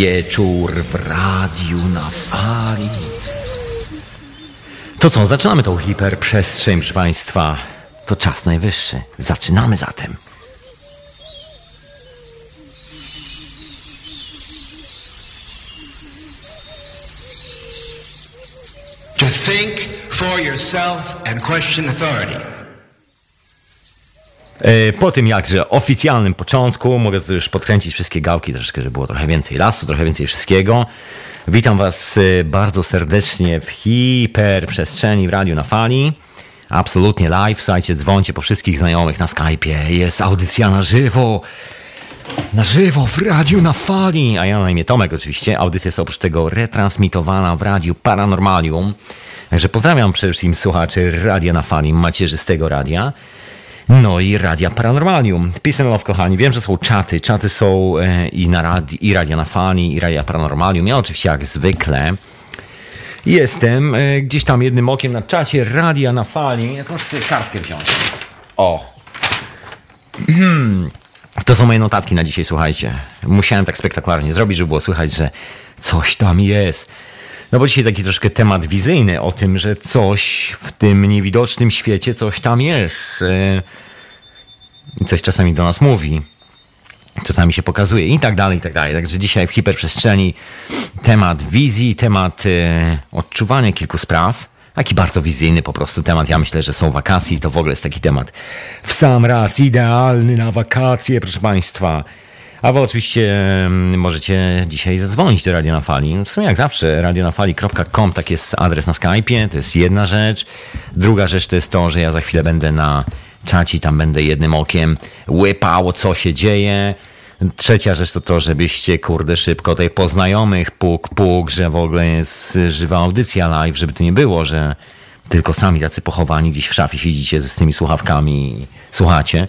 wieczór w radiu na fali. To co, zaczynamy tą hiperprzestrzeń, proszę Państwa. To czas najwyższy. Zaczynamy zatem. To think for yourself and question authority. E, po tym jakże oficjalnym początku, mogę tu już podkręcić wszystkie gałki troszeczkę, żeby było trochę więcej lasu, trochę więcej wszystkiego. Witam Was e, bardzo serdecznie w hiperprzestrzeni w Radiu na Fali. Absolutnie live, słuchajcie, dzwońcie po wszystkich znajomych na Skype'ie. Jest audycja na żywo. Na żywo w Radiu na Fali. A ja na imię Tomek oczywiście. Audycja jest oprócz tego retransmitowana w Radiu Paranormalium. Także pozdrawiam przede wszystkim słuchaczy Radia na Fali, macierzystego radia. No i Radia Paranormalium. Peace and love, kochani. Wiem, że są czaty. Czaty są e, i, na radi, i Radia na Fali, i Radia Paranormalium. Ja oczywiście jak zwykle jestem e, gdzieś tam jednym okiem na czacie Radia na Fali. Ja muszę sobie kartkę wziąć. O. Hmm. To są moje notatki na dzisiaj, słuchajcie. Musiałem tak spektakularnie zrobić, żeby było słychać, że coś tam jest. No bo dzisiaj taki troszkę temat wizyjny o tym, że coś w tym niewidocznym świecie, coś tam jest. I coś czasami do nas mówi. Czasami się pokazuje i tak dalej, i tak dalej. Także dzisiaj w hiperprzestrzeni temat wizji, temat e, odczuwania kilku spraw. Taki bardzo wizyjny po prostu temat. Ja myślę, że są wakacje i to w ogóle jest taki temat w sam raz idealny na wakacje, proszę Państwa. A wy oczywiście możecie dzisiaj zadzwonić do Radio na Fali. W sumie jak zawsze radionafali.com, tak jest adres na Skype'ie, to jest jedna rzecz. Druga rzecz to jest to, że ja za chwilę będę na czacie, tam będę jednym okiem łypał, co się dzieje. Trzecia rzecz to to, żebyście, kurde, szybko tutaj poznajomych, puk, puk, że w ogóle jest żywa audycja live, żeby to nie było, że tylko sami tacy pochowani gdzieś w szafie siedzicie z tymi słuchawkami i słuchacie.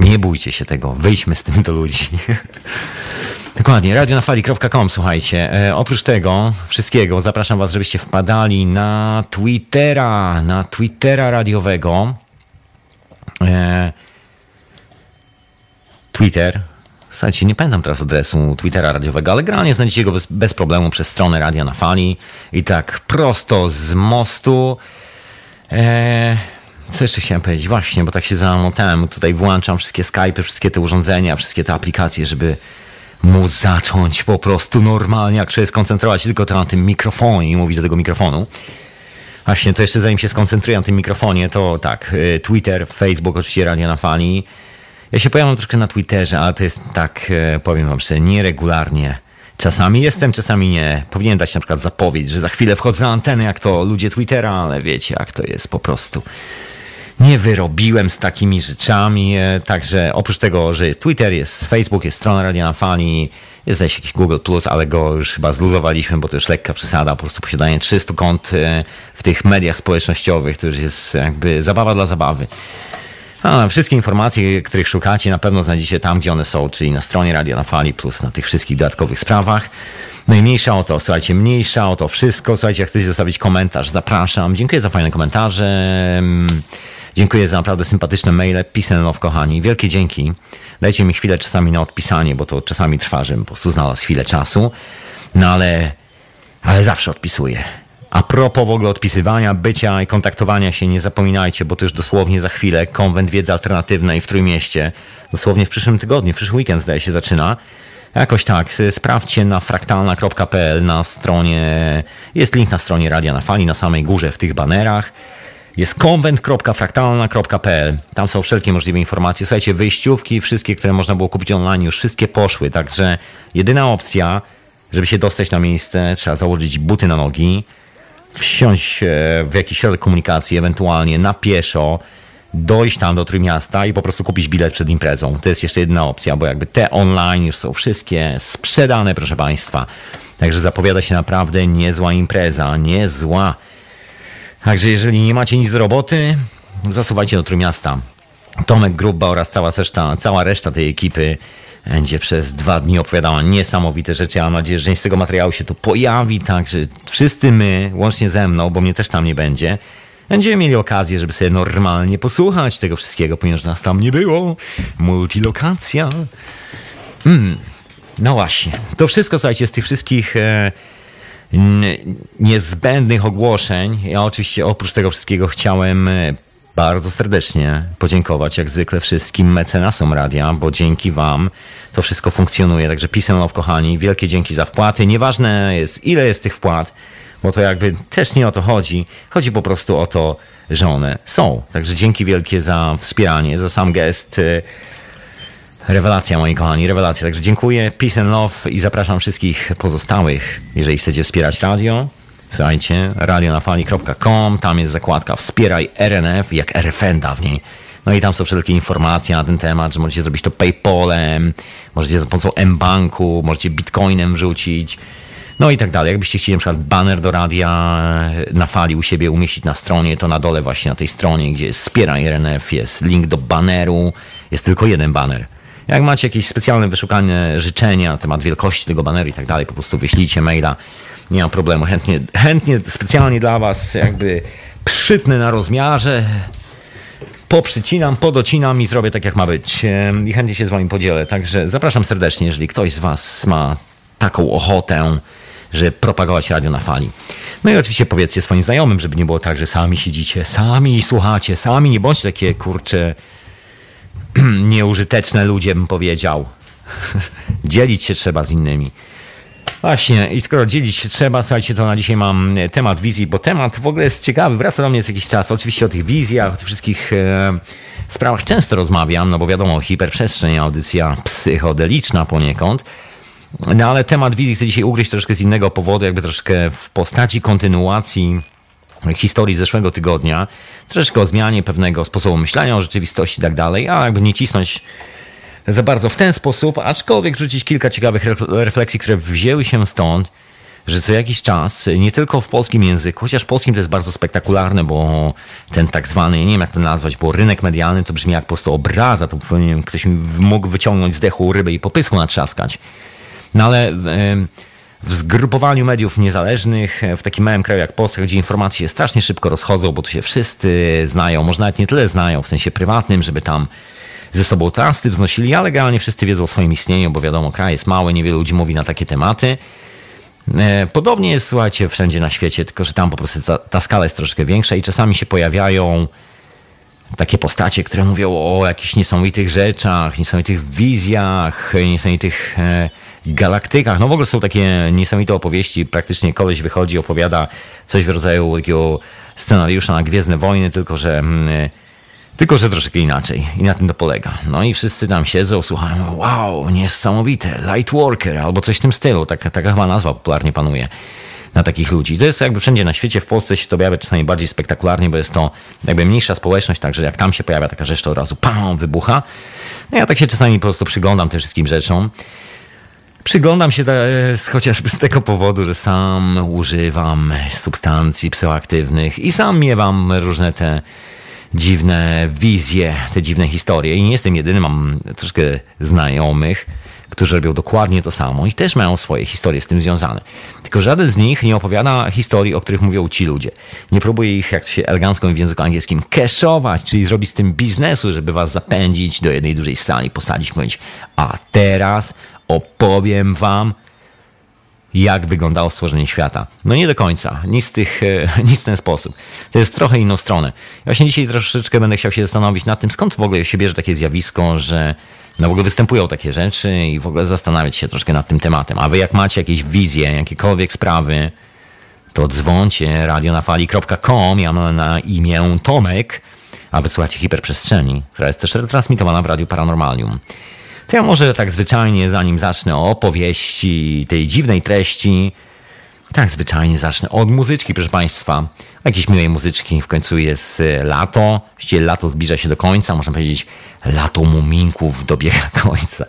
Nie bójcie się tego, wyjdźmy z tym do ludzi. Dokładnie, radionafali.com, słuchajcie. E, oprócz tego wszystkiego zapraszam was, żebyście wpadali na Twittera, na Twittera radiowego. E, Twitter. Słuchajcie, nie pamiętam teraz adresu Twittera radiowego, ale generalnie znajdziecie go bez, bez problemu przez stronę Radia na Fali. I tak prosto z mostu. E, co jeszcze chciałem powiedzieć? Właśnie, bo tak się zamotałem. Tutaj włączam wszystkie Skype'y, wszystkie te urządzenia, wszystkie te aplikacje, żeby móc zacząć po prostu normalnie, jak się skoncentrować tylko na tym mikrofonie i mówić do tego mikrofonu. Właśnie, to jeszcze zanim się skoncentruję na tym mikrofonie, to tak, y, Twitter, Facebook, oczywiście Radio na Fali. Ja się pojawiam troszkę na Twitterze, ale to jest tak, y, powiem wam że nieregularnie. Czasami jestem, czasami nie. Powinien dać na przykład zapowiedź, że za chwilę wchodzę na antenę, jak to ludzie Twittera, ale wiecie, jak to jest po prostu nie wyrobiłem z takimi rzeczami. E, także oprócz tego, że jest Twitter, jest Facebook, jest strona Radia na Fali, jest też jakiś Google Plus, ale go już chyba zluzowaliśmy, bo to już lekka przesada. Po prostu posiadanie 300 kont e, w tych mediach społecznościowych to już jest jakby zabawa dla zabawy. A, wszystkie informacje, których szukacie, na pewno znajdziecie tam, gdzie one są, czyli na stronie Radia na Fali, plus na tych wszystkich dodatkowych sprawach. No i mniejsza o to, słuchajcie, mniejsza o to wszystko. Słuchajcie, jak chcecie zostawić komentarz, zapraszam. Dziękuję za fajne komentarze. Dziękuję za naprawdę sympatyczne maile. Peace and love, kochani. Wielkie dzięki. Dajcie mi chwilę czasami na odpisanie, bo to czasami trwa, żebym po prostu znalazł chwilę czasu. No ale, ale zawsze odpisuję. A propos w ogóle odpisywania, bycia i kontaktowania się, nie zapominajcie, bo to już dosłownie za chwilę konwent wiedzy alternatywnej w Trójmieście, dosłownie w przyszłym tygodniu, w przyszły weekend zdaje się zaczyna. Jakoś tak, sprawdźcie na fraktalna.pl na stronie, jest link na stronie Radia na Fali, na samej górze w tych banerach. Jest konwent.fraktalna.pl. Tam są wszelkie możliwe informacje. Słuchajcie, wyjściówki, wszystkie, które można było kupić online, już wszystkie poszły. Także jedyna opcja, żeby się dostać na miejsce, trzeba założyć buty na nogi, wsiąść e, w jakiś środek komunikacji, ewentualnie na pieszo, dojść tam do Trójmiasta i po prostu kupić bilet przed imprezą. To jest jeszcze jedna opcja, bo jakby te online już są wszystkie sprzedane, proszę Państwa. Także zapowiada się naprawdę niezła impreza, niezła. Także jeżeli nie macie nic do roboty, zasuwajcie do Trójmiasta. Tomek Gruba oraz cała reszta, cała reszta tej ekipy będzie przez dwa dni opowiadała niesamowite rzeczy. Ja mam nadzieję, że część z tego materiału się tu pojawi, także wszyscy my, łącznie ze mną, bo mnie też tam nie będzie, będziemy mieli okazję, żeby sobie normalnie posłuchać tego wszystkiego, ponieważ nas tam nie było. Multilokacja. Hmm. No właśnie. To wszystko, słuchajcie, z tych wszystkich e, niezbędnych ogłoszeń. Ja oczywiście oprócz tego wszystkiego chciałem e, bardzo serdecznie podziękować jak zwykle wszystkim mecenasom radia, bo dzięki wam to wszystko funkcjonuje. Także pisem love, kochani, wielkie dzięki za wpłaty. Nieważne jest, ile jest tych wpłat, bo to jakby też nie o to chodzi. Chodzi po prostu o to, że one są. Także dzięki wielkie za wspieranie, za sam gest. Rewelacja, moi kochani, rewelacja. Także dziękuję, peace and love i zapraszam wszystkich pozostałych, jeżeli chcecie wspierać radio. Słuchajcie, radionafali.com, tam jest zakładka Wspieraj RNF, jak RFN dawniej. No i tam są wszelkie informacje na ten temat, że możecie zrobić to PayPalem, możecie za pomocą M-Banku, możecie Bitcoinem wrzucić, no i tak dalej. Jakbyście chcieli na przykład banner do radia na fali u siebie umieścić na stronie, to na dole właśnie na tej stronie, gdzie jest Wspieraj RNF, jest link do baneru, jest tylko jeden baner. Jak macie jakieś specjalne wyszukane życzenia na temat wielkości tego baneru i tak dalej, po prostu wyślijcie maila nie ma problemu. Chętnie, chętnie specjalnie dla Was jakby przytnę na rozmiarze. Poprzycinam, podocinam i zrobię tak, jak ma być. I chętnie się z Wami podzielę. Także zapraszam serdecznie, jeżeli ktoś z Was ma taką ochotę, żeby propagować radio na fali. No i oczywiście powiedzcie swoim znajomym, żeby nie było tak, że sami siedzicie, sami słuchacie, sami nie bądźcie takie kurcze nieużyteczne ludzie, bym powiedział. Dzielić się trzeba z innymi. Właśnie, i skoro dzielić się trzeba, słuchajcie, to na dzisiaj mam temat wizji, bo temat w ogóle jest ciekawy, wraca do mnie co jakiś czas. Oczywiście o tych wizjach, o tych wszystkich e, sprawach często rozmawiam, no bo wiadomo, hiperprzestrzeń, audycja psychodeliczna poniekąd. No ale temat wizji chcę dzisiaj ugryźć troszkę z innego powodu, jakby troszkę w postaci kontynuacji historii zeszłego tygodnia, troszeczkę o zmianie pewnego sposobu myślenia o rzeczywistości i tak dalej, a jakby nie cisnąć za bardzo w ten sposób, aczkolwiek rzucić kilka ciekawych refleksji, które wzięły się stąd, że co jakiś czas, nie tylko w polskim języku, chociaż w polskim to jest bardzo spektakularne, bo ten tak zwany, nie wiem jak to nazwać, bo rynek medialny to brzmi jak po prostu obraza, to nie wiem, ktoś mógł wyciągnąć z dechu rybę i po pysku natrzaskać. No ale w zgrupowaniu mediów niezależnych, w takim małym kraju jak Polska, gdzie informacje się strasznie szybko rozchodzą, bo tu się wszyscy znają, może nawet nie tyle znają w sensie prywatnym, żeby tam ze sobą trasty wznosili, ale generalnie wszyscy wiedzą o swoim istnieniu, bo wiadomo, kraj jest mały, niewielu ludzi mówi na takie tematy. E, podobnie jest, słuchajcie, wszędzie na świecie, tylko że tam po prostu ta, ta skala jest troszkę większa i czasami się pojawiają takie postacie, które mówią o jakichś niesamowitych rzeczach, niesamowitych wizjach, niesamowitych e, galaktykach. No w ogóle są takie niesamowite opowieści. Praktycznie koleś wychodzi, opowiada coś w rodzaju takiego scenariusza na Gwiezdne Wojny, tylko że mm, tylko, że troszkę inaczej. I na tym to polega. No i wszyscy tam siedzą, słuchają, wow, niesamowite, Lightworker albo coś w tym stylu. Taka, taka chyba nazwa popularnie panuje na takich ludzi. To jest jakby wszędzie na świecie, w Polsce się to objawia czasami bardziej spektakularnie, bo jest to jakby mniejsza społeczność, także jak tam się pojawia taka rzecz, to od razu pam, wybucha. No ja tak się czasami po prostu przyglądam tym wszystkim rzeczom. Przyglądam się z, chociażby z tego powodu, że sam używam substancji psychoaktywnych i sam miewam różne te dziwne wizje, te dziwne historie. I nie jestem jedyny, mam troszkę znajomych, którzy robią dokładnie to samo i też mają swoje historie z tym związane. Tylko żaden z nich nie opowiada historii, o których mówią ci ludzie. Nie próbuje ich, jak to się elegancko w języku angielskim, cashować, czyli zrobić z tym biznesu, żeby was zapędzić do jednej dużej sali, posadzić, mówić, a teraz opowiem wam jak wyglądało stworzenie świata. No nie do końca, nic, tych, e, nic w ten sposób. To jest trochę inną stronę. Właśnie dzisiaj troszeczkę będę chciał się zastanowić nad tym, skąd w ogóle się bierze takie zjawisko, że no w ogóle występują takie rzeczy i w ogóle zastanawiać się troszkę nad tym tematem. A wy jak macie jakieś wizje, jakiekolwiek sprawy, to dzwoncie radionafali.com, ja mam na imię Tomek, a wysłuchacie hiperprzestrzeni, która jest też retransmitowana w Radiu Paranormalium. To ja może tak zwyczajnie, zanim zacznę o opowieści, tej dziwnej treści, tak zwyczajnie zacznę od muzyczki, proszę Państwa. Jakiejś miłej muzyczki, w końcu jest e, lato, właściwie lato zbliża się do końca, można powiedzieć lato muminków dobiega końca.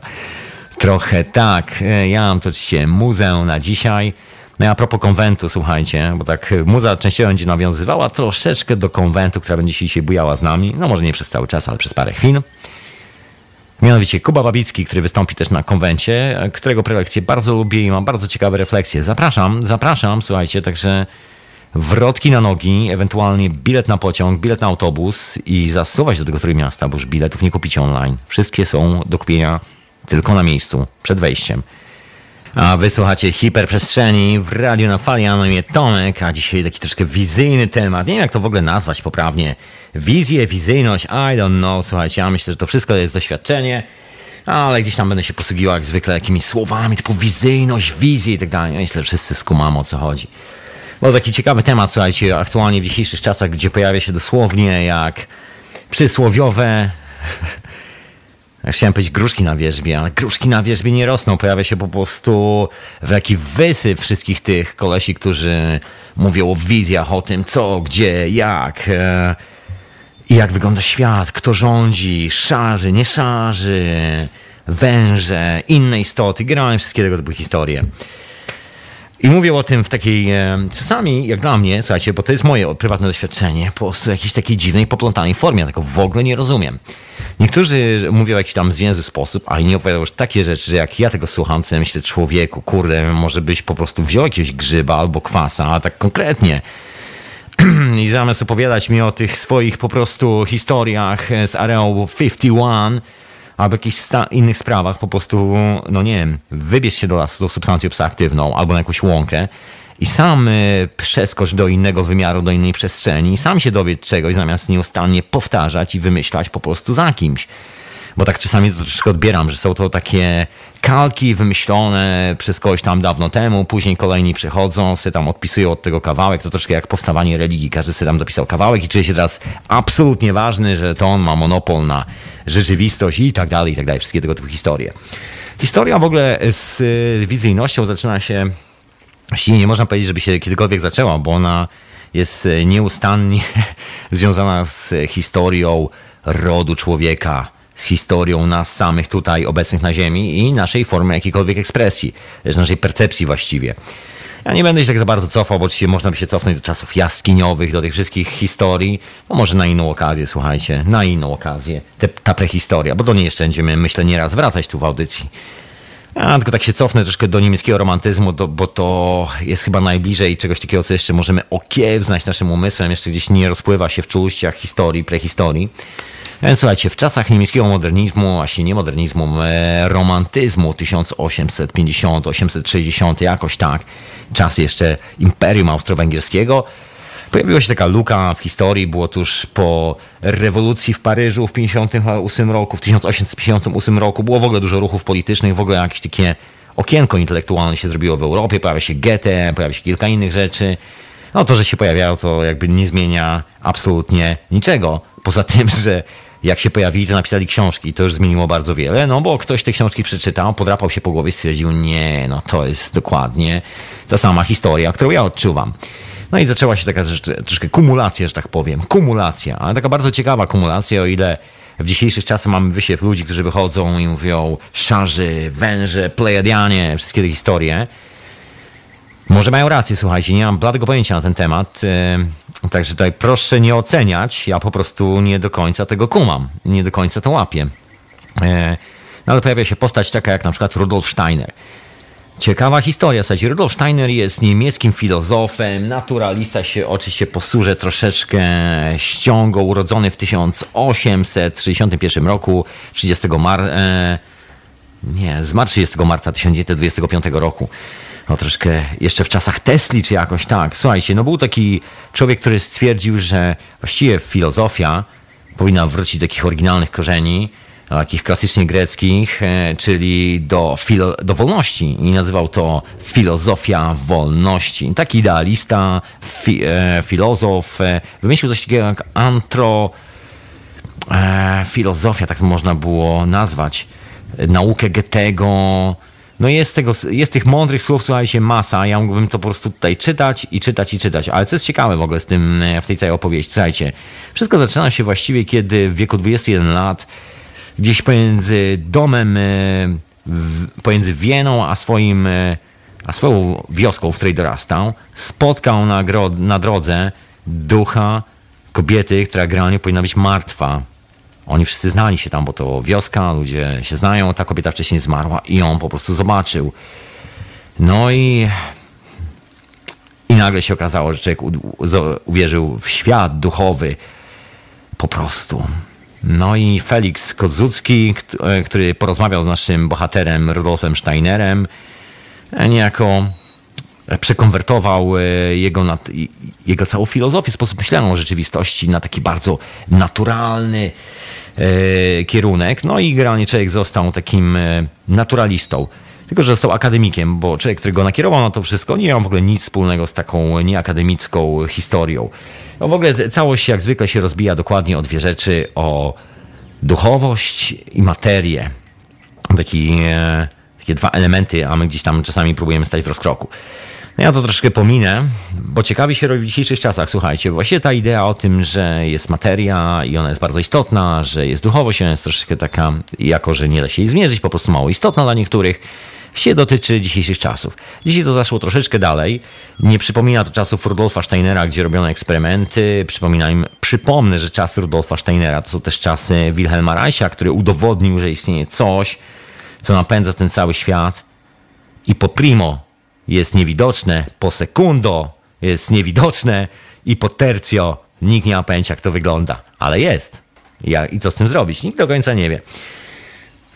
Trochę tak, e, ja mam to oczywiście muzę na dzisiaj. No i a propos konwentu, słuchajcie, bo tak muza częściowo będzie nawiązywała troszeczkę do konwentu, która będzie się dzisiaj bujała z nami. No może nie przez cały czas, ale przez parę chwil. Mianowicie Kuba Babicki, który wystąpi też na konwencie, którego prelekcję bardzo lubię i mam bardzo ciekawe refleksje. Zapraszam, zapraszam, słuchajcie, także wrotki na nogi, ewentualnie bilet na pociąg, bilet na autobus i zasuwać do tego Trójmiasta, miasta, bo już biletów nie kupicie online. Wszystkie są do kupienia tylko na miejscu, przed wejściem. A wysłuchacie hiperprzestrzeni w radiu na fali, a imię Tomek, a dzisiaj taki troszkę wizyjny temat. Nie wiem jak to w ogóle nazwać poprawnie. Wizję, wizyjność, I don't know. Słuchajcie, ja myślę, że to wszystko jest doświadczenie, ale gdzieś tam będę się posługiwał jak zwykle jakimiś słowami typu wizyjność, wizję i tak dalej. Myślę, że wszyscy skumamy o co chodzi. Bo taki ciekawy temat, słuchajcie, aktualnie w dzisiejszych czasach, gdzie pojawia się dosłownie jak przysłowiowe Chciałem powiedzieć gruszki na wierzbie, ale gruszki na wierzbie nie rosną. Pojawia się po prostu taki wysyp wszystkich tych kolesi, którzy mówią o wizjach, o tym co, gdzie, jak e, i jak wygląda świat, kto rządzi, szarzy, nie szarzy, węże, inne istoty. Grałem wszystkie tego typu historie. I mówię o tym w takiej, e, czasami jak dla mnie, słuchajcie, bo to jest moje prywatne doświadczenie, po prostu jakiejś takiej dziwnej, poplątanej formie, ja tego w ogóle nie rozumiem. Niektórzy mówią w jakiś tam zwięzły sposób, a inni opowiadają już takie rzeczy, że jak ja tego słucham, to ja myślę, człowieku, kurde, może byś po prostu wziął jakiegoś grzyba albo kwasa, a tak konkretnie. I zamiast opowiadać mi o tych swoich po prostu historiach z areału 51, albo jakichś innych sprawach, po prostu, no nie wiem, wybierz się do lasu, do substancją psychoaktywną albo na jakąś łąkę i sam y, przeskocz do innego wymiaru, do innej przestrzeni i sam się dowiedz czegoś, zamiast nieustannie powtarzać i wymyślać po prostu za kimś. Bo tak czasami to troszkę odbieram, że są to takie kalki wymyślone przez kogoś tam dawno temu, później kolejni przychodzą, sobie tam odpisują od tego kawałek, to troszkę jak powstawanie religii, każdy sobie tam dopisał kawałek i czuje się teraz absolutnie ważny, że to on ma monopol na rzeczywistość i tak dalej, i tak dalej, wszystkie tego typu historie. Historia w ogóle z y, wizyjnością zaczyna się Właściwie nie można powiedzieć, żeby się kiedykolwiek zaczęła, bo ona jest e, nieustannie związana z historią rodu człowieka, z historią nas samych tutaj obecnych na Ziemi i naszej formy jakiejkolwiek ekspresji, naszej percepcji właściwie. Ja nie będę się tak za bardzo cofał, bo oczywiście można by się cofnąć do czasów jaskiniowych, do tych wszystkich historii. No może na inną okazję, słuchajcie, na inną okazję. Te, ta prehistoria, bo do niej jeszcze będziemy, myślę, nieraz wracać tu w audycji. Ja tylko tak się cofnę troszkę do niemieckiego romantyzmu, do, bo to jest chyba najbliżej czegoś takiego, co jeszcze możemy okiełznać naszym umysłem, jeszcze gdzieś nie rozpływa się w czułościach historii, prehistorii. Więc słuchajcie, w czasach niemieckiego modernizmu, właśnie nie modernizmu, e, romantyzmu 1850-860, jakoś tak, czas jeszcze Imperium Austro-Węgierskiego, Pojawiła się taka luka w historii, było tuż po rewolucji w Paryżu w 1958 roku, w 1858 roku. Było w ogóle dużo ruchów politycznych, w ogóle jakieś takie okienko intelektualne się zrobiło w Europie, pojawia się Goethe, pojawia się kilka innych rzeczy. No to, że się pojawiają, to jakby nie zmienia absolutnie niczego. Poza tym, że jak się pojawili, to napisali książki. To już zmieniło bardzo wiele, no bo ktoś te książki przeczytał, podrapał się po głowie i stwierdził, nie, no to jest dokładnie ta sama historia, którą ja odczuwam. No i zaczęła się taka troszkę kumulacja, że tak powiem. Kumulacja, ale taka bardzo ciekawa kumulacja, o ile w dzisiejszych czasach mamy wysiew ludzi, którzy wychodzą i mówią szarzy, węże, plejadianie, wszystkie te historie. Może mają rację, słuchajcie, nie mam bladego pojęcia na ten temat. E, także tutaj proszę nie oceniać, ja po prostu nie do końca tego kumam, nie do końca to łapię. E, no ale pojawia się postać taka jak na przykład Rudolf Steiner. Ciekawa historia. Słuchajcie, Rudolf Steiner jest niemieckim filozofem, naturalista się oczywiście posłużę troszeczkę ściągą, urodzony w 1861 roku, 30 mar... E, nie, zmarł 30 marca 1925 roku. No troszkę jeszcze w czasach Tesli, czy jakoś tak. Słuchajcie, no był taki człowiek, który stwierdził, że właściwie filozofia powinna wrócić do takich oryginalnych korzeni, takich klasycznie greckich, e, czyli do, filo, do wolności i nazywał to filozofia wolności. Taki idealista, fi, e, filozof, e, wymyślił coś takiego jak antro... E, filozofia, tak można było nazwać. Naukę Goethego, no jest, tego, jest tych mądrych słów, słuchajcie, masa. Ja mógłbym to po prostu tutaj czytać i czytać i czytać. Ale co jest ciekawe w ogóle z tym, w tej całej opowieści, słuchajcie, wszystko zaczyna się właściwie, kiedy w wieku 21 lat gdzieś pomiędzy domem, e, pomiędzy Wieną a swoim, e, a swoją wioską, w której dorastał, spotkał na, na drodze ducha kobiety, która generalnie powinna być martwa. Oni wszyscy znali się tam, bo to wioska, ludzie się znają, ta kobieta wcześniej zmarła i on po prostu zobaczył. No i, i nagle się okazało, że człowiek uwierzył w świat duchowy po prostu. No i Felix Kozucki, e, który porozmawiał z naszym bohaterem Rudolfem Steinerem, niejako przekonwertował jego, jego całą filozofię, sposób myślenia o rzeczywistości na taki bardzo naturalny kierunek. No i generalnie człowiek został takim naturalistą. Tylko, że został akademikiem, bo człowiek, który go nakierował na to wszystko, nie miał w ogóle nic wspólnego z taką nieakademicką historią. No w ogóle całość jak zwykle się rozbija dokładnie o dwie rzeczy, o duchowość i materię. Taki, e, takie dwa elementy, a my gdzieś tam czasami próbujemy stać w rozkroku. Ja to troszkę pominę, bo ciekawi się robi w dzisiejszych czasach, słuchajcie. Właściwie ta idea o tym, że jest materia i ona jest bardzo istotna, że jest duchowość, ona jest troszeczkę taka, jako że nie da się jej zmierzyć, po prostu mało istotna dla niektórych się dotyczy dzisiejszych czasów. Dzisiaj to zaszło troszeczkę dalej. Nie przypomina to czasów Rudolfa Steinera, gdzie robiono eksperymenty. Przypomnę, że czasy Rudolfa Steinera to są też czasy Wilhelma Reicha, który udowodnił, że istnieje coś, co napędza ten cały świat i po primo jest niewidoczne, po sekundo jest niewidoczne i po tercio nikt nie ma pojęcia, jak to wygląda. Ale jest. I co z tym zrobić? Nikt do końca nie wie.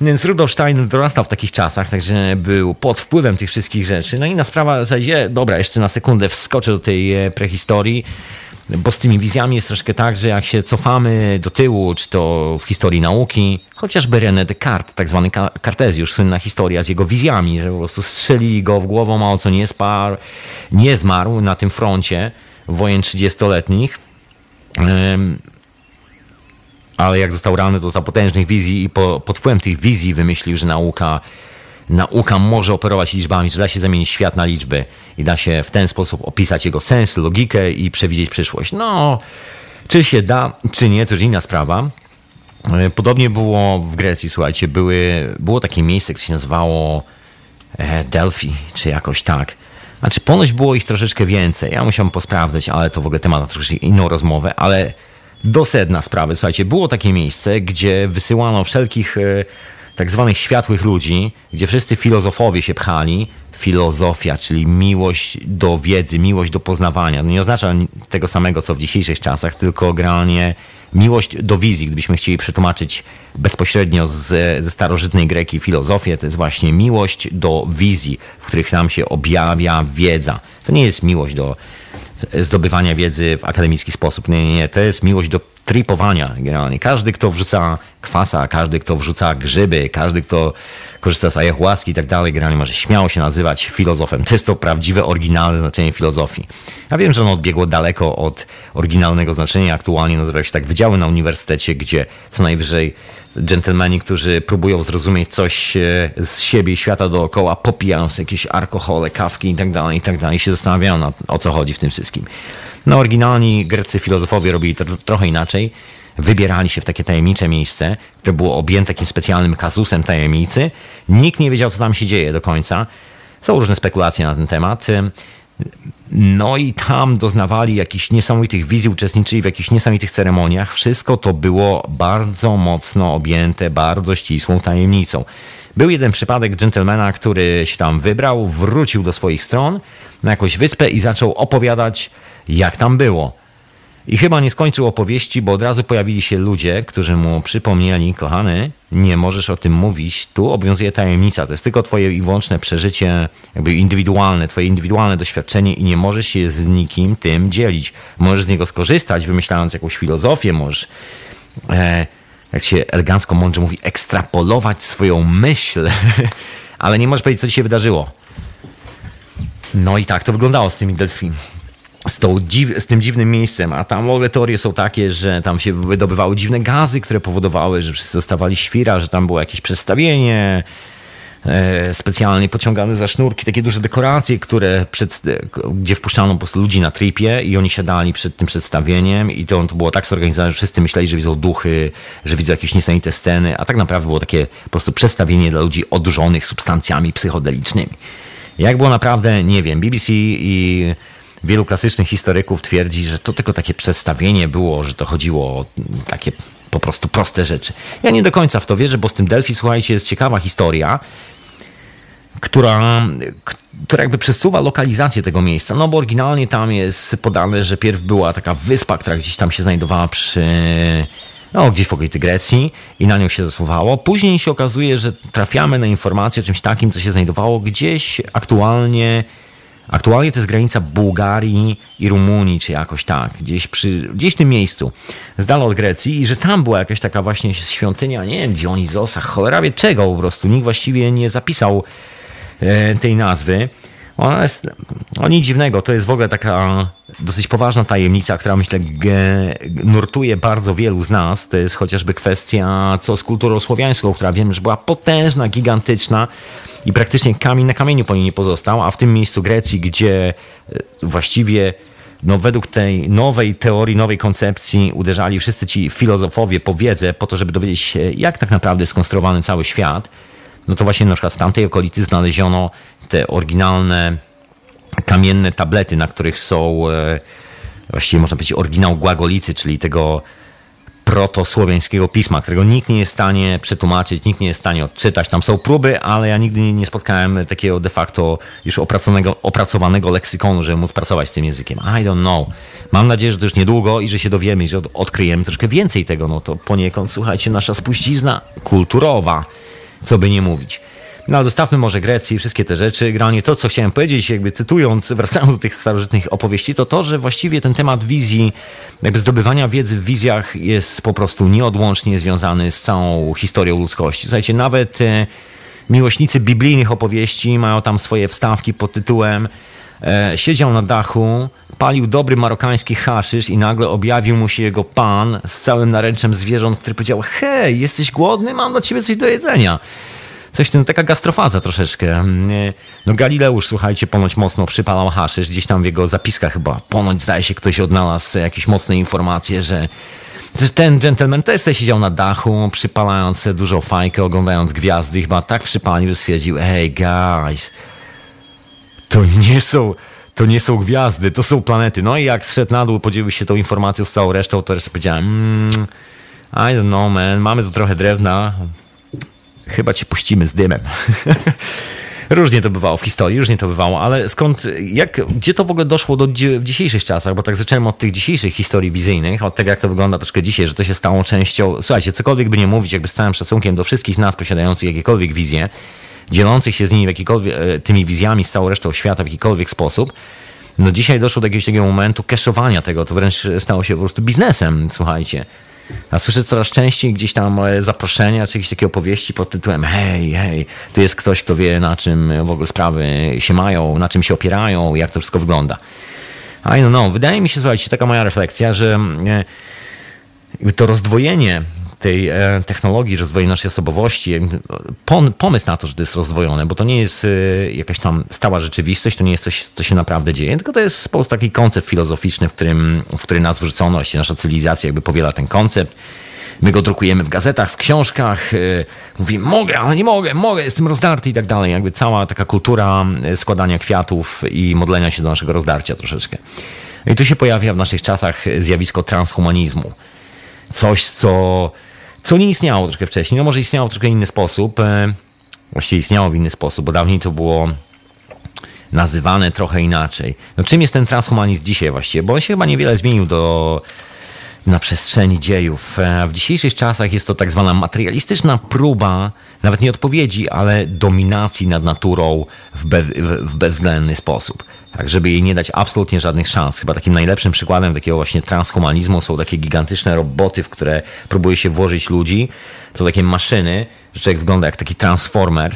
Więc Rudolf Steiner dorastał w takich czasach, także był pod wpływem tych wszystkich rzeczy. No i na sprawa w zasadzie, dobra, jeszcze na sekundę wskoczę do tej e, prehistorii, bo z tymi wizjami jest troszkę tak, że jak się cofamy do tyłu, czy to w historii nauki, chociażby René Descartes, tak zwany Kartezjusz, słynna historia z jego wizjami, że po prostu strzelili go w głowę, mało co nie sparł, nie zmarł na tym froncie wojen 30-letnich ale jak został rany, to za potężnych wizji i po, pod wpływem tych wizji wymyślił, że nauka, nauka może operować liczbami, że da się zamienić świat na liczby i da się w ten sposób opisać jego sens, logikę i przewidzieć przyszłość. No, czy się da, czy nie, to już inna sprawa. E, podobnie było w Grecji, słuchajcie, były, było takie miejsce, które się nazywało e, Delphi, czy jakoś tak. Znaczy, ponoć było ich troszeczkę więcej. Ja musiałem posprawdzać, ale to w ogóle temat na troszeczkę inną rozmowę, ale do sedna sprawy. Słuchajcie, było takie miejsce, gdzie wysyłano wszelkich e, tak zwanych światłych ludzi, gdzie wszyscy filozofowie się pchali. Filozofia, czyli miłość do wiedzy, miłość do poznawania. No nie oznacza tego samego, co w dzisiejszych czasach, tylko generalnie miłość do wizji. Gdybyśmy chcieli przetłumaczyć bezpośrednio z, ze starożytnej greki filozofię, to jest właśnie miłość do wizji, w których nam się objawia wiedza. To nie jest miłość do zdobywania wiedzy w akademicki sposób. Nie, nie, nie. To jest miłość do tripowania generalnie. Każdy, kto wrzuca kwasa, każdy, kto wrzuca grzyby, każdy, kto korzysta z ayahuaski i tak dalej, generalnie może śmiało się nazywać filozofem. To jest to prawdziwe, oryginalne znaczenie filozofii. Ja wiem, że ono odbiegło daleko od oryginalnego znaczenia. Aktualnie nazywa się tak wydziały na uniwersytecie, gdzie co najwyżej dżentelmeni, którzy próbują zrozumieć coś e, z siebie i świata dookoła, popijając jakieś alkohole, kawki i tak dalej, i tak dalej, się zastanawiają na, o co chodzi w tym wszystkim. No oryginalni greccy filozofowie robili to trochę inaczej. Wybierali się w takie tajemnicze miejsce, które było objęte takim specjalnym kazusem tajemnicy. Nikt nie wiedział, co tam się dzieje do końca. Są różne spekulacje na ten temat. No i tam doznawali jakichś niesamowitych wizji, uczestniczyli w jakichś niesamowitych ceremoniach. Wszystko to było bardzo mocno objęte bardzo ścisłą tajemnicą. Był jeden przypadek dżentelmena, który się tam wybrał, wrócił do swoich stron na jakąś wyspę i zaczął opowiadać, jak tam było. I chyba nie skończył opowieści, bo od razu pojawili się ludzie, którzy mu przypomnieli, kochany, nie możesz o tym mówić, tu obowiązuje tajemnica, to jest tylko twoje i wyłączne przeżycie, jakby indywidualne, twoje indywidualne doświadczenie i nie możesz się z nikim tym dzielić. Możesz z niego skorzystać, wymyślając jakąś filozofię, możesz, e, jak się elegancko, mądrze mówi, ekstrapolować swoją myśl, ale nie możesz powiedzieć, co ci się wydarzyło. No i tak to wyglądało z tymi delfinami z, tą dziw, z tym dziwnym miejscem, a tam w ogóle teorie są takie, że tam się wydobywały dziwne gazy, które powodowały, że wszyscy dostawali świra, że tam było jakieś przedstawienie, e, specjalnie pociągane za sznurki, takie duże dekoracje, które przed, gdzie wpuszczano po prostu ludzi na tripie i oni siadali przed tym przedstawieniem i to, to było tak zorganizowane, że wszyscy myśleli, że widzą duchy, że widzą jakieś niesamowite sceny, a tak naprawdę było takie po prostu przedstawienie dla ludzi odurzonych substancjami psychodelicznymi. Jak było naprawdę, nie wiem, BBC i wielu klasycznych historyków twierdzi, że to tylko takie przedstawienie było, że to chodziło o takie po prostu proste rzeczy. Ja nie do końca w to wierzę, bo z tym Delphi, słuchajcie, jest ciekawa historia, która, która jakby przesuwa lokalizację tego miejsca. No bo oryginalnie tam jest podane, że pierw była taka wyspa, która gdzieś tam się znajdowała przy no, gdzieś w okolicy Grecji i na nią się zasuwało. Później się okazuje, że trafiamy na informację o czymś takim, co się znajdowało gdzieś aktualnie Aktualnie to jest granica Bułgarii i Rumunii, czy jakoś tak, gdzieś, przy, gdzieś w tym miejscu, z dala od Grecji, i że tam była jakaś taka właśnie świątynia, nie wiem, Dionizosa, cholera wie czego po prostu. Nikt właściwie nie zapisał e, tej nazwy. Ona jest, no nic dziwnego, to jest w ogóle taka dosyć poważna tajemnica, która myślę nurtuje bardzo wielu z nas. To jest chociażby kwestia co z kulturą słowiańską, która wiem, że była potężna, gigantyczna i praktycznie kamień na kamieniu po niej nie pozostał, a w tym miejscu Grecji, gdzie e, właściwie no, według tej nowej teorii, nowej koncepcji uderzali wszyscy ci filozofowie po wiedzę, po to, żeby dowiedzieć się, jak tak naprawdę skonstruowany cały świat, no to właśnie na przykład w tamtej okolicy znaleziono te oryginalne kamienne tablety, na których są e, właściwie można powiedzieć oryginał Głagolicy, czyli tego protosłowiańskiego pisma, którego nikt nie jest w stanie przetłumaczyć, nikt nie jest w stanie odczytać. Tam są próby, ale ja nigdy nie spotkałem takiego de facto już opracowanego, opracowanego leksykonu, żeby móc pracować z tym językiem. I don't know. Mam nadzieję, że to już niedługo i że się dowiemy że odkryjemy troszkę więcej tego. No to poniekąd, słuchajcie, nasza spuścizna kulturowa, co by nie mówić. No ale zostawmy może Grecję i wszystkie te rzeczy. Generalnie to, co chciałem powiedzieć, jakby cytując, wracając do tych starożytnych opowieści, to to, że właściwie ten temat wizji, jakby zdobywania wiedzy w wizjach jest po prostu nieodłącznie związany z całą historią ludzkości. Słuchajcie, nawet e, miłośnicy biblijnych opowieści mają tam swoje wstawki pod tytułem e, Siedział na dachu, palił dobry marokański haszysz i nagle objawił mu się jego pan z całym naręczem zwierząt, który powiedział hej, jesteś głodny? Mam dla ciebie coś do jedzenia coś ten, taka gastrofaza troszeczkę. No Galileusz, słuchajcie, ponoć mocno przypalał haszysz, gdzieś tam w jego zapiskach chyba, ponoć zdaje się ktoś odnalazł jakieś mocne informacje, że ten gentleman też sobie siedział na dachu, przypalając dużo fajkę, oglądając gwiazdy, chyba tak przypalił, stwierdził, hey guys, to nie są to nie są gwiazdy, to są planety. No i jak zszedł na dół, podzielił się tą informacją z całą resztą, to powiedziałem, mm, I don't know man, mamy tu trochę drewna, chyba cię puścimy z dymem. Różnie to bywało w historii, różnie to bywało, ale skąd, jak, gdzie to w ogóle doszło do, w dzisiejszych czasach? Bo tak zacząłem od tych dzisiejszych historii wizyjnych, od tego, jak to wygląda troszkę dzisiaj, że to się stało częścią. Słuchajcie, cokolwiek by nie mówić, jakby z całym szacunkiem do wszystkich nas posiadających jakiekolwiek wizje, dzielących się z nimi jakikolwiek, e, tymi wizjami z całą resztą świata w jakikolwiek sposób, no dzisiaj doszło do jakiegoś takiego momentu keszowania tego, to wręcz stało się po prostu biznesem, słuchajcie. A słyszę coraz częściej gdzieś tam zaproszenia, czy jakieś takie opowieści pod tytułem hej, hej, tu jest ktoś, kto wie na czym w ogóle sprawy się mają, na czym się opierają, jak to wszystko wygląda. I don't know, wydaje mi się, słuchajcie, taka moja refleksja, że e, to rozdwojenie tej e, technologii, rozwoju naszej osobowości, pomysł na to, że to jest rozdwojone, bo to nie jest e, jakaś tam stała rzeczywistość, to nie jest coś, co się naprawdę dzieje, tylko to jest po prostu taki koncept filozoficzny, w którym, w który nas wrzucono, nasza cywilizacja jakby powiela ten koncept. My go drukujemy w gazetach, w książkach, e, mówimy mogę, ale nie mogę, mogę, jestem rozdarty i tak dalej. Jakby cała taka kultura składania kwiatów i modlenia się do naszego rozdarcia troszeczkę. I tu się pojawia w naszych czasach zjawisko transhumanizmu. Coś, co co nie istniało troszkę wcześniej. No może istniało w troszkę inny sposób. E, właściwie istniało w inny sposób, bo dawniej to było nazywane trochę inaczej. No czym jest ten transhumanizm dzisiaj właściwie? Bo on się chyba niewiele zmienił do, na przestrzeni dziejów. E, w dzisiejszych czasach jest to tak zwana materialistyczna próba, nawet nie odpowiedzi, ale dominacji nad naturą w, be, w bezwzględny sposób tak żeby jej nie dać absolutnie żadnych szans. Chyba takim najlepszym przykładem takiego właśnie transhumanizmu są takie gigantyczne roboty, w które próbuje się włożyć ludzi. To takie maszyny, że człowiek wygląda jak taki transformer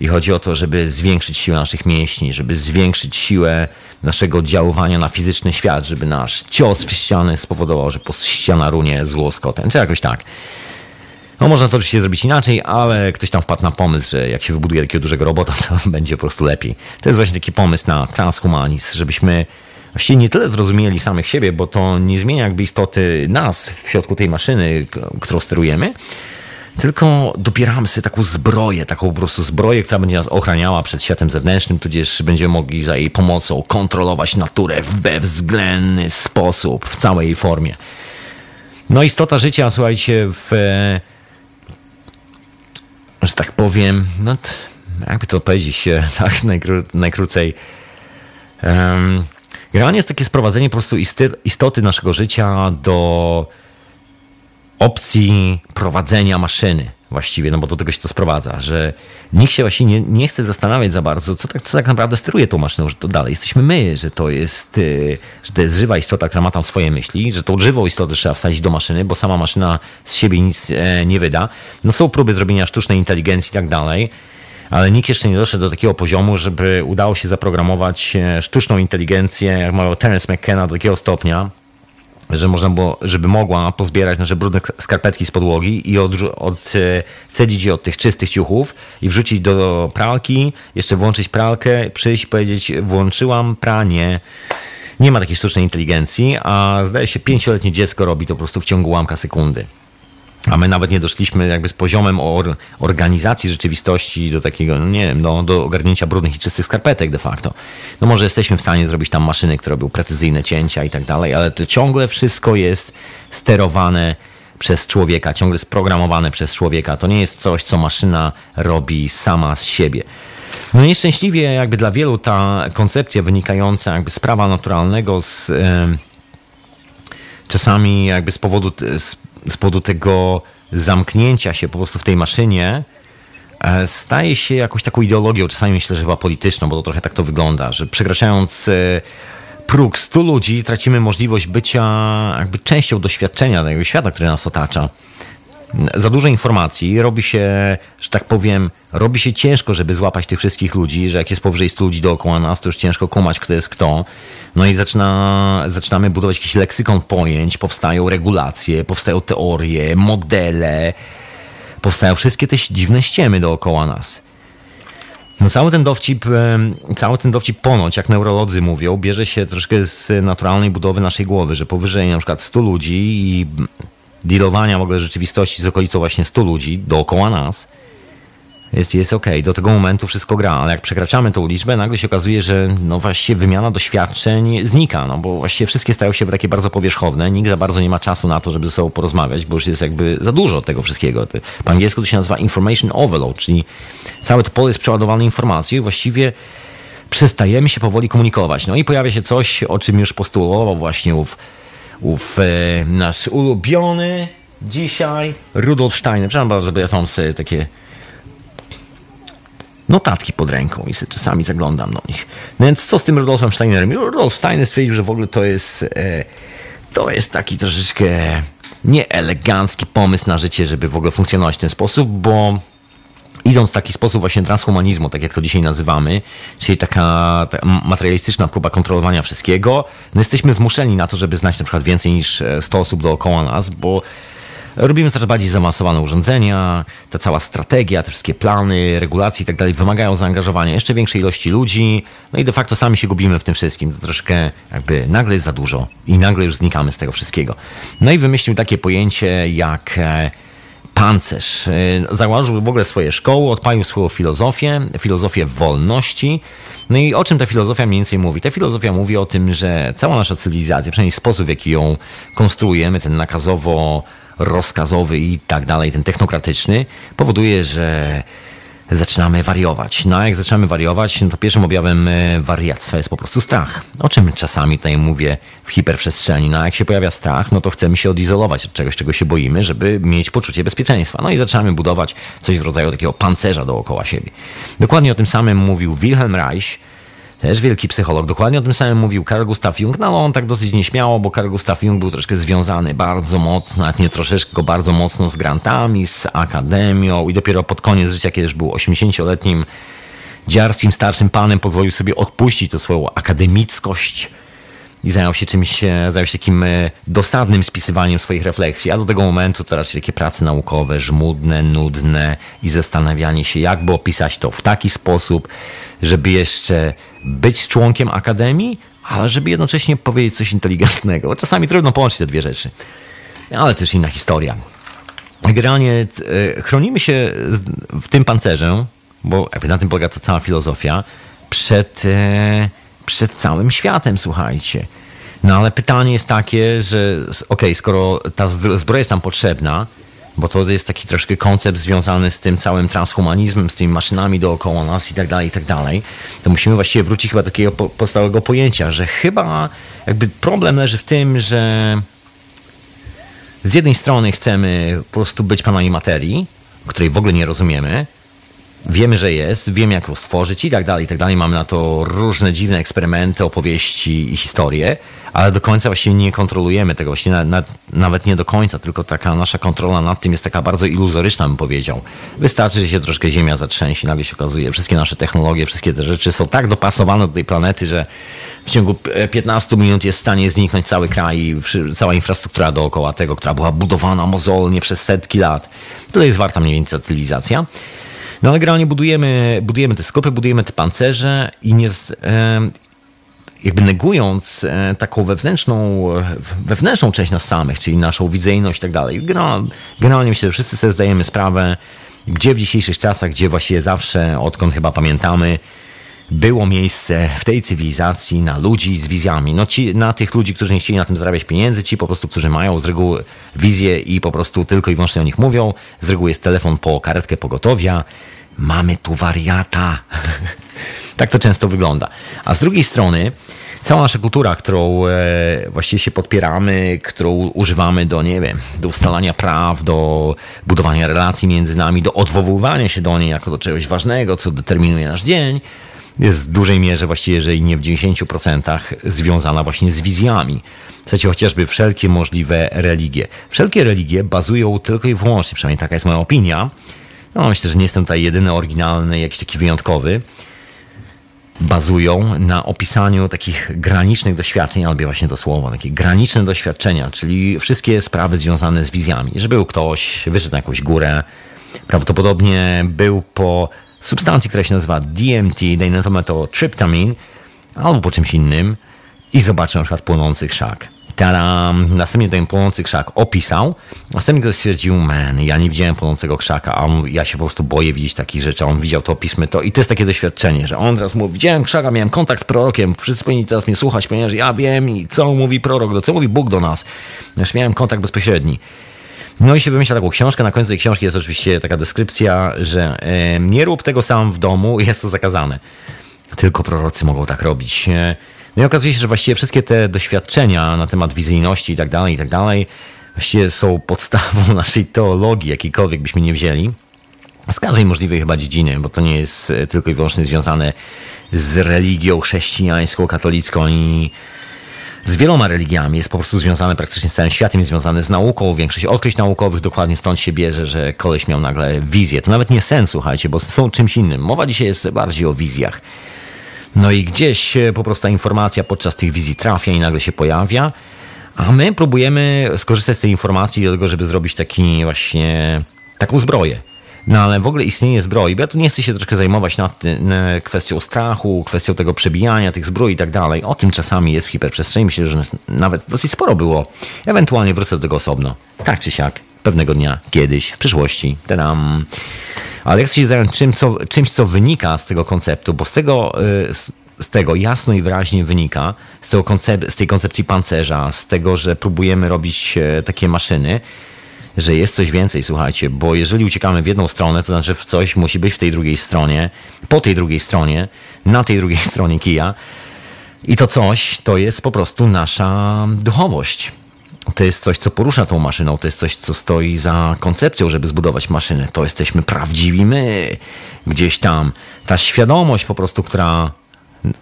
i chodzi o to, żeby zwiększyć siłę naszych mięśni, żeby zwiększyć siłę naszego oddziaływania na fizyczny świat, żeby nasz cios w ścianę spowodował, że po ściana runie z łoskotem, czy jakoś tak. No można to oczywiście zrobić inaczej, ale ktoś tam wpadł na pomysł, że jak się wybuduje takiego dużego robota, to będzie po prostu lepiej. To jest właśnie taki pomysł na transhumanizm, żebyśmy właściwie nie tyle zrozumieli samych siebie, bo to nie zmienia jakby istoty nas w środku tej maszyny, którą sterujemy, tylko dobieramy sobie taką zbroję, taką po prostu zbroję, która będzie nas ochraniała przed światem zewnętrznym, tudzież będziemy mogli za jej pomocą kontrolować naturę w bezwzględny sposób, w całej jej formie. No istota życia, słuchajcie, w że tak powiem, no jakby to powiedzieć tak najkró najkrócej. Um, generalnie jest takie sprowadzenie po prostu istoty naszego życia do opcji prowadzenia maszyny właściwie, no bo do tego się to sprowadza, że nikt się właśnie nie, nie chce zastanawiać za bardzo, co tak, co tak naprawdę steruje tą maszyną, że to dalej jesteśmy my, że to jest, y, że to jest żywa istota, która ma tam swoje myśli, że tą żywą istotę trzeba wsadzić do maszyny, bo sama maszyna z siebie nic e, nie wyda. No są próby zrobienia sztucznej inteligencji i tak dalej, ale nikt jeszcze nie doszedł do takiego poziomu, żeby udało się zaprogramować e, sztuczną inteligencję, jak mało Terence McKenna, do takiego stopnia, że można było, żeby mogła pozbierać nasze brudne skarpetki z podłogi i odcedzić je od tych czystych ciuchów i wrzucić do pralki, jeszcze włączyć pralkę, przyjść i powiedzieć włączyłam pranie. Nie ma takiej sztucznej inteligencji, a zdaje się pięcioletnie dziecko robi to po prostu w ciągu łamka sekundy a my nawet nie doszliśmy jakby z poziomem or, organizacji rzeczywistości do takiego, no nie wiem, do, do ogarnięcia brudnych i czystych skarpetek de facto. No może jesteśmy w stanie zrobić tam maszyny, które robią precyzyjne cięcia i tak dalej, ale to ciągle wszystko jest sterowane przez człowieka, ciągle sprogramowane przez człowieka. To nie jest coś, co maszyna robi sama z siebie. No nieszczęśliwie jakby dla wielu ta koncepcja wynikająca jakby z prawa naturalnego z... Yy, czasami jakby z powodu, z, z powodu tego zamknięcia się po prostu w tej maszynie e, staje się jakąś taką ideologią, czasami myślę, że chyba polityczną, bo to trochę tak to wygląda, że przekraczając e, próg 100 ludzi tracimy możliwość bycia jakby częścią doświadczenia tego świata, który nas otacza za dużo informacji, robi się, że tak powiem, robi się ciężko, żeby złapać tych wszystkich ludzi, że jak jest powyżej 100 ludzi dookoła nas, to już ciężko kumać, kto jest kto. No i zaczyna, zaczynamy budować jakiś leksykon pojęć, powstają regulacje, powstają teorie, modele, powstają wszystkie te dziwne ściemy dookoła nas. No cały ten dowcip, cały ten dowcip ponoć, jak neurolodzy mówią, bierze się troszkę z naturalnej budowy naszej głowy, że powyżej na przykład 100 ludzi i dealowania w ogóle rzeczywistości z okolicą właśnie 100 ludzi dookoła nas, jest, jest ok. Do tego momentu wszystko gra, ale jak przekraczamy tą liczbę, nagle się okazuje, że no właściwie wymiana doświadczeń znika, no bo właściwie wszystkie stają się takie bardzo powierzchowne, nikt za bardzo nie ma czasu na to, żeby ze sobą porozmawiać, bo już jest jakby za dużo tego wszystkiego. Po angielsku to się nazywa information overload, czyli całe to pole jest przeładowane informacją i właściwie przestajemy się powoli komunikować. No i pojawia się coś, o czym już postulował właśnie ów ów e, nasz ulubiony dzisiaj Rudolf Steiner. Przepraszam bardzo, bo ja tam sobie takie notatki pod ręką i sobie czasami zaglądam do nich. No więc co z tym Rudolfem Steinerem? Rudolf Steiner stwierdził, że w ogóle to jest e, to jest taki troszeczkę nieelegancki pomysł na życie, żeby w ogóle funkcjonować w ten sposób, bo idąc w taki sposób właśnie transhumanizmu, tak jak to dzisiaj nazywamy, czyli taka, materialistyczna próba kontrolowania wszystkiego, no jesteśmy zmuszeni na to, żeby znać na przykład więcej niż 100 e, osób dookoła nas, bo robimy coraz bardziej zaawansowane urządzenia, ta cała strategia, te wszystkie plany, regulacje i tak dalej wymagają zaangażowania jeszcze większej ilości ludzi, no i de facto sami się gubimy w tym wszystkim. To troszkę jakby nagle jest za dużo i nagle już znikamy z tego wszystkiego. No i wymyślił takie pojęcie jak e, pancerz. Y, założył w ogóle swoje szkoły, odpalił swoją filozofię, filozofię wolności. No i o czym ta filozofia mniej więcej mówi? Ta filozofia mówi o tym, że cała nasza cywilizacja, przynajmniej sposób, w jaki ją konstruujemy, ten nakazowo rozkazowy i tak dalej, ten technokratyczny, powoduje, że zaczynamy wariować. No a jak zaczynamy wariować, no to pierwszym objawem e, wariactwa jest po prostu strach. O czym czasami tutaj mówię w hiperprzestrzeni. No a jak się pojawia strach, no to chcemy się odizolować od czegoś, czego się boimy, żeby mieć poczucie bezpieczeństwa. No i zaczynamy budować coś w rodzaju takiego pancerza dookoła siebie. Dokładnie o tym samym mówił Wilhelm Reich, też wielki psycholog. Dokładnie o tym samym mówił Carl Gustav Jung, no ale on tak dosyć nieśmiało, bo Carl Gustav Jung był troszkę związany bardzo mocno, nawet nie troszeczkę, tylko bardzo mocno z grantami, z akademią i dopiero pod koniec życia, kiedy już był 80-letnim dziarskim, starszym panem, pozwolił sobie odpuścić tę swoją akademickość i zajął się czymś, e, zajął się takim e, dosadnym spisywaniem swoich refleksji, a do tego momentu to raczej takie prace naukowe, żmudne, nudne i zastanawianie się, jakby opisać to w taki sposób, żeby jeszcze być członkiem akademii, ale żeby jednocześnie powiedzieć coś inteligentnego. Czasami trudno połączyć te dwie rzeczy. Ale też inna historia. Generalnie e, chronimy się w tym pancerze, bo na tym polega ta cała filozofia, przed, e, przed całym światem, słuchajcie. No ale pytanie jest takie, że okej, okay, skoro ta zbroja jest nam potrzebna, bo to jest taki troszkę koncept związany z tym całym transhumanizmem, z tymi maszynami dookoła nas i tak dalej, i tak dalej, to musimy właściwie wrócić chyba do takiego podstawowego pojęcia, że chyba jakby problem leży w tym, że z jednej strony chcemy po prostu być panami materii, której w ogóle nie rozumiemy, wiemy, że jest, wiemy jak ją stworzyć i tak dalej, i tak dalej. Mamy na to różne dziwne eksperymenty, opowieści i historie, ale do końca właśnie nie kontrolujemy tego, właśnie na, na, nawet nie do końca, tylko taka nasza kontrola nad tym jest taka bardzo iluzoryczna, bym powiedział. Wystarczy, że się troszkę Ziemia zatrzęsie, nagle się okazuje, wszystkie nasze technologie, wszystkie te rzeczy są tak dopasowane do tej planety, że w ciągu 15 minut jest w stanie zniknąć cały kraj, cała infrastruktura dookoła tego, która była budowana mozolnie przez setki lat. Tyle jest warta mniej więcej cywilizacja. No ale generalnie budujemy, budujemy te skopy, budujemy te pancerze i nie, jakby negując e, taką wewnętrzną, wewnętrzną część nas samych, czyli naszą wizyjność i tak dalej. Generalnie myślę, że wszyscy sobie zdajemy sprawę, gdzie w dzisiejszych czasach, gdzie właściwie zawsze, odkąd chyba pamiętamy, było miejsce w tej cywilizacji na ludzi z wizjami. No ci, na tych ludzi, którzy nie chcieli na tym zarabiać pieniędzy, ci po prostu, którzy mają z reguły wizję i po prostu tylko i wyłącznie o nich mówią. Z reguły jest telefon po karetkę pogotowia. Mamy tu wariata. tak to często wygląda. A z drugiej strony, cała nasza kultura, którą e, właściwie się podpieramy, którą używamy do, nie wiem, do ustalania praw, do budowania relacji między nami, do odwoływania się do niej jako do czegoś ważnego, co determinuje nasz dzień, jest w dużej mierze, właściwie jeżeli nie w 90%, związana właśnie z wizjami. Słuchajcie, chociażby wszelkie możliwe religie. Wszelkie religie bazują tylko i wyłącznie, przynajmniej taka jest moja opinia, no myślę, że nie jestem tutaj jedyny oryginalny, jakiś taki wyjątkowy, bazują na opisaniu takich granicznych doświadczeń, albo właśnie to słowo, takie graniczne doświadczenia, czyli wszystkie sprawy związane z wizjami. Że był ktoś, wyszedł na jakąś górę, prawdopodobnie był po substancji, która się nazywa DMT, dynamitomethyltryptamin, albo po czymś innym i zobaczył na przykład płonący krzak. Taram. Następnie ten płonący krzak opisał. Następnie ktoś stwierdził, man, ja nie widziałem płonącego krzaka, a on, ja się po prostu boję widzieć takich rzeczy. A on widział to, opismy to. I to jest takie doświadczenie, że on teraz mówi, widziałem krzaka, miałem kontakt z prorokiem, wszyscy powinni teraz mnie słuchać, ponieważ ja wiem i co mówi prorok, do co mówi Bóg do nas. Już miałem kontakt bezpośredni. No i się wymyśla taką książkę. Na końcu tej książki jest oczywiście taka deskrypcja, że nie rób tego sam w domu, jest to zakazane. Tylko prorocy mogą tak robić. E, no i okazuje się, że właściwie wszystkie te doświadczenia na temat wizyjności i tak dalej, i tak dalej, właściwie są podstawą naszej teologii, jakiejkolwiek byśmy nie wzięli. Z każdej możliwej chyba dziedziny, bo to nie jest e, tylko i wyłącznie związane z religią chrześcijańską, katolicką i z wieloma religiami, jest po prostu związane praktycznie z całym światem, jest związane z nauką. Większość odkryć naukowych dokładnie stąd się bierze, że koleś miał nagle wizję. To nawet nie sen, słuchajcie, bo są czymś innym. Mowa dzisiaj jest bardziej o wizjach. No i gdzieś po prostu ta informacja podczas tych wizji trafia i nagle się pojawia, a my próbujemy skorzystać z tej informacji do tego, żeby zrobić taki właśnie taką zbroję. No ale w ogóle istnieje zbroi, bo ja tu nie chcę się troszkę zajmować nad, nad kwestią strachu, kwestią tego przebijania tych zbroi i tak dalej. O tym czasami jest w hiperprzestrzeni. Myślę, że nawet dosyć sporo było. Ewentualnie wrócę do tego osobno. Tak czy siak. Pewnego dnia, kiedyś, w przyszłości. Tadam. Ale ja chcę się zająć czym, co, czymś, co wynika z tego konceptu, bo z tego, y, z tego jasno i wyraźnie wynika, z, tego koncep- z tej koncepcji pancerza, z tego, że próbujemy robić e, takie maszyny, że jest coś więcej, słuchajcie, bo jeżeli uciekamy w jedną stronę, to znaczy coś musi być w tej drugiej stronie, po tej drugiej stronie, na tej drugiej stronie kija. I to coś to jest po prostu nasza duchowość. To jest coś, co porusza tą maszyną, to jest coś, co stoi za koncepcją, żeby zbudować maszynę. To jesteśmy prawdziwi my, gdzieś tam. Ta świadomość po prostu, która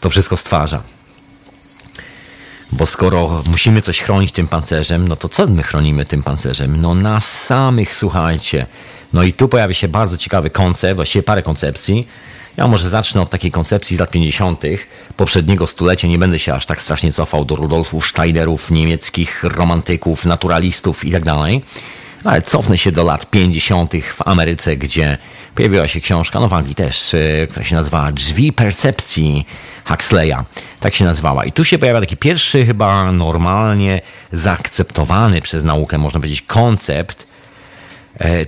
to wszystko stwarza. Bo skoro musimy coś chronić tym pancerzem, no to co my chronimy tym pancerzem? No nas samych, słuchajcie. No i tu pojawia się bardzo ciekawy koncept, właściwie parę koncepcji. Ja może zacznę od takiej koncepcji z lat 50. poprzedniego stulecia. Nie będę się aż tak strasznie cofał do Rudolfów Steinerów, niemieckich romantyków, naturalistów i dalej. Ale cofnę się do lat 50. w Ameryce, gdzie pojawiła się książka, no w też, e, która się nazywa Drzwi Percepcji Huxleya. Tak się nazywała. I tu się pojawia taki pierwszy, chyba normalnie zaakceptowany przez naukę, można powiedzieć, koncept,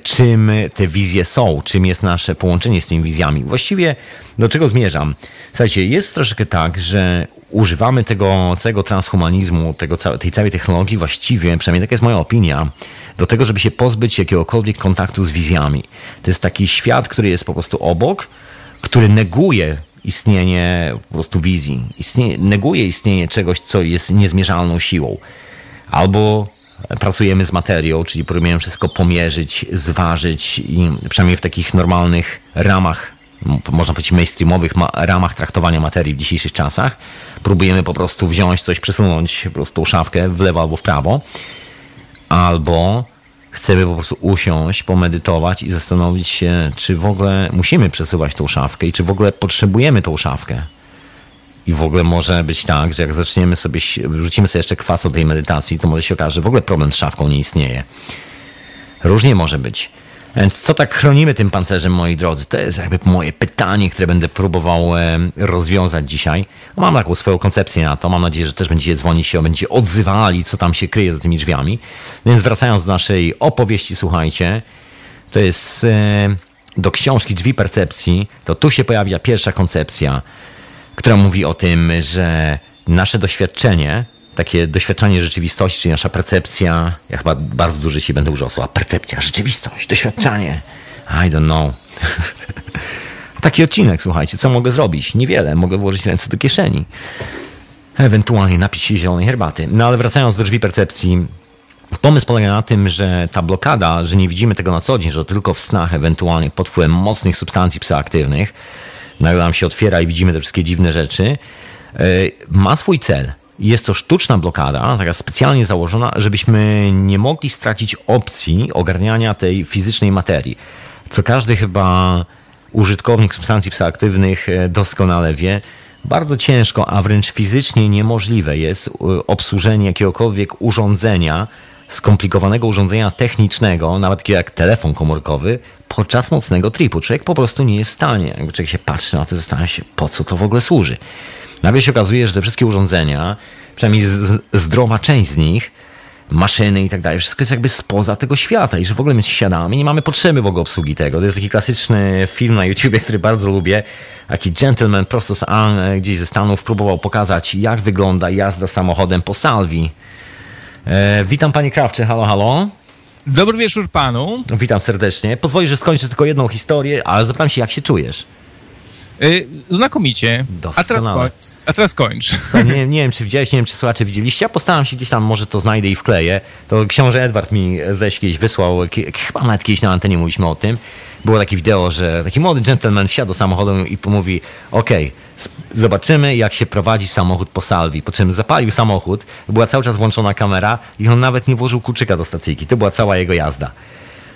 czym te wizje są, czym jest nasze połączenie z tymi wizjami. Właściwie do czego zmierzam? Słuchajcie, jest troszeczkę tak, że używamy tego całego transhumanizmu, tego, tej całej technologii właściwie, przynajmniej taka jest moja opinia, do tego, żeby się pozbyć jakiegokolwiek kontaktu z wizjami. To jest taki świat, który jest po prostu obok, który neguje istnienie po prostu wizji, istnieje, neguje istnienie czegoś, co jest niezmierzalną siłą. Albo pracujemy z materią, czyli próbujemy wszystko pomierzyć, zważyć i przynajmniej w takich normalnych ramach, można powiedzieć mainstreamowych ramach traktowania materii w dzisiejszych czasach, próbujemy po prostu wziąć coś, przesunąć po prostu szafkę w lewo albo w prawo, albo chcemy po prostu usiąść, pomedytować i zastanowić się, czy w ogóle musimy przesuwać tą szafkę i czy w ogóle potrzebujemy tą szafkę. I w ogóle może być tak, że jak zaczniemy sobie, wrzucimy sobie jeszcze kwas od tej medytacji, to może się okaże, że w ogóle problem z szafką nie istnieje. Różnie może być. Więc co tak chronimy tym pancerzem, moi drodzy? To jest jakby moje pytanie, które będę próbował rozwiązać dzisiaj. Mam taką swoją koncepcję na to. Mam nadzieję, że też będziecie dzwonić się, będziecie odzywali, co tam się kryje za tymi drzwiami. Więc wracając do naszej opowieści, słuchajcie, to jest do książki Drzwi Percepcji, to tu się pojawia pierwsza koncepcja, która mówi o tym, że nasze doświadczenie, takie doświadczenie rzeczywistości, czyli nasza percepcja, ja chyba bardzo duży się będę używał słowa percepcja, rzeczywistość, doświadczanie, I don't know. Taki odcinek, słuchajcie, co mogę zrobić? Niewiele, mogę włożyć ręce do kieszeni. Ewentualnie napić się zielonej herbaty. No ale wracając do drzwi percepcji, Pomysł polega na tym, że ta blokada, że nie widzimy tego na co dzień, że tylko w snach, ewentualnie pod wpływem mocnych substancji psychoaktywnych, nagle nam się otwiera i widzimy te wszystkie dziwne rzeczy, e, ma swój cel. Jest to sztuczna blokada, taka specjalnie założona, żebyśmy nie mogli stracić opcji ogarniania tej fizycznej materii. Co każdy chyba użytkownik substancji psychoaktywnych e, doskonale wie, bardzo ciężko, a wręcz fizycznie niemożliwe jest e, obsłużenie jakiegokolwiek urządzenia, skomplikowanego urządzenia technicznego, nawet takiego jak telefon komórkowy, podczas mocnego tripu. Człowiek po prostu nie jest w stanie. Jakby człowiek się patrzy na to, zastanawia się, po co to w ogóle służy. Nagle się okazuje, że te wszystkie urządzenia, przynajmniej zdrowa część z nich, maszyny i tak dalej, wszystko jest jakby spoza tego świata i że w ogóle my siadamy nie mamy potrzeby w ogóle obsługi tego. To jest taki klasyczny film na YouTubie, który bardzo lubię. Taki gentleman prosto z gdzieś ze Stanów próbował pokazać, jak wygląda jazda samochodem po salwi. E, witam panie Krawcze, halo, halo. Dobry wieczór panu. Witam serdecznie. Pozwolisz, że skończę tylko jedną historię, ale zapytam się, jak się czujesz? Yy, znakomicie. A teraz, kończ, a teraz kończ. Co, nie, nie wiem, czy widziałeś, nie wiem, czy słuchacze widzieliście. Ja postaram się gdzieś tam, może to znajdę i wkleję. To książę Edward mi zejść kiedyś wysłał, chyba nawet kiedyś na antenie mówiliśmy o tym. Było takie wideo, że taki młody gentleman wsiadł do samochodu i mówi, okej, okay, zobaczymy jak się prowadzi samochód po salwi. Po czym zapalił samochód, była cały czas włączona kamera i on nawet nie włożył kluczyka do stacyjki. To była cała jego jazda.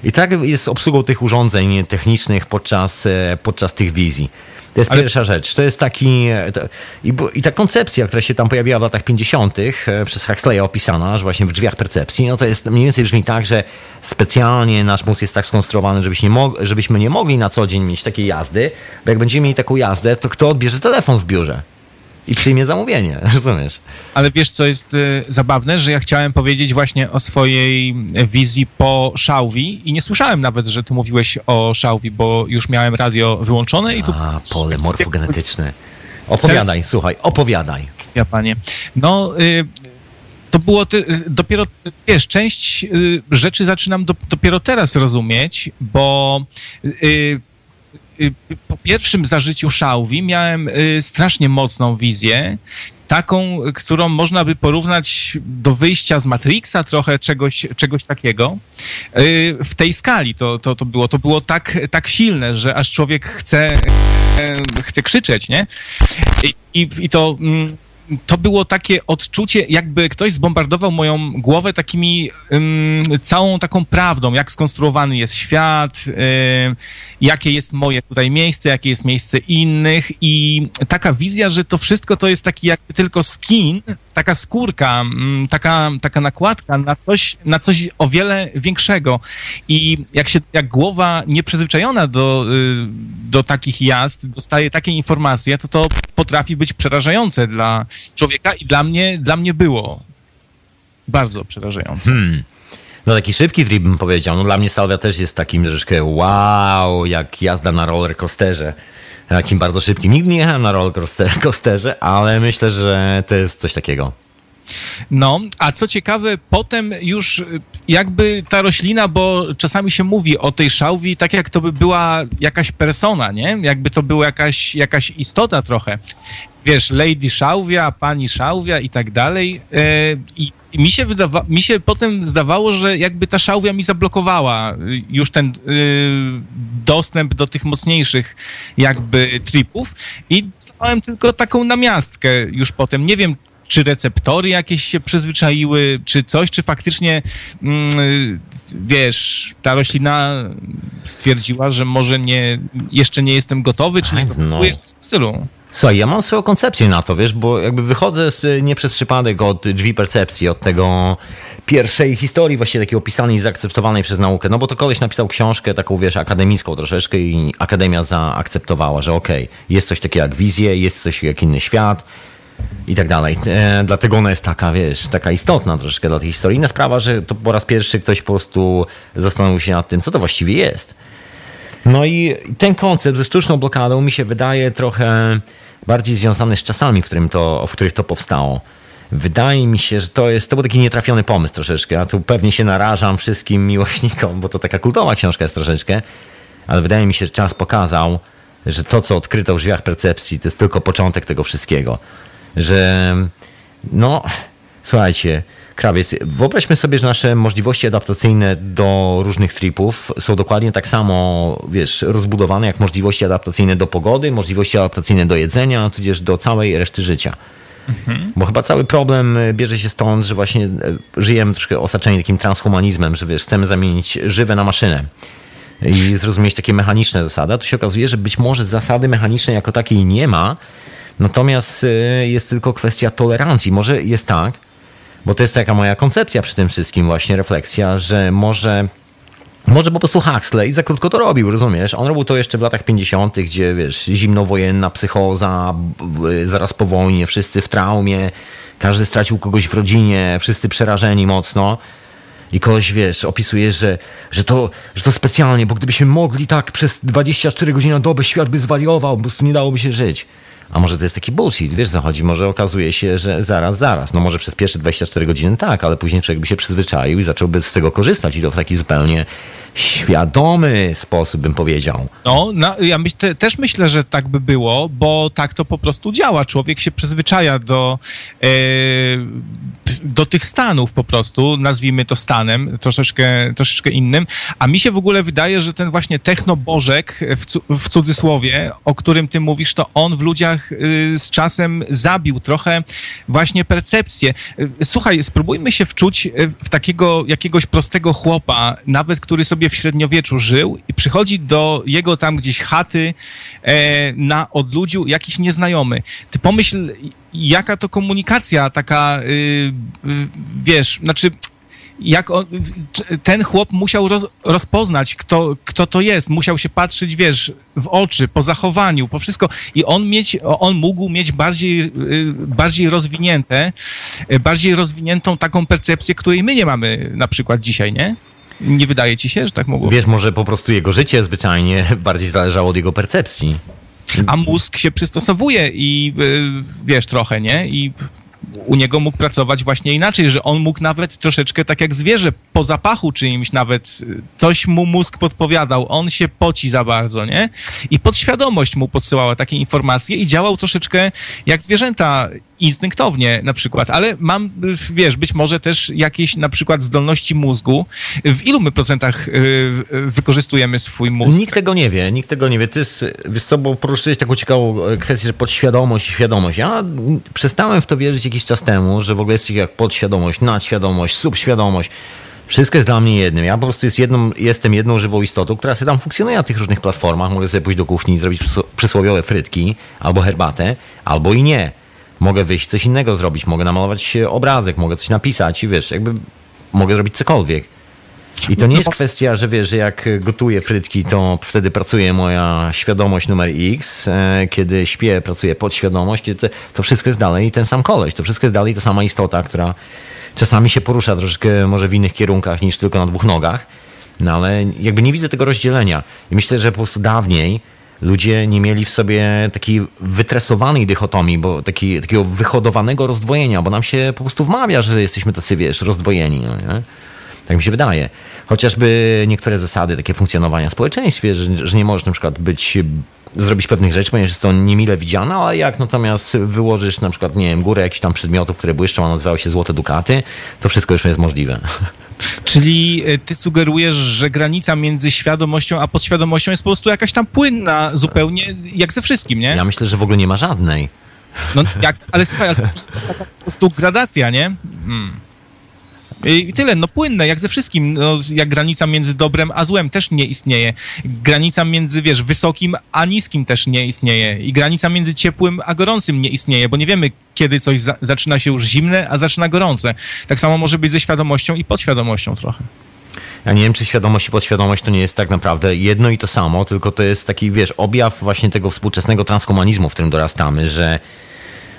I tak jest obsługą tych urządzeń technicznych podczas, e, podczas tych wizji. To jest Ale... pierwsza rzecz. To jest taki. To, i, i, ta koncepcja, która się tam pojawiła w latach 50. E, przez Huxleya opisana, że właśnie w drzwiach percepcji, no to jest mniej więcej brzmi tak, że specjalnie nasz mózg jest tak skonstruowany, żebyśmy nie, mog- żebyśmy nie mogli na co dzień mieć takiej jazdy, bo jak będziemy mieli taką jazdę, to kto odbierze telefon w biurze? I przyjmie zamówienie, rozumiesz? Ale wiesz, co jest y, zabawne, że ja chciałem powiedzieć właśnie o swojej wizji po Szałwi i nie słyszałem nawet, że ty mówiłeś o Szałwi, bo już miałem radio wyłączone i tu... A, pole morfogenetyczne. Opowiadaj, Te... słuchaj, opowiadaj. Ja, panie. No... Y to było ty, dopiero, wiesz, część y, rzeczy zaczynam do, dopiero teraz rozumieć, bo y, Y, po pierwszym zażyciu Szałwi miałem y, strasznie mocną wizję, taką, którą można by porównać do wyjścia z Matrixa, trochę czegoś, czegoś takiego. Y, w tej skali to, to, to było. To było tak, tak silne, że aż człowiek chce, chce krzyczeć, nie? I, i to mm, to było takie odczucie, jakby ktoś zbombardował moją głowę takimi całą taką prawdą, jak skonstruowany jest świat, um, jakie jest moje tutaj miejsce, jakie jest miejsce innych i taka wizja, że to wszystko to jest taki jakby tylko skin, taka skórka, taka, taka nakładka na coś, na coś o wiele większego. I jak się, jak głowa nieprzyzwyczajona do, y, do takich jazd dostaje takie informacje, to to potrafi być przerażające dla człowieka i dla mnie, dla mnie było bardzo przerażające. Hmm. No taki szybki trip bym powiedział. No dla mnie Salvia też jest takim troszeczkę wow, jak jazda na roller coasterze. Takim bardzo szybkim. Nigdy nie jechałem na roller coasterze, ale myślę, że to jest coś takiego. No, a co ciekawe, potem już jakby ta roślina, bo czasami się mówi o tej szałwi tak jak to by była jakaś persona, nie? Jakby to była jakaś, jakaś istota trochę. wiesz, Lady Szałwia, pani Szałwia i tak dalej. E, I i mi się, wydawa- mi się potem zdawało, że jakby ta szałwia mi zablokowała y, już ten y, dostęp do tych mocniejszych jakby tripów i dostałem tylko taką namiastkę już potem. Nie wiem, czy receptory jakieś się przyzwyczaiły, czy coś, czy faktycznie, mm, wiesz, ta roślina stwierdziła, że może nie, jeszcze nie jestem gotowy, czy nie no. zasługujesz w stylu. Słuchaj, ja mam swoją koncepcję na to, wiesz, bo jakby wychodzę z, nie przez przypadek od drzwi percepcji, od tego pierwszej historii właściwie takiej opisanej i zaakceptowanej przez naukę, no bo to koleś napisał książkę taką, wiesz, akademicką troszeczkę i akademia zaakceptowała, że okej, jest coś takiego jak wizje, jest coś jak inny świat i tak dalej. E, dlatego ona jest taka, wiesz, taka istotna troszeczkę dla tej historii. Inna sprawa, że to po raz pierwszy ktoś po prostu zastanowił się nad tym, co to właściwie jest. No i ten koncept ze sztuczną blokadą mi się wydaje trochę bardziej związany z czasami, w, którym to, w których to powstało. Wydaje mi się, że to jest, to był taki nietrafiony pomysł troszeczkę. Ja tu pewnie się narażam wszystkim miłośnikom, bo to taka kultowa książka jest troszeczkę, ale wydaje mi się, że czas pokazał, że to, co odkryto w drzwiach percepcji, to jest tylko początek tego wszystkiego. Że, no, słuchajcie, krawiec, wyobraźmy sobie, że nasze możliwości adaptacyjne do różnych tripów są dokładnie tak samo, wiesz, rozbudowane jak możliwości adaptacyjne do pogody, możliwości adaptacyjne do jedzenia, tudzież do całej reszty życia. Bo chyba cały problem e, bierze się stąd, że właśnie e, żyjemy troszkę osaczeni takim transhumanizmem, że wiesz, chcemy zamienić żywe na maszynę i zrozumieć takie mechaniczne zasady. Tu się okazuje, że być może zasady mechanicznej jako takiej nie ma, natomiast e, jest tylko kwestia tolerancji. Może jest tak, bo to jest taka moja koncepcja przy tym wszystkim, właśnie refleksja, że może. Może po prostu Huxley za krótko to robił, rozumiesz? On robił to jeszcze w latach 50., gdzie wiesz, zimnowojenna psychoza, b- zaraz po wojnie, wszyscy w traumie, każdy stracił kogoś w rodzinie, wszyscy przerażeni mocno. I kogoś, wiesz, opisuje, że, że, to, że to specjalnie, bo gdybyśmy mogli tak przez 24 godziny na dobę, świat by zwariował, po prostu nie dałoby się żyć. A może to jest taki bullshit, wiesz co chodzi? Może okazuje się, że zaraz, zaraz. No może przez pierwsze 24 godziny tak, ale później człowiek by się przyzwyczaił i zacząłby z tego korzystać i to w taki zupełnie świadomy sposób, bym powiedział. No, ja myśl, te, też myślę, że tak by było, bo tak to po prostu działa. Człowiek się przyzwyczaja do, e, do tych stanów po prostu, nazwijmy to stanem, troszeczkę, troszeczkę innym. A mi się w ogóle wydaje, że ten właśnie technobożek w, w cudzysłowie, o którym ty mówisz, to on w ludziach y, z czasem zabił trochę właśnie percepcję. Y, Słuchaj, spróbujmy się wczuć y, w takiego jakiegoś prostego chłopa, nawet który sobie w średniowieczu żył i przychodzi do jego tam gdzieś chaty e, na odludziu jakiś nieznajomy. Ty pomyśl, jaka to komunikacja taka, wiesz, znaczy jak on, ten chłop musiał roz, rozpoznać, kto, kto to jest, musiał się patrzeć, wiesz, w oczy, po zachowaniu, po wszystko i on mieć, on mógł mieć bardziej, y, bardziej rozwinięte, y, bardziej rozwiniętą taką percepcję, której my nie mamy na przykład dzisiaj, nie? Nie wydaje ci się, że tak mogło Wiesz, może po prostu jego życie zwyczajnie bardziej zależało od jego percepcji. a mózg się przystosowuje i y, wiesz trochę, nie? I u niego mógł pracować właśnie inaczej, że on mógł nawet troszeczkę tak jak zwierzę, po zapachu czyimś nawet, y, coś mu mózg podpowiadał, on się poci za bardzo, nie? I podświadomość mu podsyłała takie informacje i działał troszeczkę jak zwierzęta instynktownie na przykład, ale mam, wiesz, być może też jakieś na przykład zdolności mózgu. W ilu my procentach y, wykorzystujemy swój mózg? Nikt tego nie wie, nikt tego nie wie. To jest, wiesz co, poruszyłeś taką ciekawą e, kwestię, że podświadomość i świadomość. Ja przestałem w to wierzyć jakiś czas temu, że w ogóle jest coś jak podświadomość, nadświadomość, subświadomość. Wszystko jest dla mnie jednym. Ja po prostu jest jedną, jestem jedną żywą istotą, która sobie tam funkcjonuje na tych różnych platformach. Mogę sobie pójść do kuchni i zrobić przysło- przysłowiowe frytki, albo herbatę, albo i nie. Mogę wyjść coś innego zrobić, mogę namalować obrazek, mogę coś napisać i wiesz, jakby mogę zrobić cokolwiek. I to nie jest kwestia, że wiesz, że jak gotuję frytki, to wtedy pracuje moja świadomość numer X, e, kiedy śpię, pracuje podświadomość, to wszystko jest dalej ten sam koleś, to wszystko jest dalej ta sama istota, która czasami się porusza troszeczkę może w innych kierunkach niż tylko na dwóch nogach, no ale jakby nie widzę tego rozdzielenia. I myślę, że po prostu dawniej ludzie nie mieli w sobie takiej wytresowanej dychotomii, bo taki, takiego wyhodowanego rozdwojenia, bo nam się po prostu wmawia, że jesteśmy tacy, wiesz, rozdwojeni. No nie? Tak mi się wydaje. Chociażby niektóre zasady takie funkcjonowania w społeczeństwie, że, że nie możesz na przykład być zrobić pewnych rzeczy, ponieważ jest to niemile widziane, ale jak natomiast wyłożysz na przykład, nie wiem, górę jakichś tam przedmiotów, które błyszczą, a nazywały się złote dukaty, to wszystko już jest możliwe. Czyli e, ty sugerujesz, że granica między świadomością a podświadomością jest po prostu jakaś tam płynna, zupełnie jak ze wszystkim, nie? Ja myślę, że w ogóle nie ma żadnej. No, jak, ale słuchaj, ale to jest taka po prostu gradacja, nie? Hmm. I tyle, no płynne, jak ze wszystkim, no, jak granica między dobrem a złem też nie istnieje. Granica między, wiesz, wysokim a niskim też nie istnieje. I granica między ciepłym a gorącym nie istnieje, bo nie wiemy, kiedy coś za zaczyna się już zimne, a zaczyna gorące. Tak samo może być ze świadomością i podświadomością trochę. Ja nie wiem, czy świadomość i podświadomość to nie jest tak naprawdę jedno i to samo, tylko to jest taki, wiesz, objaw właśnie tego współczesnego transhumanizmu, w którym dorastamy, że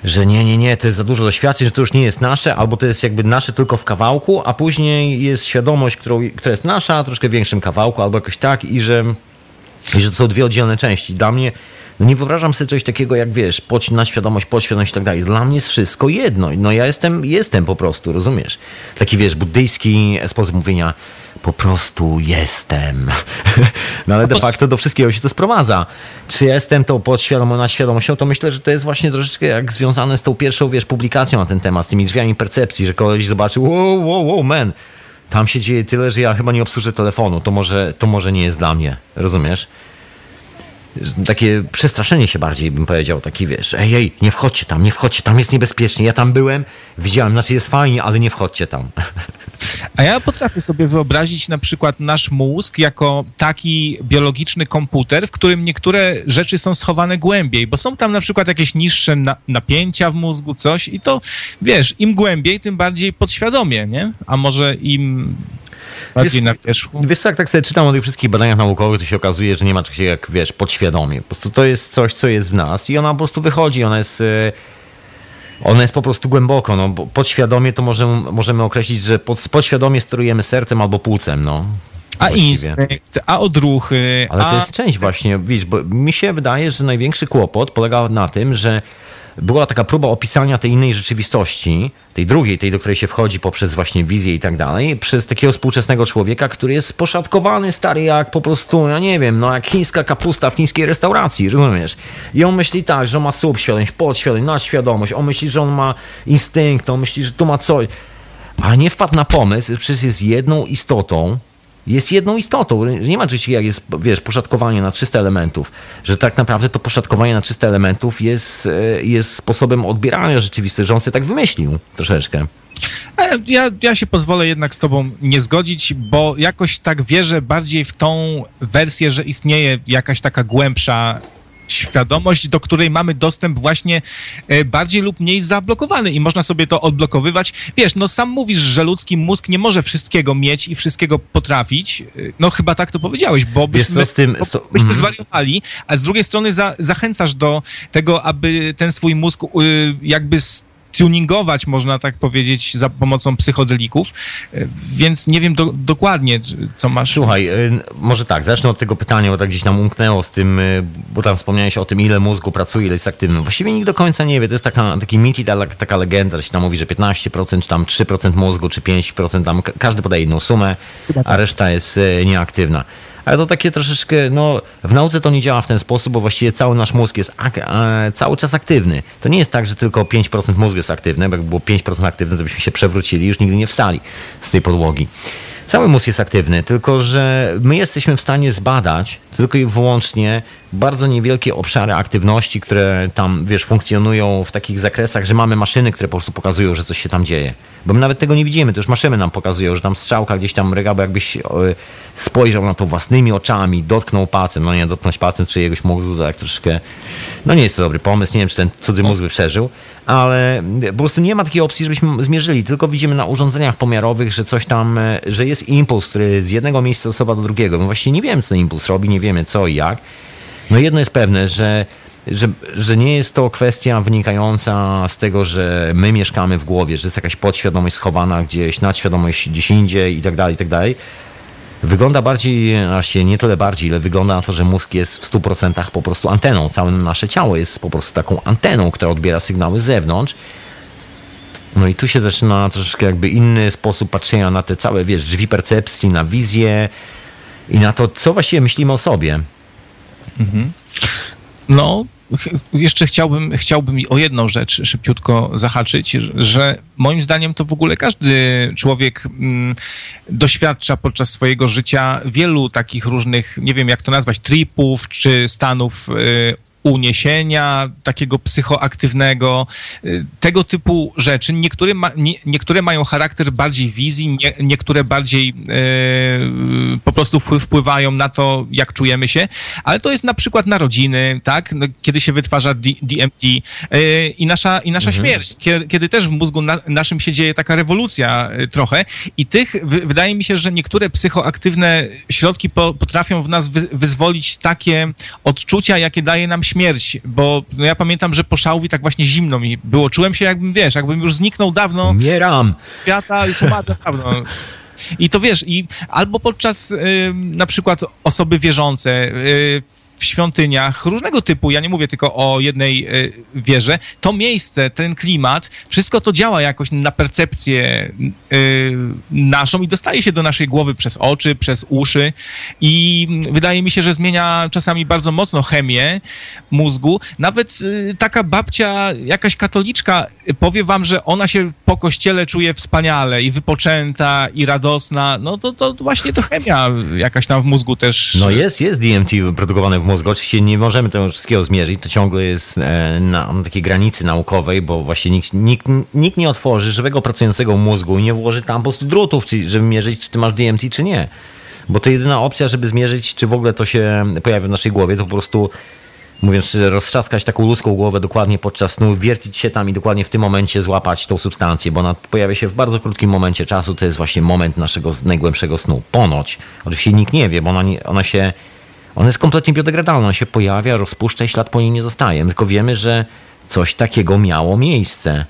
że nie, nie, nie, to jest za dużo doświadczeń, że to już nie jest nasze, albo to jest jakby nasze tylko w kawałku, a później jest świadomość, którą, która jest nasza, troszkę większym kawałku, albo jakoś tak i że, i że to są dwie oddzielne części. Dla mnie, no nie wyobrażam sobie czegoś takiego jak, wiesz, poć na świadomość, podświadomość i tak dalej. Dla mnie jest wszystko jedno. No ja jestem, jestem po prostu, rozumiesz? Taki, wiesz, buddyjski sposób mówienia, po prostu jestem. No ale de facto do wszystkiego się to sprowadza. Czy jestem to podświadomą nad świadomością, to myślę, że to jest właśnie troszeczkę jak związane z tą pierwszą, wiesz, publikacją na ten temat, z tymi drzwiami percepcji, że koleś zobaczył, wow, wow, wow, man, tam się dzieje tyle, że ja chyba nie obsłużę telefonu, to może, to może nie jest dla mnie, rozumiesz? takie przestraszenie się bardziej bym powiedział, taki wiesz, ej, ej, nie wchodźcie tam, nie wchodźcie, tam jest niebezpiecznie, ja tam byłem, widziałem, znaczy jest fajnie, ale nie wchodźcie tam. A ja potrafię sobie wyobrazić na przykład nasz mózg jako taki biologiczny komputer, w którym niektóre rzeczy są schowane głębiej, bo są tam na przykład jakieś niższe na napięcia w mózgu, coś i to, wiesz, im głębiej, tym bardziej podświadomie, nie? A może im bardziej wiesz, na wierzchu. Wiesz co, jak tak sobie czytam o tych wszystkich badaniach naukowych, to się okazuje, że nie ma czegoś jak, wiesz, podświadomie. Po prostu to jest coś, co jest w nas i ona po prostu wychodzi, ona jest... Yy ona jest po prostu głęboko. No, bo podświadomie to możemy, możemy określić, że pod, podświadomie sterujemy sercem albo płucem. No. A właściwie. instynkt, a odruchy. Ale a... to jest część właśnie, widzisz, bo mi się wydaje, że największy kłopot polega na tym, że była taka próba opisania tej innej rzeczywistości, tej drugiej, tej, do której się wchodzi poprzez właśnie wizję i tak dalej, przez takiego współczesnego człowieka, który jest poszatkowany, stary, jak po prostu, ja nie wiem, no jak chińska kapusta w chińskiej restauracji, rozumiesz? I on myśli tak, że on ma subświadomość, podświadomość, nadświadomość, on myśli, że on ma instynkt, on myśli, że tu ma coś, a nie wpadł na pomysł, że przecież jest jedną istotą, jest jedną istotą. Nie ma czegoś jak jest, wiesz, poszatkowanie na 300 elementów, że tak naprawdę to poszatkowanie na 300 elementów jest, e, jest sposobem odbierania rzeczywistości, że on sobie tak wymyślił troszeczkę. Ja, ja się pozwolę jednak z tobą nie zgodzić, bo jakoś tak wierzę bardziej w tą wersję, że istnieje jakaś taka głębsza świadomość, do której mamy dostęp właśnie e, bardziej lub mniej zablokowany i można sobie to odblokowywać. Wiesz, no sam mówisz, że ludzki mózg nie może wszystkiego mieć i wszystkiego potrafić. E, no chyba tak to powiedziałeś, bo byśmy, Wiesz, z tym, bo byśmy mm. zwariowali, a z drugiej strony za, zachęcasz do tego, aby ten swój mózg jakby tuningować, można tak powiedzieć, za pomocą psychodelików, e, więc nie wiem do, dokładnie, co masz. Słuchaj, e, może tak, zacznę od tego pytania, bo tak gdzieś nam umknęło z tym, e, bo tam wspomniałeś o tym, ile mózgu pracuje, ile jest aktywny. Właściwie nikt do końca nie wie, to jest taka, taki mit i taka legenda, że się tam mówi, że 15%, czy tam 3% mózgu, czy 5%, tam każdy podaje inną sumę, a tak. reszta jest nieaktywna ale to takie troszeczkę, no w nauce to nie działa w ten sposób, bo właściwie cały nasz mózg jest cały czas aktywny. To nie jest tak, że tylko 5% mózgu jest aktywny, bo jakby było 5% aktywne, to byśmy się przewrócili i już nigdy nie wstali z tej podłogi. Cały mózg jest aktywny, tylko że my jesteśmy w stanie zbadać tylko i wyłącznie bardzo niewielkie obszary aktywności, które tam, wiesz, funkcjonują w takich zakresach, że mamy maszyny, które po prostu pokazują, że coś się tam dzieje. Bo my nawet tego nie widzimy, to już maszyny nam pokazują, że tam strzałka gdzieś tam regał, jakbyś spojrzał na to własnymi oczami, dotknął palcem, no nie, dotknąć palcem czyjegoś mózgu, to tak troszeczkę, no nie jest to dobry pomysł, nie wiem, czy ten cudzy mózg by przeżył, ale po prostu nie ma takiej opcji, żebyśmy zmierzyli, tylko widzimy na urządzeniach pomiarowych, że coś tam, e, że jest impuls, który z jednego miejsca zasuwa do drugiego. No właśnie nie wiem, co ten impuls robi, nie wiemy co i jak. No jedno jest pewne, że że, że nie jest to kwestia wynikająca z tego, że my mieszkamy w głowie, że jest jakaś podświadomość schowana gdzieś, nadświadomość gdzieś indziej i tak dalej, i tak dalej. Wygląda bardziej, właśnie nie tyle bardziej, ile wygląda na to, że mózg jest w 100% po prostu anteną. Całe nasze ciało jest po prostu taką anteną, która odbiera sygnały z zewnątrz. No i tu się zaczyna troszeczkę jakby inny sposób patrzenia na te całe, wiesz, drzwi percepcji, na wizję i na to, co właściwie myślimy o sobie. Mhm. No, jeszcze chciałbym, chciałbym o jedną rzecz szybciutko zahaczyć, że moim zdaniem to w ogóle każdy człowiek mm, doświadcza podczas swojego życia wielu takich różnych, nie wiem jak to nazwać, tripów czy stanów y, uniesienia takiego psychoaktywnego, y, tego typu rzeczy. Niektóre, ma, nie, niektóre mają charakter bardziej wizji, nie, niektóre bardziej e, po prostu wpływają na to, jak czujemy się, ale to jest na przykład narodziny, tak? No, kiedy się wytwarza D, DMT e, i nasza, i nasza mhm. śmierć, kiedy, kiedy, też w mózgu na, naszym się dzieje taka rewolucja trochę i tych, w, wydaje mi się, że niektóre psychoaktywne środki po, potrafią w nas wy, wyzwolić takie odczucia, jakie daje nam śmierć śmierć, bo no ja pamiętam, że po szałwi tak właśnie zimno mi było. Czułem się jakbym, wiesz, jakbym już zniknął dawno. Umieram. Z świata, już umarłem dawno. I to wiesz, i albo podczas y, na przykład osoby wierzące, y, w świątyniach różnego typu, ja nie mówię tylko o jednej e, wieży, to miejsce, ten klimat, wszystko to działa jakoś na percepcję e, naszą i dostaje się do naszej głowy przez oczy, przez uszy i wydaje mi się, że zmienia czasami bardzo mocno chemię mózgu. Nawet e, taka babcia, jakaś katoliczka powie wam, że ona się po kościele czuje wspaniale i wypoczęta i radosna, no to, to właśnie to chemia jakaś tam w mózgu też. No jest, jest DMT produkowane mózgu. Oczywiście nie możemy tego wszystkiego zmierzyć, to ciągle jest e, na takiej granicy naukowej, bo właśnie nikt, nikt, nikt nie otworzy żywego pracującego mózgu i nie włoży tam po prostu drutów, żeby mierzyć, czy ty masz DMT, czy nie. Bo to jedyna opcja, żeby zmierzyć, czy w ogóle to się pojawia w naszej głowie, to po prostu mówiąc roztrzaskać taką ludzką głowę dokładnie podczas snu, wiercić się tam i dokładnie w tym momencie złapać tą substancję, bo ona pojawia się w bardzo krótkim momencie czasu, to jest właśnie moment naszego najgłębszego snu. Ponoć. Oczywiście nikt nie wie, bo ona, ona się ona jest kompletnie biodegradalna, ona się pojawia, rozpuszcza i ślad po niej nie zostaje. Tylko wiemy, że coś takiego miało miejsce.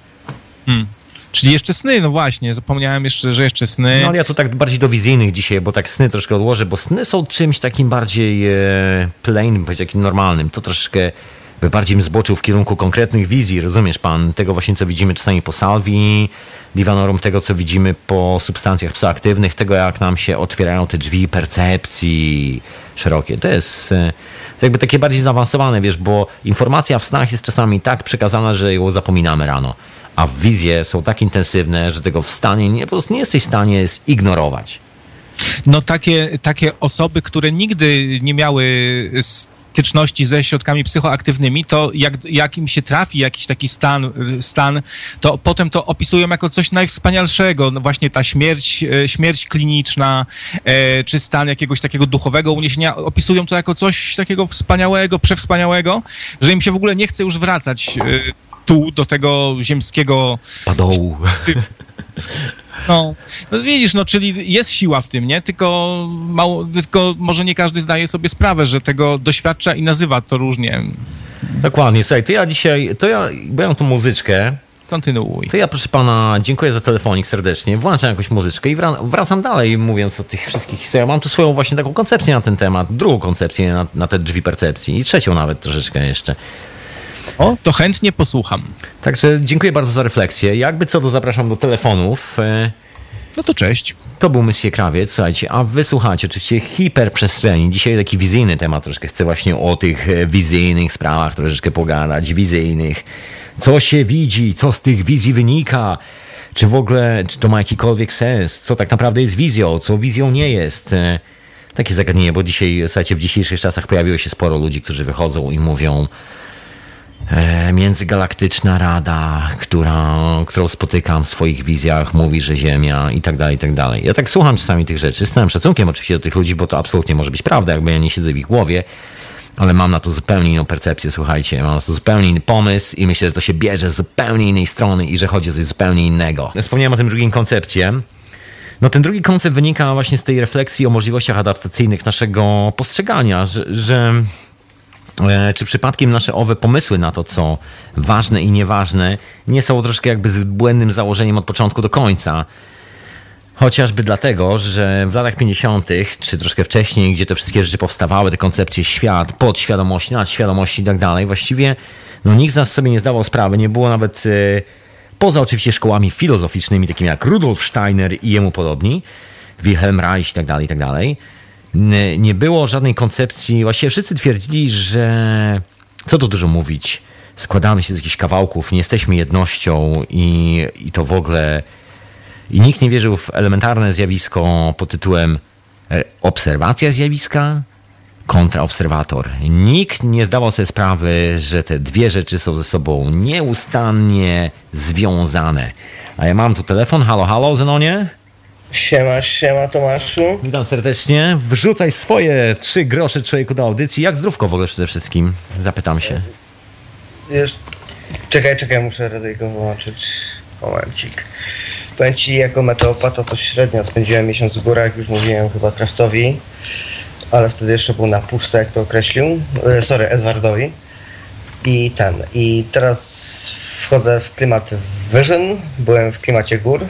Hmm. Czyli jeszcze sny, no właśnie, zapomniałem jeszcze, że jeszcze sny. No ale ja to tak bardziej do wizyjnych dzisiaj, bo tak sny troszkę odłożę, bo sny są czymś takim bardziej e, plain, takim normalnym. To troszkę bardziej zboczył w kierunku konkretnych wizji, rozumiesz pan? Tego właśnie, co widzimy czasami po salwi, divanorum, tego, co widzimy po substancjach psychoaktywnych, tego, jak nam się otwierają te drzwi percepcji szerokie. To jest e, to jakby takie bardziej zaawansowane, wiesz, bo informacja w snach jest czasami tak przekazana, że ją zapominamy rano. A wizje są tak intensywne, że tego w stanie, nie, po prostu nie jesteś w stanie zignorować. No takie, takie osoby, które nigdy nie miały styczności ze środkami psychoaktywnymi, to jak, jak im się trafi jakiś taki stan, stan, to potem to opisują jako coś najwspanialszego. No właśnie ta śmierć, e, śmierć kliniczna, e, czy stan jakiegoś takiego duchowego uniesienia, opisują to jako coś takiego wspaniałego, przewspaniałego, że im się w ogóle nie chce już wracać e, tu, do tego ziemskiego... Padołu. No, no widzisz, no czyli jest siła w tym, nie? Tylko, mało, tylko może nie każdy zdaje sobie sprawę, że tego doświadcza i nazywa to różnie. Dokładnie, słuchaj, to ja dzisiaj, to ja biorę tu muzyczkę, Kontynuuj. To ja, proszę pana, dziękuję za telefonik serdecznie. Włączam jakąś muzyczkę i wracam dalej, mówiąc o tych wszystkich historiach. Mam tu swoją właśnie taką koncepcję na ten temat, drugą koncepcję na, na te drzwi percepcji i trzecią nawet troszeczkę jeszcze. O, to chętnie posłucham. Także dziękuję bardzo za refleksję. Jakby co, to zapraszam do telefonów. E, no to cześć. To był Monsieur Krawiec, słuchajcie, a wysłuchajcie oczywiście hiperprzestrzeni. Dzisiaj taki wizyjny temat, troszkę chcę właśnie o tych e, wizyjnych sprawach troszeczkę pogadać, wizyjnych. Co się widzi, co z tych wizji wynika, czy w ogóle, czy to ma jakikolwiek sens, co tak naprawdę jest wizją, co wizją nie jest. E, takie zagadnienie, bo dzisiaj, słuchajcie, w dzisiejszych czasach pojawiło się sporo ludzi, którzy wychodzą i mówią, międzygalaktyczna rada, która, którą spotykam w swoich wizjach, mówi, że Ziemia i tak dalej, i tak dalej. Ja tak słucham czasami tych rzeczy, z całym szacunkiem oczywiście do tych ludzi, bo to absolutnie może być prawda, jakby ja nie siedzę w ich głowie, ale mam na to zupełnie inną percepcję, słuchajcie, mam na to zupełnie inny pomysł i myślę, że to się bierze z zupełnie innej strony i że chodzi o coś zupełnie innego. Wspomniałem o tym drugim koncepcie. No ten drugi koncept wynika właśnie z tej refleksji o możliwościach adaptacyjnych naszego postrzegania, że, że E, czy przypadkiem nasze owe pomysły na to, co ważne i nieważne, nie są troszkę jakby z błędnym założeniem od początku do końca. Chociażby dlatego, że w latach 50., czy troszkę wcześniej, gdzie te wszystkie rzeczy powstawały, te koncepcje świat, podświadomości, nadświadomości i tak dalej, właściwie no, nikt z nas sobie nie zdawał sprawy, nie było nawet e, poza oczywiście szkołami filozoficznymi, takimi jak Rudolf Steiner i jemu podobni, Wilhelm Reich i tak dalej, i tak dalej nie było żadnej koncepcji. Właściwie wszyscy twierdzili, że co tu dużo mówić, składamy się z jakichś kawałków, nie jesteśmy jednością i, i to w ogóle... I nikt nie wierzył w elementarne zjawisko pod tytułem e, obserwacja zjawiska, kontraobserwator. Nikt nie zdawał sobie sprawy, że te dwie rzeczy są ze sobą nieustannie związane. A ja mam tu telefon. Halo, halo, Zenonie? Siema, siema Tomaszu. Witam serdecznie. Wrzucaj swoje trzy grosze człowieku do audycji. Jak zdrówko w ogóle przede wszystkim? Zapytam się. Wiesz, czekaj, czekaj, muszę radyjko wyłączyć. Momencik. Powiem ci, jako meteopata to średnio spędziłem miesiąc w górach, już mówiłem chyba Kraftowi, ale wtedy jeszcze był na puszce, jak to określił. E, sorry, Edwardowi. I ten, i teraz wchodzę w klimat wyżyn, byłem w klimacie gór.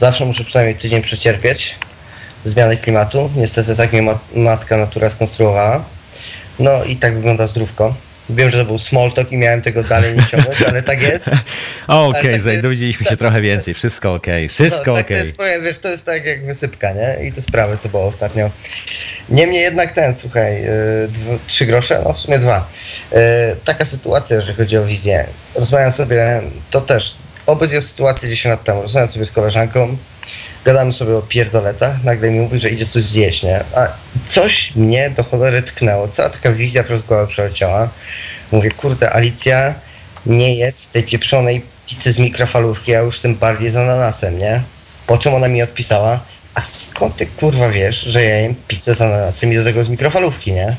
Zawsze muszę przynajmniej tydzień przecierpieć zmiany klimatu. Niestety tak mnie mat matka natura skonstruowała. No i tak wygląda zdrówko. Wiem, że to był small talk i miałem tego dalej nie ciągnąć, ale tak jest. Okej, okay, tak się trochę więcej. Wszystko okej, okay. wszystko no, okej. Tak to jest, wiesz, to jest tak jak wysypka, nie? I te sprawy, co było ostatnio. Niemniej jednak ten, słuchaj, yy, dwa, trzy grosze, no w sumie dwa. Yy, taka sytuacja, jeżeli chodzi o wizję. Rozmawiam sobie, to też, obydwie sytuacje 10 lat temu. Rozmawiam sobie z koleżanką, gadamy sobie o pierdoletach, nagle mi mówi, że idzie coś zjeść, nie? A coś mnie do cholery tknęło, cała taka wizja przez głowę przeleciała. Mówię, kurde, Alicja, nie jedz tej pieprzonej pizzy z mikrofalówki, a już tym bardziej z ananasem, nie? Po czym ona mi odpisała, a skąd ty kurwa wiesz, że ja jem pizzę z ananasem i do tego z mikrofalówki, nie?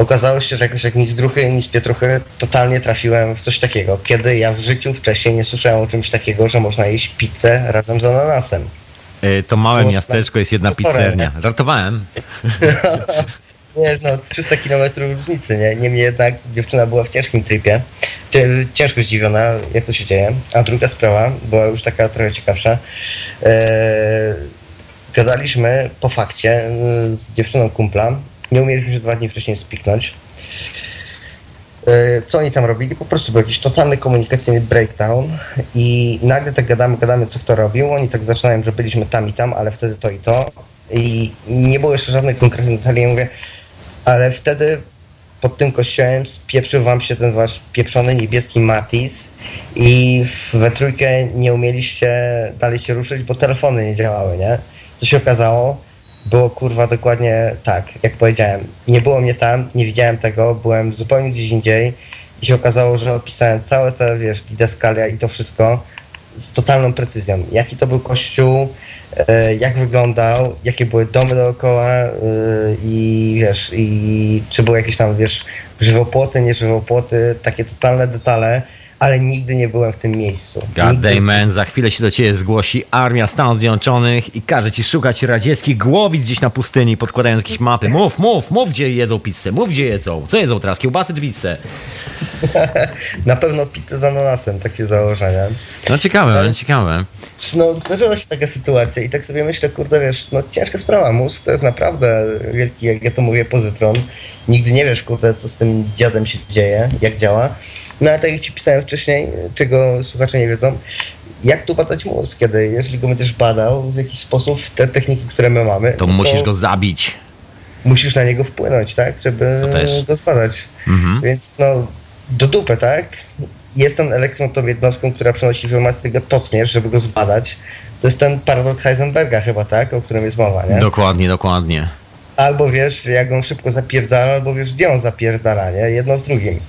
Okazało się, że jakoś jak nic gruchy, nic pietruchy, totalnie trafiłem w coś takiego, kiedy ja w życiu wcześniej nie słyszałem o czymś takiego, że można jeść pizzę razem z ananasem. Yy, to małe Bo miasteczko jest jedna pizzernia. Żartowałem. nie, no 300 km różnicy, nie? Niemniej jednak dziewczyna była w ciężkim tripie. Ciężko zdziwiona, jak to się dzieje. A druga sprawa była już taka trochę ciekawsza. Eee, gadaliśmy po fakcie z dziewczyną kumpla. Nie umieliśmy się dwa dni wcześniej spiknąć. Co oni tam robili? Po prostu był jakiś totalny komunikacyjny breakdown i nagle tak gadamy, gadamy, co kto robił. Oni tak zaczynają, że byliśmy tam i tam, ale wtedy to i to. I nie było jeszcze żadnych konkretnych detali. Ja mówię, ale wtedy pod tym kościołem spieprzył wam się ten wasz pieprzony niebieski Matis i we trójkę nie umieliście dalej się ruszyć, bo telefony nie działały, nie? Co się okazało? Było kurwa dokładnie tak, jak powiedziałem. Nie było mnie tam, nie widziałem tego, byłem zupełnie gdzieś indziej i się okazało, że opisałem całe te, wiesz, didaskalia i to wszystko z totalną precyzją. Jaki to był kościół, E, jak wyglądał, jakie były domy dookoła e, i wiesz, i czy były jakieś tam, wiesz, żywopłoty, nie żywopłoty, takie totalne detale, ale nigdy nie byłem w tym miejscu. God man, za chwilę się do ciebie zgłosi armia Stanów Zjednoczonych i każe ci szukać radzieckich głowic gdzieś na pustyni, podkładając jakieś mapy. Mów, mów, mów, gdzie jedzą pizzę, mów, gdzie jedzą. Co jedzą teraz, kiełbasy czy pizzę? na pewno pizzę z ananasem, takie założenia. No ciekawe, no, ciekawe. No, zdarzyła się taka sytuacja i tak sobie myślę, kurde, wiesz, no ciężka sprawa, mózg to jest naprawdę wielki, jak ja to mówię, pozytron. Nigdy nie wiesz, kurde, co z tym dziadem się dzieje, jak działa. No ale tak jak ci pisałem wcześniej, czego słuchacze nie wiedzą, jak tu badać mózg, kiedy, jeżeli go będziesz badał w jakiś sposób, te techniki, które my mamy... To, no to musisz go zabić. Musisz na niego wpłynąć, tak, żeby go zbadać. Mhm. Więc no, do dupy, tak? Jestem elektron tą jednostką, która przenosi informację, tego tocniesz, żeby go zbadać. To jest ten paradoks Heisenberga chyba, tak? O którym jest mowa, nie? Dokładnie, dokładnie. Albo wiesz, jak on szybko zapierdala, albo wiesz, gdzie on zapierdala, nie? Jedno z drugim.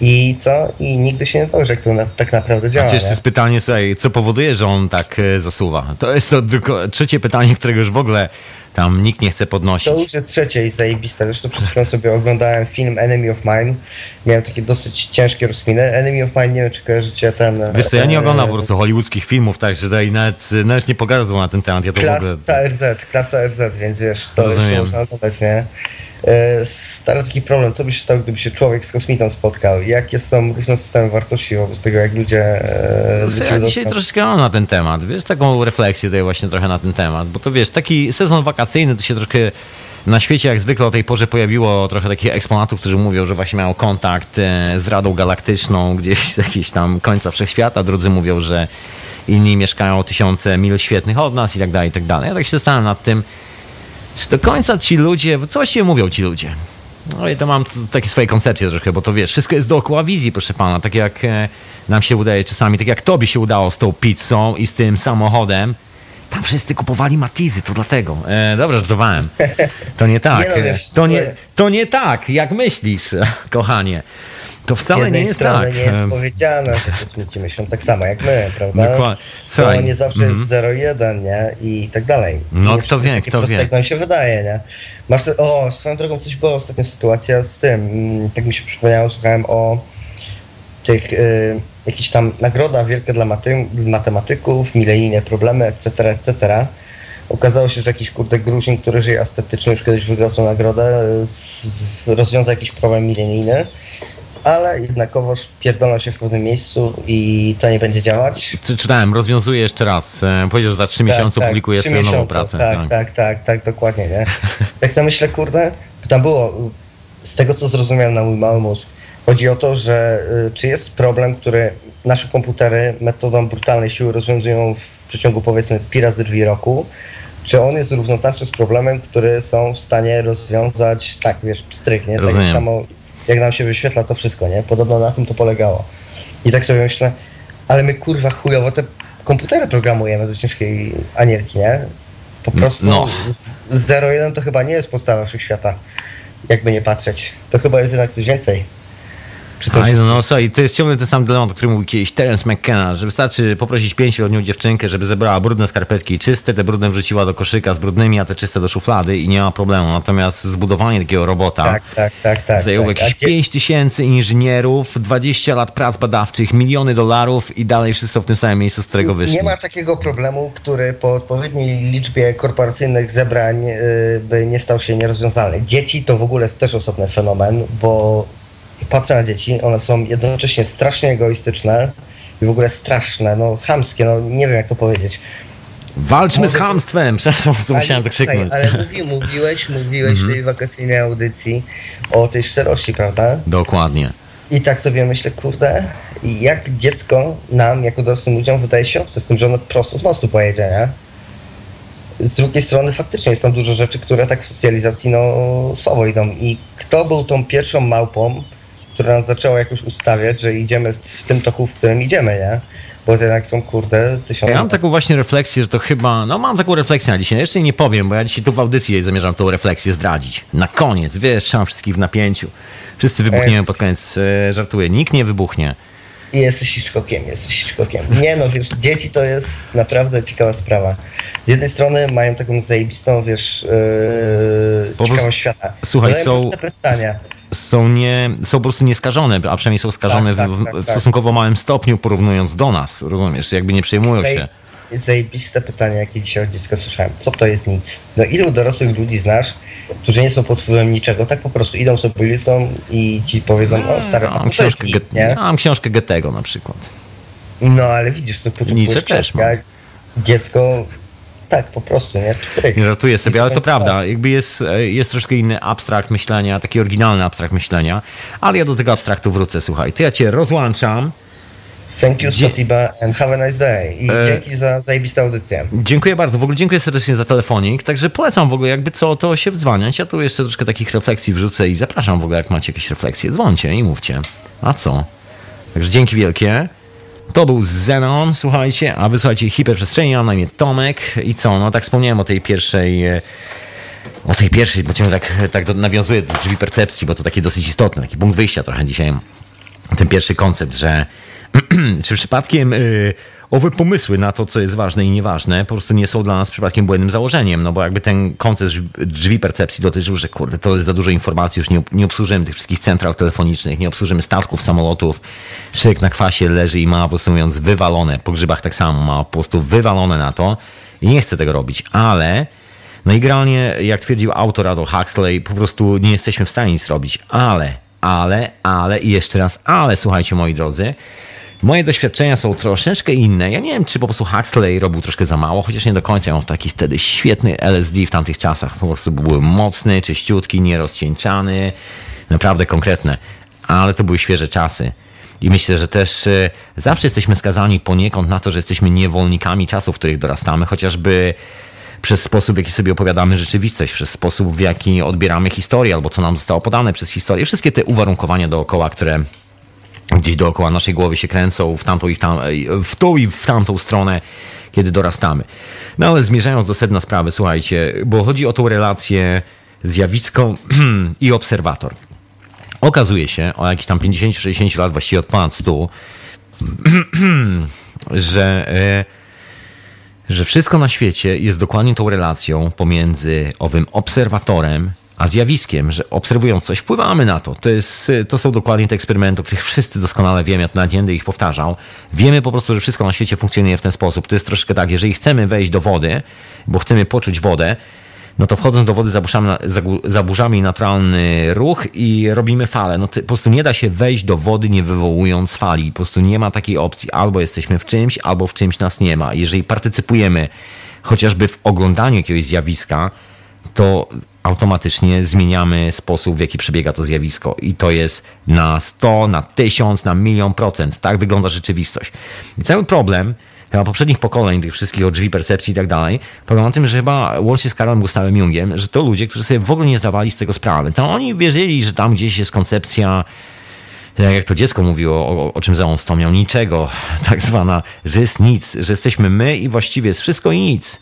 I co? I nigdy się nie dowie, jak to na, tak naprawdę działa. Chociaż jest pytanie, słuchaj, co powoduje, że on tak e, zasuwa? To jest to tylko trzecie pytanie, którego już w ogóle tam nikt nie chce podnosić. To już jest trzecie i zajebiste. Wiesz, to przed chwilą sobie oglądałem film Enemy of Mine. Miałem takie dosyć ciężkie rozkminy. Enemy of Mine, nie wiem, czy kojarzycie ten... Wiesz co, ja nie e, oglądam po prostu hollywoodzkich filmów, także tutaj nawet, nawet nie pogardzą na ten temat. Ja to klasa w ogóle... RZ, klasa RZ, więc wiesz, to Rozumiem. już można oglądać, nie? E, stary taki problem, co by się stało, gdyby się człowiek z kosmitą spotkał? Jakie są różne systemy wartości wobec tego, jak ludzie... E, ja dzisiaj troszeczkę mam na ten temat, wiesz, taką refleksję tutaj właśnie trochę na ten temat, bo to wiesz, taki sezon wakacyjny to się troszkę na świecie jak zwykle o tej porze pojawiło trochę takich eksponatów, którzy mówią, że właśnie mają kontakt e, z Radą Galaktyczną gdzieś z jakiegoś tam końca wszechświata, drudzy mówią, że inni mieszkają tysiące mil świetnych od nas i tak dalej, i tak dalej. Ja tak się zastanawiam nad tym, czy do końca ci ludzie, co właściwie mówią ci ludzie? No i to mam takie swoje koncepcje trochę, bo to wiesz, wszystko jest dookoła wizji, proszę pana. Tak jak e, nam się udaje czasami, tak jak tobie się udało z tą pizzą i z tym samochodem. Tam wszyscy kupowali matizy, to dlatego. E, dobrze, żartowałem. To nie tak. No, wiesz, to, nie, to nie tak, jak myślisz, kochanie. To wcale nie jest tak. nie jest powiedziane, że kosmici myślą tak samo jak my, prawda? Dokładnie. To Słuchaj, nie zawsze mhm. jest 0,1, nie? I tak dalej. No, Nie kto wie, kto wie. Jak nam się wydaje, nie? Masz, o, swoją drogą coś była ostatnio sytuacja z tym, mm, tak mi się przypomniało, słuchałem o tych y, jakichś tam nagrodach wielkie dla maty, matematyków, milenijne problemy, etc., etc. Okazało się, że jakiś kurde Gruzin, który żyje estetycznie, już kiedyś wygrał tę nagrodę, rozwiązał jakiś problem milenijny, ale jednakowoż pierdolą się w pewnym miejscu i to nie będzie działać. Czy czytałem, rozwiązuję jeszcze raz. E, powiedział, że za trzy miesiące publikuje trzy swoją nową pracę. Tak, tak, tak, tak, dokładnie, nie? Tak sobie myślę, kurde, tam było, z tego co zrozumiałem na mój mały mózg, chodzi o to, że y, czy jest problem, który nasze komputery metodą brutalnej siły rozwiązują w przeciągu powiedzmy pi razy drzwi roku, czy on jest równoznaczny z problemem, który są w stanie rozwiązać, tak wiesz, pstryknie, tak Rozumiem. samo jak nam się wyświetla to wszystko, nie? Podobno na tym to polegało. I tak sobie myślę, ale my kurwa chujowo te komputery programujemy do ciężkiej anielki, nie? Po prostu no. z- 0,1 to chyba nie jest podstawa wszechświata, jakby nie patrzeć. To chyba jest jednak coś więcej. Przy tym A, no, no słuchaj, to jest ciągle ten sam dylemat, o którym mówił kiedyś Terence McKenna, że wystarczy poprosić pięcioletnią dziewczynkę, żeby zebrała brudne skarpetki czyste, te brudne wrzuciła do koszyka z brudnymi, a te czyste do szuflady i nie ma problemu. Natomiast zbudowanie takiego robota tak, tak, tak, tak. zajęło tak. Jakieś gdzie- 5 tysięcy inżynierów, 20 lat prac badawczych, miliony dolarów i dalej wszyscy są w tym samym miejscu, z którego wyszli. Nie ma takiego problemu, który po odpowiedniej liczbie korporacyjnych zebrań y, by nie stał się nierozwiązalny. Dzieci to w ogóle jest też osobny fenomen, bo patrzę na dzieci, one są jednocześnie strasznie egoistyczne i w ogóle straszne, no chamskie, no nie wiem jak to powiedzieć. Walczmy z Mogę- chamstwem! Przepraszam, co musiałem to słuchaj, krzyknąć. Mhm. Ale mówi, mówiłeś, mówiłeś w tej wakacyjnej audycji o tej szczerości, prawda? Dokładnie. I tak sobie myślę, kurde, jak dziecko nam, jako dorosłym ludziom, wydaje się obce z tym, że ono prosto z mostu pojedzie, nie? Z drugiej strony faktycznie jest tam dużo rzeczy, które tak w socjalizacji no słabo idą. I kto był tą pierwszą małpą, która nas zaczęła jakoś ustawiać, że idziemy w tym toku, w którym idziemy, nie? Bo jednak są, kurde, tysiące... Ja mam taką właśnie refleksję, że to chyba, no mam taką refleksję na dzisiaj. Jeszcze nie powiem, bo ja dzisiaj tu w audycji zamierzam tą refleksję zdradzić. Na koniec, wiesz, trzymam wszystkich w napięciu. Wszyscy wybuchniemy pod koniec, e, żartuję. Nikt nie wybuchnie. I jesteś Hitchcockiem, jesteś Hitchcockiem. Nie no, wiesz, dzieci to jest naprawdę ciekawa sprawa. Z jednej strony mają taką zajebistą, wiesz, yy, ciekawą prostu- świata. słuchaj, są- pytania. Są, nie, są po prostu nieskażone, a przynajmniej są skażone Tak, w, tak, tak, w tak. stosunkowo małym stopniu, porównując do nas, rozumiesz? Jakby nie przejmują się. Zaj- Zajebiste pytanie, jakie dzisiaj od dziecka słyszałem. Co to jest nic? No ilu dorosłych ludzi znasz, którzy nie są pod wpływem niczego, tak po prostu idą sobie ulicą i ci powiedzą, o stary, Ja a mam co to jest książkę, nic, Get, mam książkę Goethego na przykład. No ale widzisz, to potrzebujesz Nietzsche też mam. Dziecko, tak po prostu, nie? Pstryk. Nie żartuję sobie, ale to prawda. Jakby jest, e, jest troszkę inny abstrakt myślenia, taki oryginalny abstrakt myślenia, ale ja do tego abstraktu wrócę, słuchaj. To ja cię rozłączam. Thank you, spasiba and have a nice day. I E- dzięki za zajebistą audycję. Dziękuję bardzo. W ogóle dziękuję serdecznie za telefonik. Także polecam w ogóle, jakby co, to się wdzwaniać. Ja tu jeszcze troszkę takich refleksji wrzucę i zapraszam w ogóle, jak macie jakieś refleksje. Dzwońcie i mówcie. A co? Także dzięki wielkie. To był Zenon, słuchajcie, a wysłuchajcie hiperprzestrzeni, mam na imię Tomek. I co, no tak wspomniałem o tej pierwszej, e, o tej pierwszej, bo ciągle tak, tak do- nawiązuję do drzwi percepcji, bo to takie dosyć istotne, taki punkt wyjścia trochę dzisiaj, ten pierwszy koncept, że czy przypadkiem y, owe pomysły na to, co jest ważne i nieważne, po prostu nie są dla nas przypadkiem błędnym założeniem, no bo jakby ten koncept drzwi- percepcji dotyczył, że kurde, to jest za dużo informacji, już nie, nie obsłużymy tych wszystkich central telefonicznych, nie obsłużymy statków, samolotów, szyk na kwasie leży i ma po prostu mówiąc wywalone, po grzybach tak samo, ma po prostu wywalone na to i nie chce tego robić, ale no i generalnie, jak twierdził autor Adolf Huxley, po prostu nie jesteśmy w stanie nic robić, ale, ale, ale i jeszcze raz, ale słuchajcie moi drodzy, moje doświadczenia są troszeczkę inne. Ja nie wiem, czy po prostu Huxley robił troszkę za mało, chociaż nie do końca. Ja mam taki wtedy świetny LSD w tamtych czasach. Po prostu był mocny, czyściutki, nierozcieńczany, naprawdę konkretne. Ale to były świeże czasy. I myślę, że też e, zawsze jesteśmy skazani poniekąd na to, że jesteśmy niewolnikami czasów, w których dorastamy, chociażby przez sposób, w jaki sobie opowiadamy rzeczywistość, przez sposób, w jaki odbieramy historię, albo co nam zostało podane przez historię. Wszystkie te uwarunkowania dookoła, które gdzieś dookoła naszej głowy się kręcą w tamtą i w, tam, w tą i w tamtą stronę, kiedy dorastamy. No ale zmierzając do sedna sprawy, słuchajcie, bo chodzi o tą relację zjawisko i obserwator. Okazuje się, o jakichś tam 50-60 lat, właściwie od ponad 100, że, e, że wszystko na świecie jest dokładnie tą relacją pomiędzy owym obserwatorem a zjawiskiem, że obserwując coś, wpływamy na to. To, jest, to są dokładnie te eksperymenty, o których wszyscy doskonale wiemy, ja nawet nie będę ich powtarzał. Wiemy po prostu, że wszystko na świecie funkcjonuje w ten sposób. To jest troszkę tak, jeżeli chcemy wejść do wody, bo chcemy poczuć wodę, no to wchodząc do wody zaburzamy, zaburzamy naturalny ruch i robimy falę. No to po prostu nie da się wejść do wody nie wywołując fali. Po prostu nie ma takiej opcji. Albo jesteśmy w czymś, albo w czymś nas nie ma. Jeżeli partycypujemy chociażby w oglądaniu jakiegoś zjawiska, to automatycznie zmieniamy sposób, w jaki przebiega to zjawisko. I to jest na 100, na 1000, na milion procent. Tak wygląda rzeczywistość. I cały problem chyba poprzednich pokoleń, tych wszystkich o drzwi percepcji i tak dalej, polega na tym, że chyba łącznie z Karolem Gustavem Jungiem, że to ludzie, którzy sobie w ogóle nie zdawali z tego sprawy. To oni wierzyli, że tam gdzieś jest koncepcja jak to dziecko mówiło, o, o czym za on wspomniał, niczego, tak zwana, że jest nic, że jesteśmy my i właściwie jest wszystko i nic.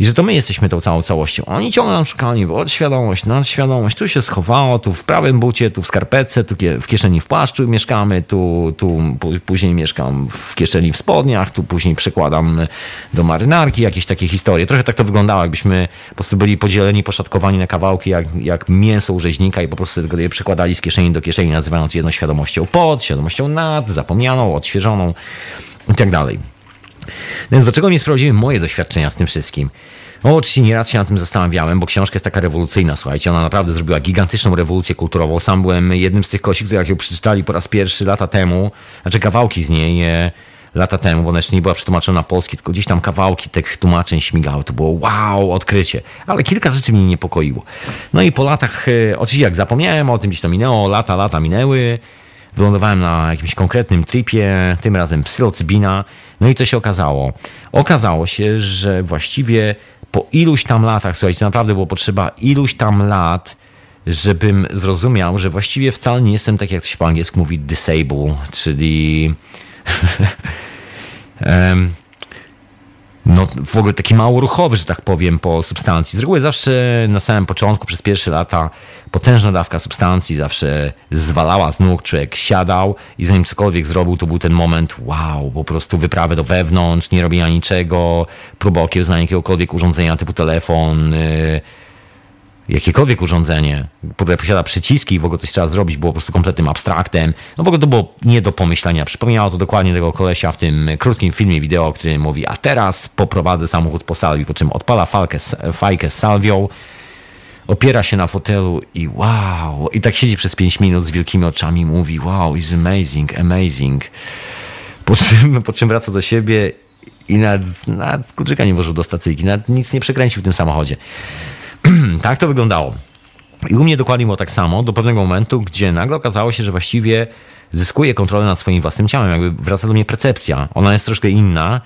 I że to my jesteśmy tą całą całością. Oni ciągle nam szukali, bo świadomość, nadświadomość, tu się schowało, tu w prawym bucie, tu w skarpetce, tu w kieszeni w płaszczu mieszkamy, tu, tu później mieszkam w kieszeni w spodniach, tu później przekładam do marynarki, jakieś takie historie. Trochę tak to wyglądało, jakbyśmy po prostu byli podzieleni, poszatkowani na kawałki, jak, jak mięso u rzeźnika i po prostu tylko je przekładali z kieszeni do kieszeni, nazywając jedną świadomością pod, świadomością nad, zapomnianą, odświeżoną i tak dalej. Więc do czego mnie sprowadziły moje doświadczenia z tym wszystkim? Oczywiście nieraz się na tym zastanawiałem, bo książka jest taka rewolucyjna, słuchajcie, ona naprawdę zrobiła gigantyczną rewolucję kulturową. Sam byłem jednym z tych kości, którzy jak ją przeczytali po raz pierwszy lata temu, znaczy kawałki z niej e, lata temu, bo ona jeszcze nie była przetłumaczona na polski, tylko gdzieś tam kawałki tych tłumaczeń śmigały. To było wow, odkrycie. Ale kilka rzeczy mnie niepokoiło. No i po latach, e, oczywiście jak zapomniałem o tym, gdzieś to minęło, lata, lata minęły, wylądowałem na jakimś konkretnym tripie, tym razem psylocybina. No i co się okazało? Okazało się, że właściwie po iluś tam latach, słuchajcie, naprawdę było potrzeba iluś tam lat, żebym zrozumiał, że właściwie wcale nie jestem tak, jak to się po angielsku mówi, disable, czyli um, no, w ogóle taki mało ruchowy, że tak powiem, po substancji. Z reguły zawsze na samym początku, przez pierwsze lata, potężna dawka substancji zawsze zwalała z nóg, człowiek siadał i zanim cokolwiek zrobił, to był ten moment, wow, po prostu wyprawę do wewnątrz, nie robienia niczego, próba okiełznania jakiegokolwiek urządzenia typu telefon, yy, jakiekolwiek urządzenie, które posiada przyciski i w ogóle coś trzeba zrobić, było po prostu kompletnym abstraktem. No w ogóle to było nie do pomyślenia. Przypominało to dokładnie tego kolesia w tym krótkim filmie wideo, który mówi, a teraz poprowadzę samochód po salwi, po czym odpala falkę, fajkę z salwią, opiera się na fotelu i wow, i tak siedzi przez 5 minut z wielkimi oczami mówi, wow, is amazing, amazing. Po czym, po czym wraca do siebie i nawet kluczyka nie włożył do stacyjki, nawet nic nie przekręcił w tym samochodzie. tak to wyglądało. I u mnie dokładnie było tak samo, do pewnego momentu, gdzie nagle okazało się, że właściwie zyskuję kontrolę nad swoim własnym ciałem. Jakby wraca do mnie percepcja. Ona jest troszkę inna,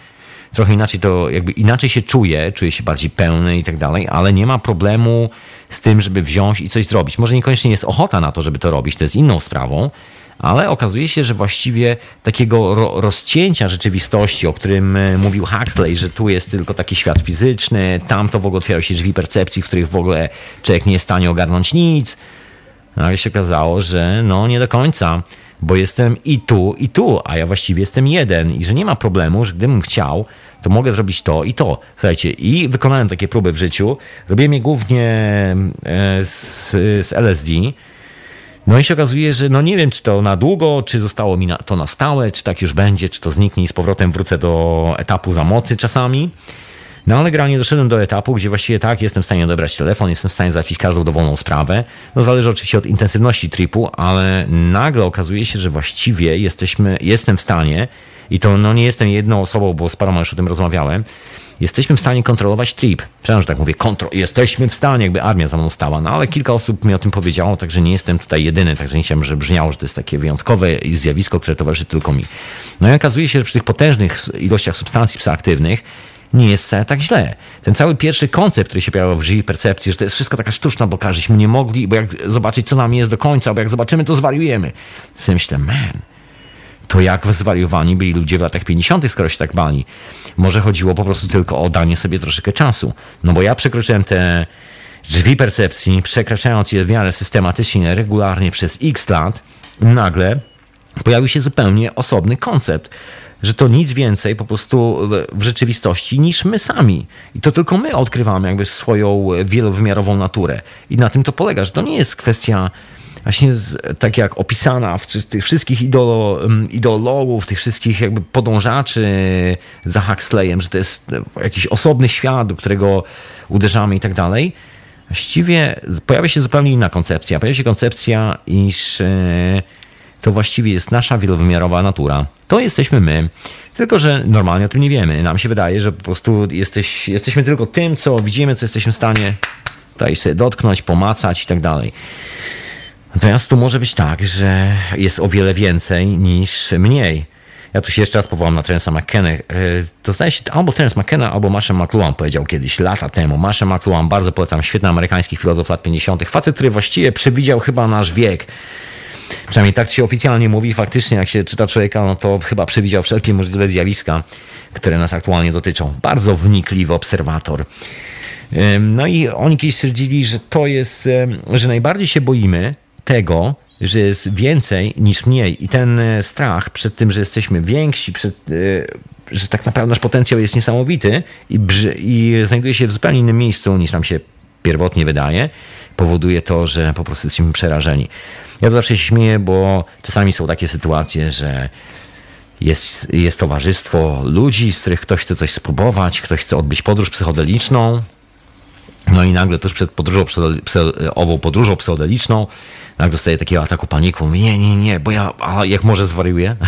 trochę inaczej to, jakby inaczej się czuję, czuję się bardziej pełny i tak dalej, ale nie ma problemu z tym, żeby wziąć i coś zrobić. Może niekoniecznie jest ochota na to, żeby to robić, to jest inną sprawą, ale okazuje się, że właściwie takiego ro rozcięcia rzeczywistości, o którym e, mówił Huxley, że tu jest tylko taki świat fizyczny, tam to w ogóle otwierają się drzwi percepcji, w których w ogóle człowiek nie jest w stanie ogarnąć nic. No, ale się okazało, że no nie do końca, bo jestem i tu, i tu, a ja właściwie jestem jeden i że nie ma problemu, że gdybym chciał, to mogę zrobić to i to. Słuchajcie, i wykonałem takie próby w życiu. Robiłem je głównie e, z, z LSD, no i się okazuje, że no nie wiem, czy to na długo, czy zostało mi na, to na stałe, czy tak już będzie, czy to zniknie i z powrotem wrócę do etapu zamocy czasami. No ale granie doszedłem do etapu, gdzie właściwie tak, jestem w stanie odebrać telefon, jestem w stanie załatwić każdą dowolną sprawę. No zależy oczywiście od intensywności tripu, ale nagle okazuje się, że właściwie jesteśmy, jestem w stanie, i to no nie jestem jedną osobą, bo z paroma już o tym rozmawiałem, jesteśmy w stanie kontrolować trip. Przepraszam, że tak mówię, kontro jesteśmy w stanie, jakby armia za mną stała, no ale kilka osób mi o tym powiedziało, także nie jestem tutaj jedyny, także nie chciałem, żeby brzmiało, że to jest takie wyjątkowe zjawisko, które towarzyszy tylko mi. No i okazuje się, że przy tych potężnych ilościach substancji psychoaktywnych nie jest wcale tak źle. Ten cały pierwszy koncept, który się pojawił w żywej percepcji, że to jest wszystko taka sztuczna, bo każdyśmy nie mogli, bo jak zobaczyć, co nam jest do końca, bo jak zobaczymy, to zwariujemy. Sobie myślę, man, to jak zwariowani byli ludzie w latach 50., skoro się tak bali. Może chodziło po prostu tylko o danie sobie troszeczkę czasu. No bo ja przekroczyłem te drzwi percepcji, przekraczając je w miarę systematycznie, regularnie przez x lat, nagle pojawił się zupełnie osobny koncept że to nic więcej po prostu w rzeczywistości niż my sami. I to tylko my odkrywamy jakby swoją wielowymiarową naturę. I na tym to polega, że to nie jest kwestia właśnie z, tak jak opisana w tych wszystkich idolo, ideologów, tych wszystkich jakby podążaczy za Huxleyem, że to jest jakiś osobny świat, do którego uderzamy i tak dalej. Właściwie pojawia się zupełnie inna koncepcja. Pojawia się koncepcja, iż e, to właściwie jest nasza wielowymiarowa natura. To jesteśmy my. Tylko, że normalnie o tym nie wiemy. Nam się wydaje, że po prostu jesteś, jesteśmy tylko tym, co widzimy, co jesteśmy w stanie tutaj sobie dotknąć, pomacać i tak dalej. Natomiast tu może być tak, że jest o wiele więcej niż mniej. Ja tu się jeszcze raz powołam na Terensa McKenna. E, to zdaje się, albo Terence McKenna, albo Marshall McLuhan powiedział kiedyś, lata temu. Marshall McLuhan, bardzo polecam, świetny amerykański filozof lat 50. Facet, który właściwie przewidział chyba nasz wiek. Przynajmniej tak się oficjalnie mówi. Faktycznie, jak się czyta człowieka, no to chyba przewidział wszelkie możliwe zjawiska, które nas aktualnie dotyczą. Bardzo wnikliwy obserwator. No i oni kiedyś stwierdzili, że to jest, że najbardziej się boimy tego, że jest więcej niż mniej. I ten e, strach przed tym, że jesteśmy więksi, przed, e, że tak naprawdę nasz potencjał jest niesamowity i, i znajduje się w zupełnie innym miejscu niż nam się pierwotnie wydaje, powoduje to, że po prostu jesteśmy przerażeni. Ja zawsze się śmieję, bo czasami są takie sytuacje, że jest, jest towarzystwo ludzi, z których ktoś chce coś spróbować, ktoś chce odbyć podróż psychodeliczną, no i nagle tuż przed podróżą, ową podróżą psychodeliczną, nagle dostaje takiego ataku paniku. Nie, nie, nie, bo ja, a jak może zwariuję?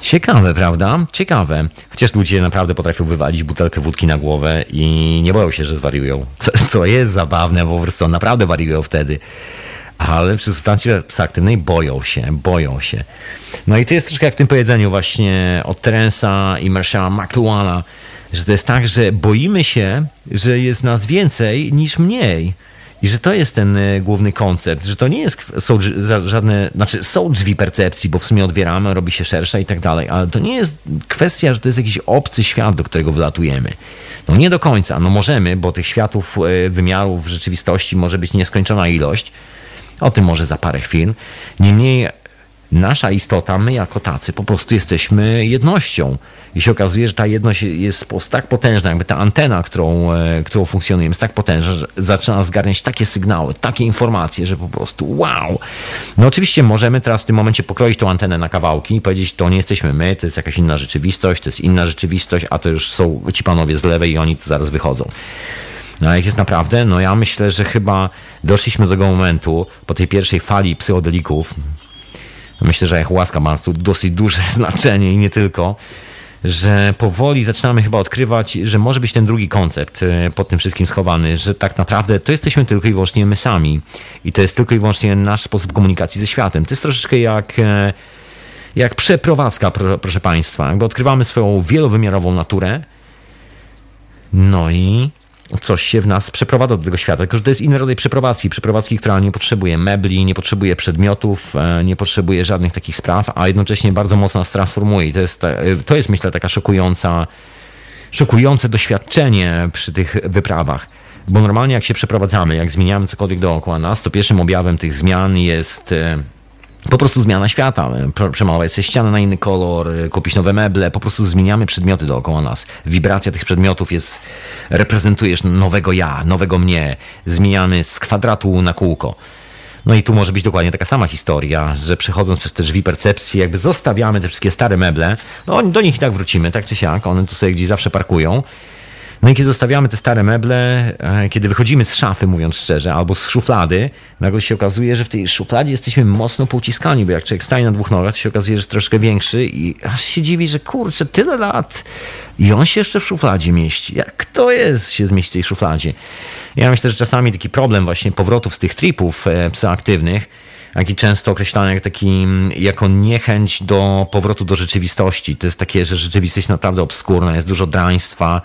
Ciekawe, prawda? Ciekawe. Chociaż ludzie naprawdę potrafią wywalić butelkę wódki na głowę i nie boją się, że zwariują. Co, co jest zabawne, bo po prostu naprawdę wariują wtedy ale przy substancji psychoaktywnej boją się, boją się. No i to jest troszkę jak w tym powiedzeniu właśnie od Terensa i Marshalla McLuhana, że to jest tak, że boimy się, że jest nas więcej niż mniej. I że to jest ten e, główny koncept, że to nie jest, są żadne, znaczy są drzwi percepcji, bo w sumie odbieramy, robi się szersza i tak dalej, ale to nie jest kwestia, że to jest jakiś obcy świat, do którego wylatujemy. No nie do końca, no możemy, bo tych światów, e, wymiarów rzeczywistości może być nieskończona ilość, o tym może za parę chwil. Niemniej nasza istota, my jako tacy, po prostu jesteśmy jednością. I się okazuje, że ta jedność jest tak potężna, jakby ta antena, którą, e, którą funkcjonujemy, jest tak potężna, że zaczyna zgarniać takie sygnały, takie informacje, że po prostu wow. No oczywiście możemy teraz w tym momencie pokroić tą antenę na kawałki i powiedzieć, to nie jesteśmy my, to jest jakaś inna rzeczywistość, to jest inna rzeczywistość, a to już są ci panowie z lewej i oni tu zaraz wychodzą. No jak jest naprawdę, no ja myślę, że chyba doszliśmy do tego momentu po tej pierwszej fali psychodelików. Myślę, że jak łaska ma tu dosyć duże znaczenie i nie tylko że powoli zaczynamy chyba odkrywać, że może być ten drugi koncept e, pod tym wszystkim schowany, że tak naprawdę to jesteśmy tylko i wyłącznie my sami i to jest tylko i wyłącznie nasz sposób komunikacji ze światem. To jest troszeczkę jak, e, jak przeprowadzka, proszę Państwa. Jakby odkrywamy swoją wielowymiarową naturę, no i coś się w nas przeprowadza do tego świata, tylko że to jest inny rodzaj przeprowadzki, przeprowadzki, która nie potrzebuje mebli, nie potrzebuje przedmiotów, e, nie potrzebuje żadnych takich spraw, a jednocześnie bardzo mocno nas transformuje. I to jest, e, to jest myślę taka szokująca, szokujące doświadczenie przy tych wyprawach. Bo normalnie jak się przeprowadzamy, jak zmieniamy cokolwiek dookoła nas, to pierwszym objawem tych zmian jest e, po prostu zmiana świata. Przemalować sobie ścianę na inny kolor, kupić nowe meble, po prostu zmieniamy przedmioty dookoła nas. Wibracja tych przedmiotów jest, reprezentujesz nowego ja, nowego mnie. Zmieniamy z kwadratu na kółko. No i tu może być dokładnie taka sama historia, że przechodząc przez te drzwi percepcji, jakby zostawiamy te wszystkie stare meble, no do nich i tak wrócimy, tak czy siak, one tu sobie gdzieś zawsze parkują, no i kiedy zostawiamy te stare meble, e, kiedy wychodzimy z szafy, mówiąc szczerze, albo z szuflady, nagle się okazuje, że w tej szufladzie jesteśmy mocno pouciskani, bo jak człowiek staje na dwóch nogach, to się okazuje, że jest troszkę większy i aż się dziwi, że kurczę, tyle lat i on się jeszcze w szufladzie mieści. Jak to jest się zmieścić w tej szufladzie? Ja myślę, że czasami taki problem właśnie powrotów z tych tripów e, psychoaktywnych jak i często określany jak taki, jako niechęć do powrotu do rzeczywistości. To jest takie, że rzeczywistość naprawdę obskurna, jest dużo draństwa,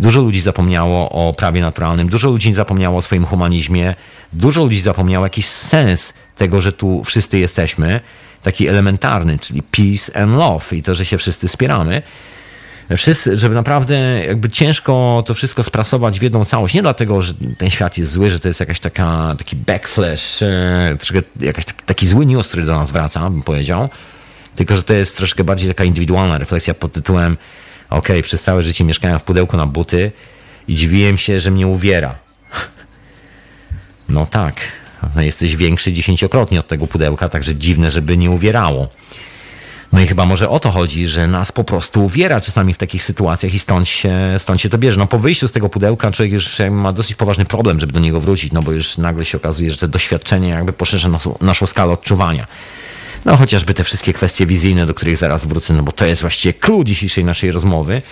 Dużo ludzi zapomniało o prawie naturalnym, dużo ludzi zapomniało o swoim humanizmie, dużo ludzi zapomniało jakiś sens tego, że tu wszyscy jesteśmy, taki elementarny, czyli peace and love i to, że się wszyscy wspieramy. Wszyscy, żeby naprawdę jakby ciężko to wszystko sprasować w jedną całość. Nie dlatego, że ten świat jest zły, że to jest jakaś taka, taki backflash, e, troszkę jakaś taki, taki zły news, który do nas wraca, bym powiedział. Tylko, że to jest troszkę bardziej taka indywidualna refleksja pod tytułem okay, przez całe życie mieszkałem w pudełku na buty i dziwiłem się, że mnie uwiera. No tak, no jesteś większy dziesięciokrotnie od tego pudełka, także dziwne, żeby nie uwierało. No i chyba może o to chodzi, że nas po prostu uwiera czasami w takich sytuacjach i stąd się, stąd się to bierze. No po wyjściu z tego pudełka człowiek już ma dosyć poważny problem, żeby do niego wrócić, no bo już nagle się okazuje, że te doświadczenie jakby poszerza naszą skalę odczuwania. No chociażby te wszystkie kwestie wizyjne, do których zaraz wrócę, no bo to jest właściwie klucz dzisiejszej naszej rozmowy.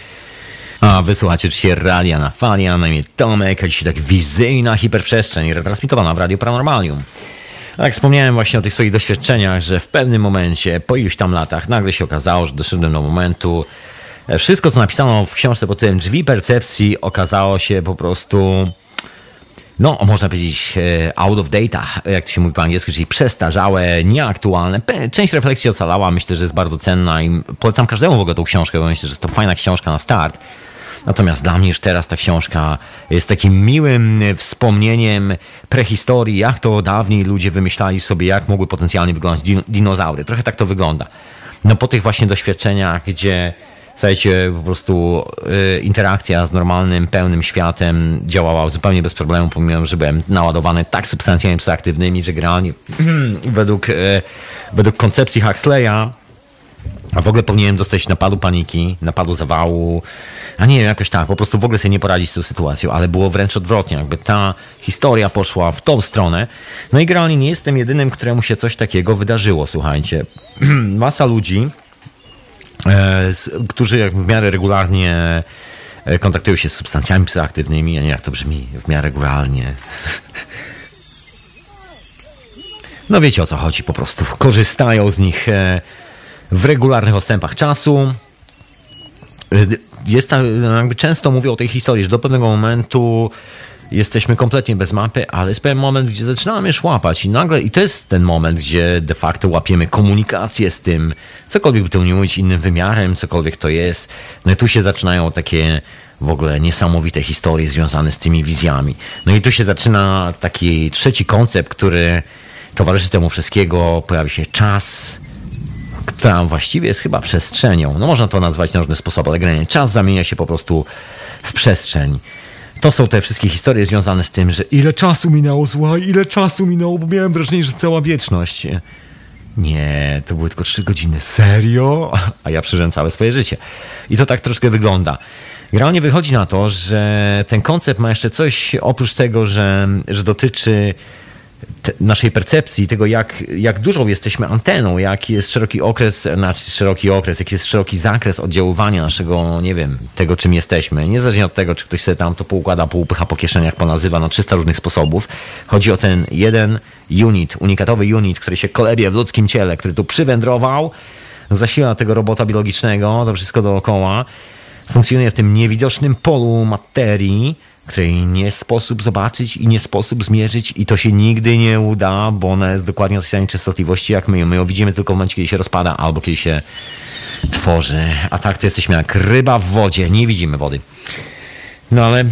A wysłuchacie oczywiście radia na fali, a na imię Tomek, a dzisiaj tak wizyjna hiperprzestrzeń, retransmitowana w Radio Paranormalium. Jak wspomniałem właśnie o tych swoich doświadczeniach, że w pewnym momencie, po iluś tam latach, nagle się okazało, że doszedłem do momentu, e, wszystko co napisano w książce pod tym drzwi percepcji okazało się po prostu no, można powiedzieć e, out of data, jak to się mówi po angielsku, czyli przestarzałe, nieaktualne. Część refleksji ocalała, myślę, że jest bardzo cenna i polecam każdemu w ogóle tą książkę, bo myślę, że jest to fajna książka na start. Natomiast dla mnie już teraz ta książka jest takim miłym wspomnieniem prehistorii, jak to dawniej ludzie wymyślali sobie, jak mogły potencjalnie wyglądać dinozaury. Trochę tak to wygląda. No po tych właśnie doświadczeniach, gdzie słuchajcie, po prostu y, interakcja z normalnym, pełnym światem działała zupełnie bez problemu, pomimo, że byłem naładowany tak substancjami psychoaktywnymi, że generalnie według, y, według koncepcji Huxleya a w ogóle powinienem dostać napadu paniki, napadu zawału, a nie wiem, jakoś tak, po prostu w ogóle sobie nie poradzić z tą sytuacją, ale było wręcz odwrotnie, jakby ta historia poszła w tą stronę. No i generalnie nie jestem jedynym, któremu się coś takiego wydarzyło, słuchajcie. Masa ludzi, którzy jak w miarę regularnie e, kontaktują się z substancjami psychoaktywnymi, nie jak to brzmi, w miarę regularnie. No wiecie o co chodzi po prostu. Korzystają z nich e, w regularnych odstępach czasu. Jest, jakby często mówią o tej historii, że do pewnego momentu jesteśmy kompletnie bez mapy, ale jest pewien moment, gdzie zaczynamy szłapać i nagle, i to jest ten moment, gdzie de facto łapiemy komunikację z tym, cokolwiek by to nie mówić, innym wymiarem, cokolwiek to jest. No i tu się zaczynają takie w ogóle niesamowite historie związane z tymi wizjami. No i tu się zaczyna taki trzeci koncept, który towarzyszy temu wszystkiego, pojawi się czas, która właściwie jest chyba przestrzenią. No można to nazwać na różne sposoby, ale generalnie czas zamienia się po prostu w przestrzeń. To są te wszystkie historie związane z tym, że ile czasu minęło, zła, ile czasu minęło, bo miałem wrażenie, że cała wieczność. Nie, to były tylko trzy godziny. Serio? A ja przeżyłem całe swoje życie. I to tak troszkę wygląda. Generalnie wychodzi na to, że ten koncept ma jeszcze coś oprócz tego, że, że dotyczy naszej percepcji, tego jak, jak dużą jesteśmy anteną, jaki jest szeroki okres, znaczy szeroki okres, jaki jest szeroki zakres oddziaływania naszego, nie wiem, tego czym jesteśmy. Niezależnie od tego, czy ktoś sobie tam to poukłada, poupycha po kieszeniach, ponazywa na 300 różnych sposobów. Chodzi o ten jeden unit, unikatowy unit, który się kolebie w ludzkim ciele, który tu przywędrował, zasila tego robota biologicznego, to wszystko dookoła. Funkcjonuje w tym niewidocznym polu materii, której nie sposób zobaczyć i nie sposób zmierzyć i to się nigdy nie uda, bo ona jest dokładnie o tej samej częstotliwości jak my. My ją widzimy tylko w momencie, kiedy się rozpada albo kiedy się tworzy. A tak to jesteśmy jak ryba w wodzie, nie widzimy wody. No ale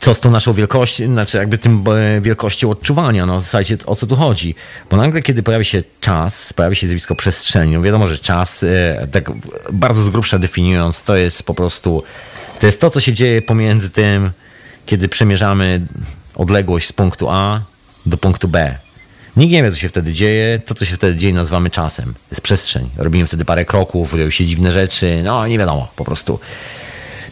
co z tą naszą wielkością, znaczy jakby tym e, wielkością odczuwania, no słuchajcie, o co tu chodzi? Bo nagle, kiedy pojawia się czas, pojawia się zjawisko przestrzeni, no wiadomo, że czas, e, tak bardzo z grubsza definiując, to jest po prostu, to jest to, co się dzieje pomiędzy tym, kiedy przemierzamy odległość z punktu A do punktu B. Nikt nie wie, co się wtedy dzieje. To, co się wtedy dzieje, nazywamy czasem. To jest przestrzeń. Robimy wtedy parę kroków, dzieją się dziwne rzeczy. No, nie wiadomo, po prostu.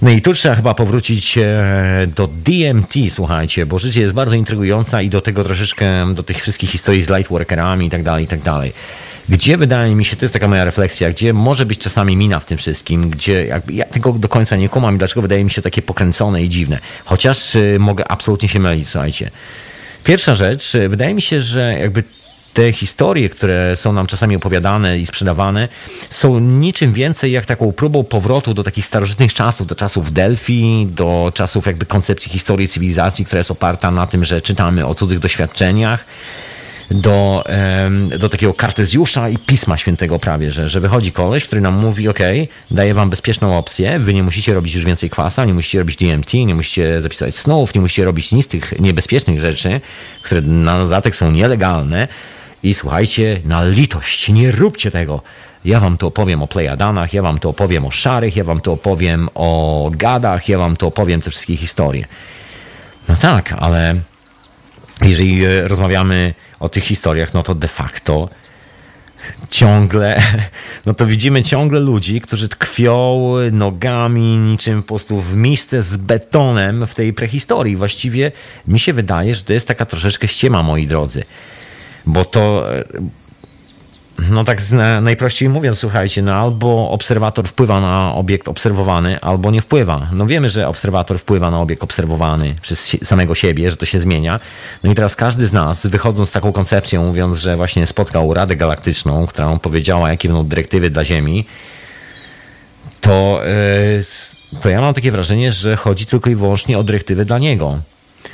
No i tu trzeba chyba powrócić e, do DMT, słuchajcie, bo życie jest bardzo intrygujące i do tego troszeczkę, do tych wszystkich historii z lightworkerami i tak dalej, i tak dalej gdzie wydaje mi się, to jest taka moja refleksja, gdzie może być czasami mina w tym wszystkim, gdzie jakby ja tego do końca nie kumam i dlaczego wydaje mi się takie pokręcone i dziwne. Chociaż y, mogę absolutnie się mylić, słuchajcie. Pierwsza rzecz, y, wydaje mi się, że jakby te historie, które są nam czasami opowiadane i sprzedawane, są niczym więcej jak taką próbą powrotu do takich starożytnych czasów, do czasów Delphi, do czasów jakby koncepcji historii cywilizacji, która jest oparta na tym, że czytamy o cudzych doświadczeniach do, do takiego kartezjusza i Pisma Świętego prawie, że, że wychodzi koleś, który nam mówi, ok, daję wam bezpieczną opcję, wy nie musicie robić już więcej kwasa, nie musicie robić DMT, nie musicie zapisywać snów, nie musicie robić nic z tych niebezpiecznych rzeczy, które na dodatek są nielegalne i słuchajcie, na litość, nie róbcie tego. Ja wam to opowiem o Plejadanach, ja wam to opowiem o Szarych, ja wam to opowiem o Gadach, ja wam to opowiem te wszystkie historie. No tak, ale jeżeli e, rozmawiamy o tych historiach, no to de facto ciągle, no to widzimy ciągle ludzi, którzy tkwią nogami niczym po prostu w misce z betonem w tej prehistorii. Właściwie mi się wydaje, że to jest taka troszeczkę ściema, moi drodzy. Bo to, e, no tak najprościej mówiąc, słuchajcie, no albo obserwator wpływa na obiekt obserwowany, albo nie wpływa. No wiemy, że obserwator wpływa na obiekt obserwowany przez samego siebie, że to się zmienia. No i teraz każdy z nas, wychodząc z taką koncepcją, mówiąc, że właśnie spotkał Radę Galaktyczną, która powiedziała, jakie będą dyrektywy dla Ziemi, to, e, to ja mam takie wrażenie, że chodzi tylko i wyłącznie o dyrektywy dla niego.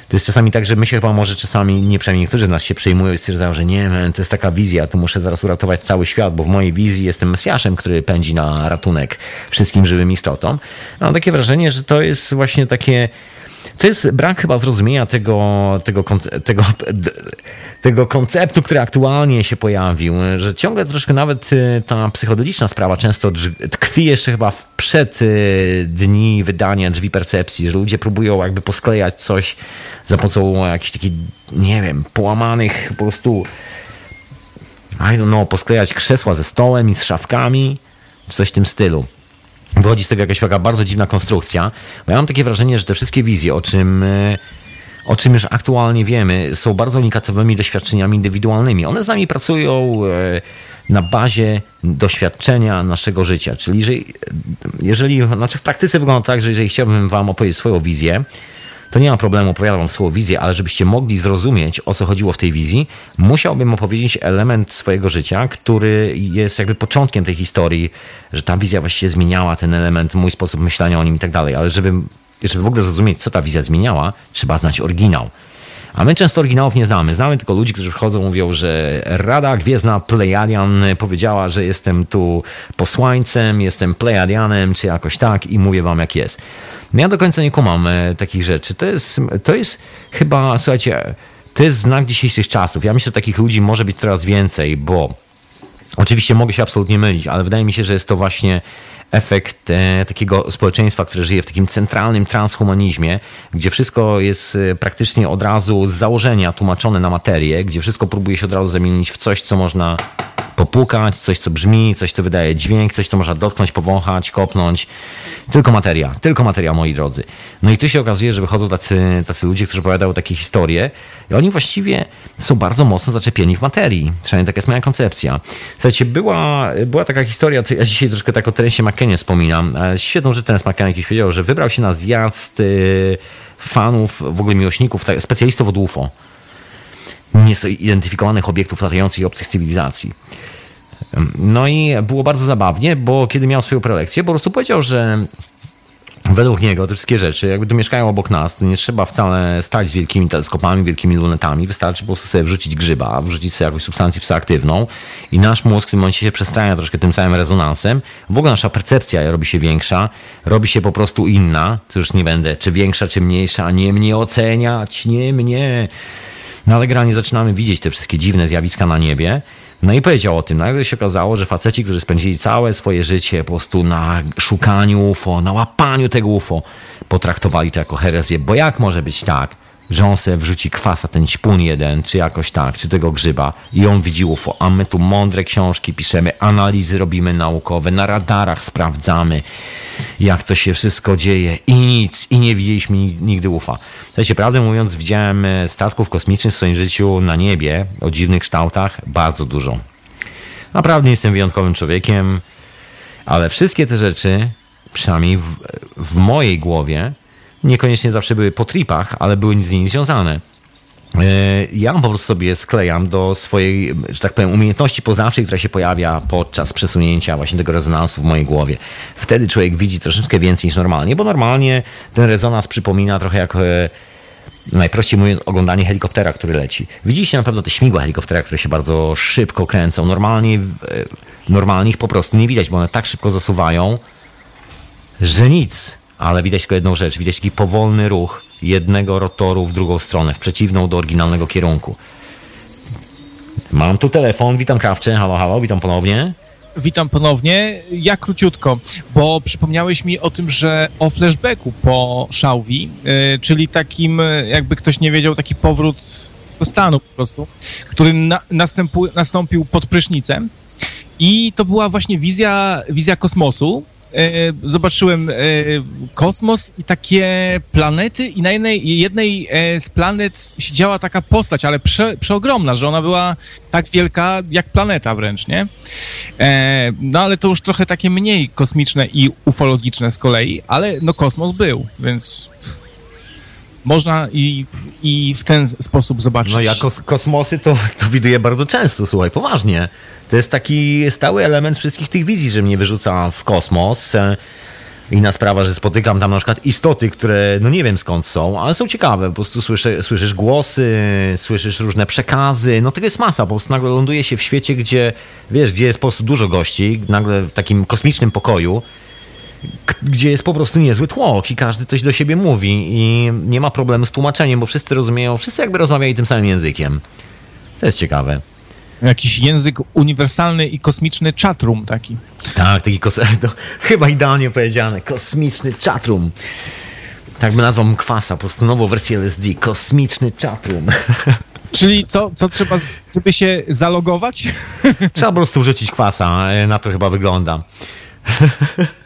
To jest czasami tak, że my się chyba może czasami, nie przynajmniej niektórzy z nas się przejmują i stwierdzają, że nie, man, to jest taka wizja, tu muszę zaraz uratować cały świat, bo w mojej wizji jestem Mesjaszem, który pędzi na ratunek wszystkim żywym istotom. Mam takie wrażenie, że to jest właśnie takie to jest brak chyba zrozumienia tego, tego, tego, tego konceptu, który aktualnie się pojawił, że ciągle troszkę nawet y, ta psychodeliczna sprawa często tkwi jeszcze chyba przed y, dni wydania drzwi percepcji, że ludzie próbują jakby posklejać coś za pomocą jakichś takich, nie wiem, połamanych po prostu I don't know, posklejać krzesła ze stołem i z szafkami, coś w tym stylu. Wychodzi z tego jakaś taka bardzo dziwna konstrukcja, bo ja mam takie wrażenie, że te wszystkie wizje, o czym y, o czym już aktualnie wiemy, są bardzo unikatowymi doświadczeniami indywidualnymi. One z nami pracują e, na bazie doświadczenia naszego życia. Czyli jeżeli, jeżeli znaczy w praktyce wygląda tak, że jeżeli chciałbym wam opowiedzieć swoją wizję, to nie ma problemu, opowiadam wam swoją wizję, ale żebyście mogli zrozumieć, o co chodziło w tej wizji, musiałbym opowiedzieć element swojego życia, który jest jakby początkiem tej historii, że ta wizja właściwie zmieniała ten element, mój sposób myślenia o nim i tak dalej, ale żeby żeby w ogóle zrozumieć, co ta wizja zmieniała, trzeba znać oryginał. A my często oryginałów nie znamy. Znamy tylko ludzi, którzy wchodzą, mówią, że Rada Gwiezdna Plejadian powiedziała, że jestem tu posłańcem, jestem Plejadianem, czy jakoś tak i mówię wam, jak jest. No ja do końca nie kumam e, takich rzeczy. To jest, to jest chyba, słuchajcie, to jest znak dzisiejszych czasów. Ja myślę, że takich ludzi może być coraz więcej, bo oczywiście mogę się absolutnie mylić, ale wydaje mi się, że jest to właśnie efekt e, takiego społeczeństwa, które żyje w takim centralnym transhumanizmie, gdzie wszystko jest e, praktycznie od razu z założenia tłumaczone na materię, gdzie wszystko próbuje się od razu zamienić w coś, co można popłukać, coś, co brzmi, coś, co wydaje dźwięk, coś, co można dotknąć, powąchać, kopnąć. Tylko materia, tylko materia, moi drodzy. No i tu się okazuje, że wychodzą tacy, tacy ludzie, którzy opowiadają takie historie i oni właściwie są bardzo mocno zaczepieni w materii. Przynajmniej taka jest moja koncepcja. Słuchajcie, była, była taka historia, ja dzisiaj troszkę tak o Terensie McKennie wspominam. Świetną rzecz Terence McKenna jakiś powiedział, że wybrał się na zjazd y, fanów, w ogóle miłośników, tak, specjalistów od UFO niezidentyfikowanych obiektów latających i obcych cywilizacji. No i było bardzo zabawnie, bo kiedy miał swoją prelekcję, po prostu powiedział, że według niego te wszystkie rzeczy, jakby tu mieszkają obok nas, to nie trzeba wcale stać z wielkimi teleskopami, wielkimi lunetami, wystarczy po prostu sobie wrzucić grzyba, wrzucić sobie jakąś substancję psychoaktywną i nasz mózg w tym momencie się przestraja troszkę tym samym rezonansem. W ogóle nasza percepcja robi się większa, robi się po prostu inna, to już nie będę czy większa, czy mniejsza, nie mnie oceniać, nie mnie. No ale generalnie zaczynamy widzieć te wszystkie dziwne zjawiska na niebie. No i powiedział o tym. Nagle się okazało, że faceci, którzy spędzili całe swoje życie po prostu na szukaniu UFO, na łapaniu tego UFO, potraktowali to jako herezję. Bo jak może być tak, sobie wrzuci kwasa, ten śpun jeden, czy jakoś tak, czy tego grzyba i on widzi UFO, a my tu mądre książki piszemy, analizy robimy naukowe, na radarach sprawdzamy, jak to się wszystko dzieje i nic, i nie widzieliśmy nigdy UFA. Słuchajcie, prawdę mówiąc, widziałem e, statków kosmicznych w swoim życiu na niebie, o dziwnych kształtach, bardzo dużo. Naprawdę jestem wyjątkowym człowiekiem, ale wszystkie te rzeczy, przynajmniej w, w mojej głowie, niekoniecznie zawsze były po tripach, ale były z nimi związane. ja po prostu sobie sklejam do swojej, że tak powiem, umiejętności poznawczej, która się pojawia podczas przesunięcia właśnie tego rezonansu w mojej głowie. Wtedy człowiek widzi troszeczkę więcej niż normalnie, bo normalnie ten rezonans przypomina trochę jak e, najprościej mówiąc, oglądanie helikoptera, który leci. Widzieliście na pewno te śmigła helikoptera, które się bardzo szybko kręcą. Normalnie, normalnie ich po prostu nie widać, bo one tak szybko zasuwają, że nic. Ale widać tylko jedną rzecz. Widać taki powolny ruch jednego rotoru w drugą stronę, w przeciwną do oryginalnego kierunku. Mam tu telefon, witam Krawcze, halo, halo, witam ponownie. Witam ponownie. Ja króciutko, bo przypomniałeś mi o tym, że o flashbacku po Szałwi, yy, czyli takim, jakby ktoś nie wiedział, taki powrót do stanu po prostu, który na, nastąpił pod prysznicem. I to była właśnie wizja, wizja kosmosu, E, zobaczyłem e, kosmos i takie planety i na jednej, jednej e, z planet siedziała taka postać, ale prze, przeogromna, że ona była tak wielka jak planeta wręcz, nie? No ale to już trochę takie mniej kosmiczne i ufologiczne z kolei, ale no kosmos był, więc można i, i w ten sposób zobaczyć. No ja kos kosmosy to, to widuję bardzo często, słuchaj, poważnie. To jest taki stały element wszystkich tych wizji, że mnie wyrzuca w kosmos. E, inna sprawa, że spotykam tam na przykład istoty, które no nie wiem skąd są, ale są ciekawe. Po prostu słyszę, słyszysz głosy, słyszysz różne przekazy. No tego jest masa. Po prostu nagle ląduje się w świecie, gdzie wiesz, gdzie jest po prostu dużo gości, nagle w takim kosmicznym pokoju gdzie jest po prostu niezły tłok i każdy coś do siebie mówi i nie ma problemu z tłumaczeniem, bo wszyscy rozumieją, wszyscy jakby rozmawiali tym samym językiem. To jest ciekawe. Jakiś język uniwersalny i kosmiczny chatroom taki. Tak, taki kos... to chyba idealnie powiedziane. Kosmiczny chatroom. Tak by nazwał kwasa, po prostu nową wersję LSD. Kosmiczny chatroom. Czyli co, co trzeba, żeby się zalogować? Trzeba po prostu wrzucić kwasa, e, na to chyba wygląda.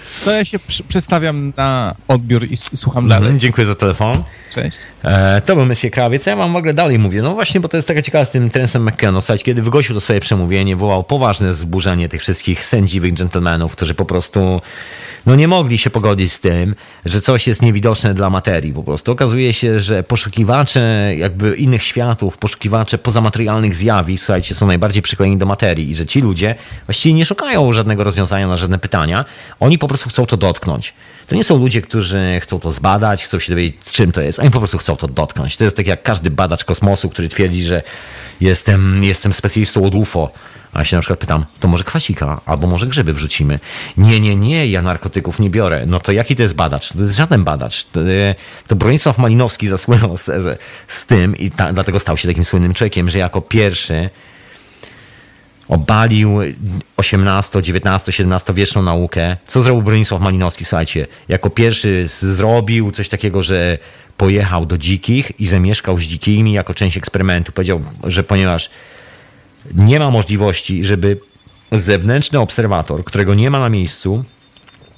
To ja się przedstawiam na odbiór i, i słucham dalej. Mm, dziękuję za telefon. Cześć. E, to był Messie Krawiec. Ja wam w ogóle dalej mówię. No właśnie, bo to jest taka ciekawa z tym Trensem McKenna. Słuchajcie, kiedy wygłosił to swoje przemówienie, wołał poważne zburzenie tych wszystkich sędziwych dżentelmenów, którzy po prostu no nie mogli się pogodzić z tym, że coś jest niewidoczne dla materii. Po prostu okazuje się, że poszukiwacze jakby innych światów, poszukiwacze pozamaterialnych zjawisk, słuchajcie, są najbardziej przyklejeni do materii i że ci ludzie właściwie nie szukają żadnego rozwiązania na żadne pytania. Oni po prostu chcą to dotknąć. To nie są ludzie, którzy chcą to zbadać, chcą się dowiedzieć, z czym to jest. Oni po prostu chcą to dotknąć. To jest tak jak każdy badacz kosmosu, który twierdzi, że jestem, jestem specjalistą od UFO. A ja się na przykład pytam, to może kwasika, albo może grzyby wrzucimy. Nie, nie, nie, ja narkotyków nie biorę. No to jaki to jest badacz? To jest żaden badacz. To, e, to Bronisław Malinowski zasłynął z, z tym i ta, dlatego stał się takim słynnym człowiekiem, że jako pierwszy obalił 18, 19, 17 wieczną naukę. Co zrobił Bronisław Malinowski? Słuchajcie, jako pierwszy zrobił coś takiego, że pojechał do dzikich i zamieszkał z dzikimi jako część eksperymentu. Powiedział, że ponieważ nie ma możliwości, żeby zewnętrzny obserwator, którego nie ma na miejscu,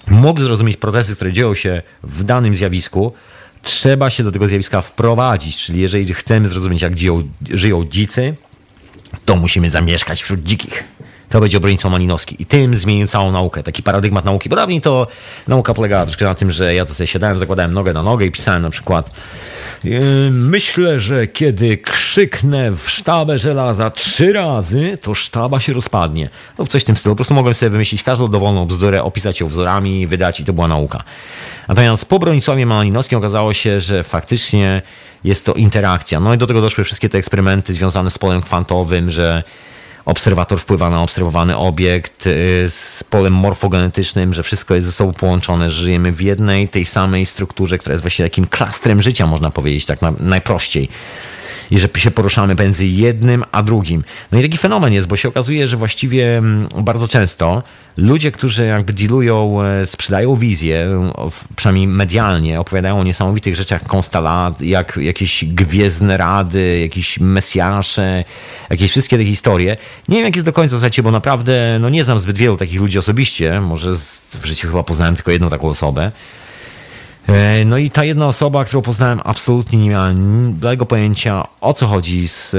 mógł zrozumieć procesy, które dzieją się w danym zjawisku, trzeba się do tego zjawiska wprowadzić. Czyli jeżeli chcemy zrozumieć, jak żyją, żyją dzicy, to musimy zamieszkać wśród dzikich. To będzie obrońcą Malinowski. I tym zmienił całą naukę. Taki paradygmat nauki. Bo dawniej to nauka polegała troszkę na tym, że ja to sobie siadałem, zakładałem nogę na nogę i pisałem na przykład Yy, myślę, że kiedy krzyknę w sztabę żelaza trzy razy, to sztaba się rozpadnie. No coś w tym stylu. Po prostu mogłem sobie wymyślić każdą dowolną bzdurę, opisać ją wzorami, wydać i to była nauka. Natomiast po Bronisławie Malinowskim okazało się, że faktycznie jest to interakcja. No i do tego doszły wszystkie te eksperymenty związane z polem kwantowym, że obserwator wpływa na obserwowany obiekt y, z polem morfogenetycznym, że wszystko jest ze sobą połączone, że żyjemy w jednej, tej samej strukturze, która jest właściwie takim klastrem życia, można powiedzieć, tak na, najprościej i że się poruszamy między jednym a drugim. No i taki fenomen jest, bo się okazuje, że właściwie mm, bardzo często ludzie, którzy jakby dealują, e, sprzedają wizję, przynajmniej medialnie, opowiadają o niesamowitych rzeczach konstalat, jak jakieś gwiezdne rady, jakieś mesjasze, jakieś wszystkie te historie. Nie wiem, jak jest do końca, słuchajcie, bo naprawdę no nie znam zbyt wielu takich ludzi osobiście. Może w życiu chyba poznałem tylko jedną taką osobę. E, no i ta jedna osoba, którą poznałem, absolutnie nie miała bladego pojęcia o co chodzi z,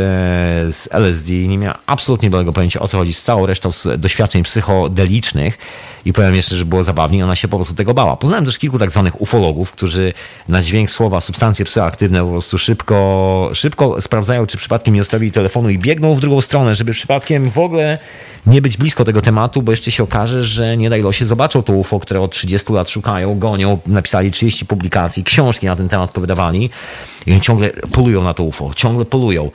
z LSD, nie miała absolutnie bladego pojęcia o co chodzi z całą resztą doświadczeń psychodelicznych i powiem jeszcze, że było zabawnie, ona się po prostu tego bała. Poznałem też kilku tak zwanych ufologów, którzy na dźwięk słowa substancje psychoaktywne po prostu szybko, szybko sprawdzają, czy przypadkiem nie ostawili telefonu i biegną w drugą stronę, żeby przypadkiem w ogóle nie być blisko tego tematu, bo jeszcze się okaże, że nie daj losie zobaczą to UFO, które od 30 lat szukają, gonią, napisali 30 publikacji, książki na ten temat powydawali i oni ciągle polują na to UFO, ciągle polują.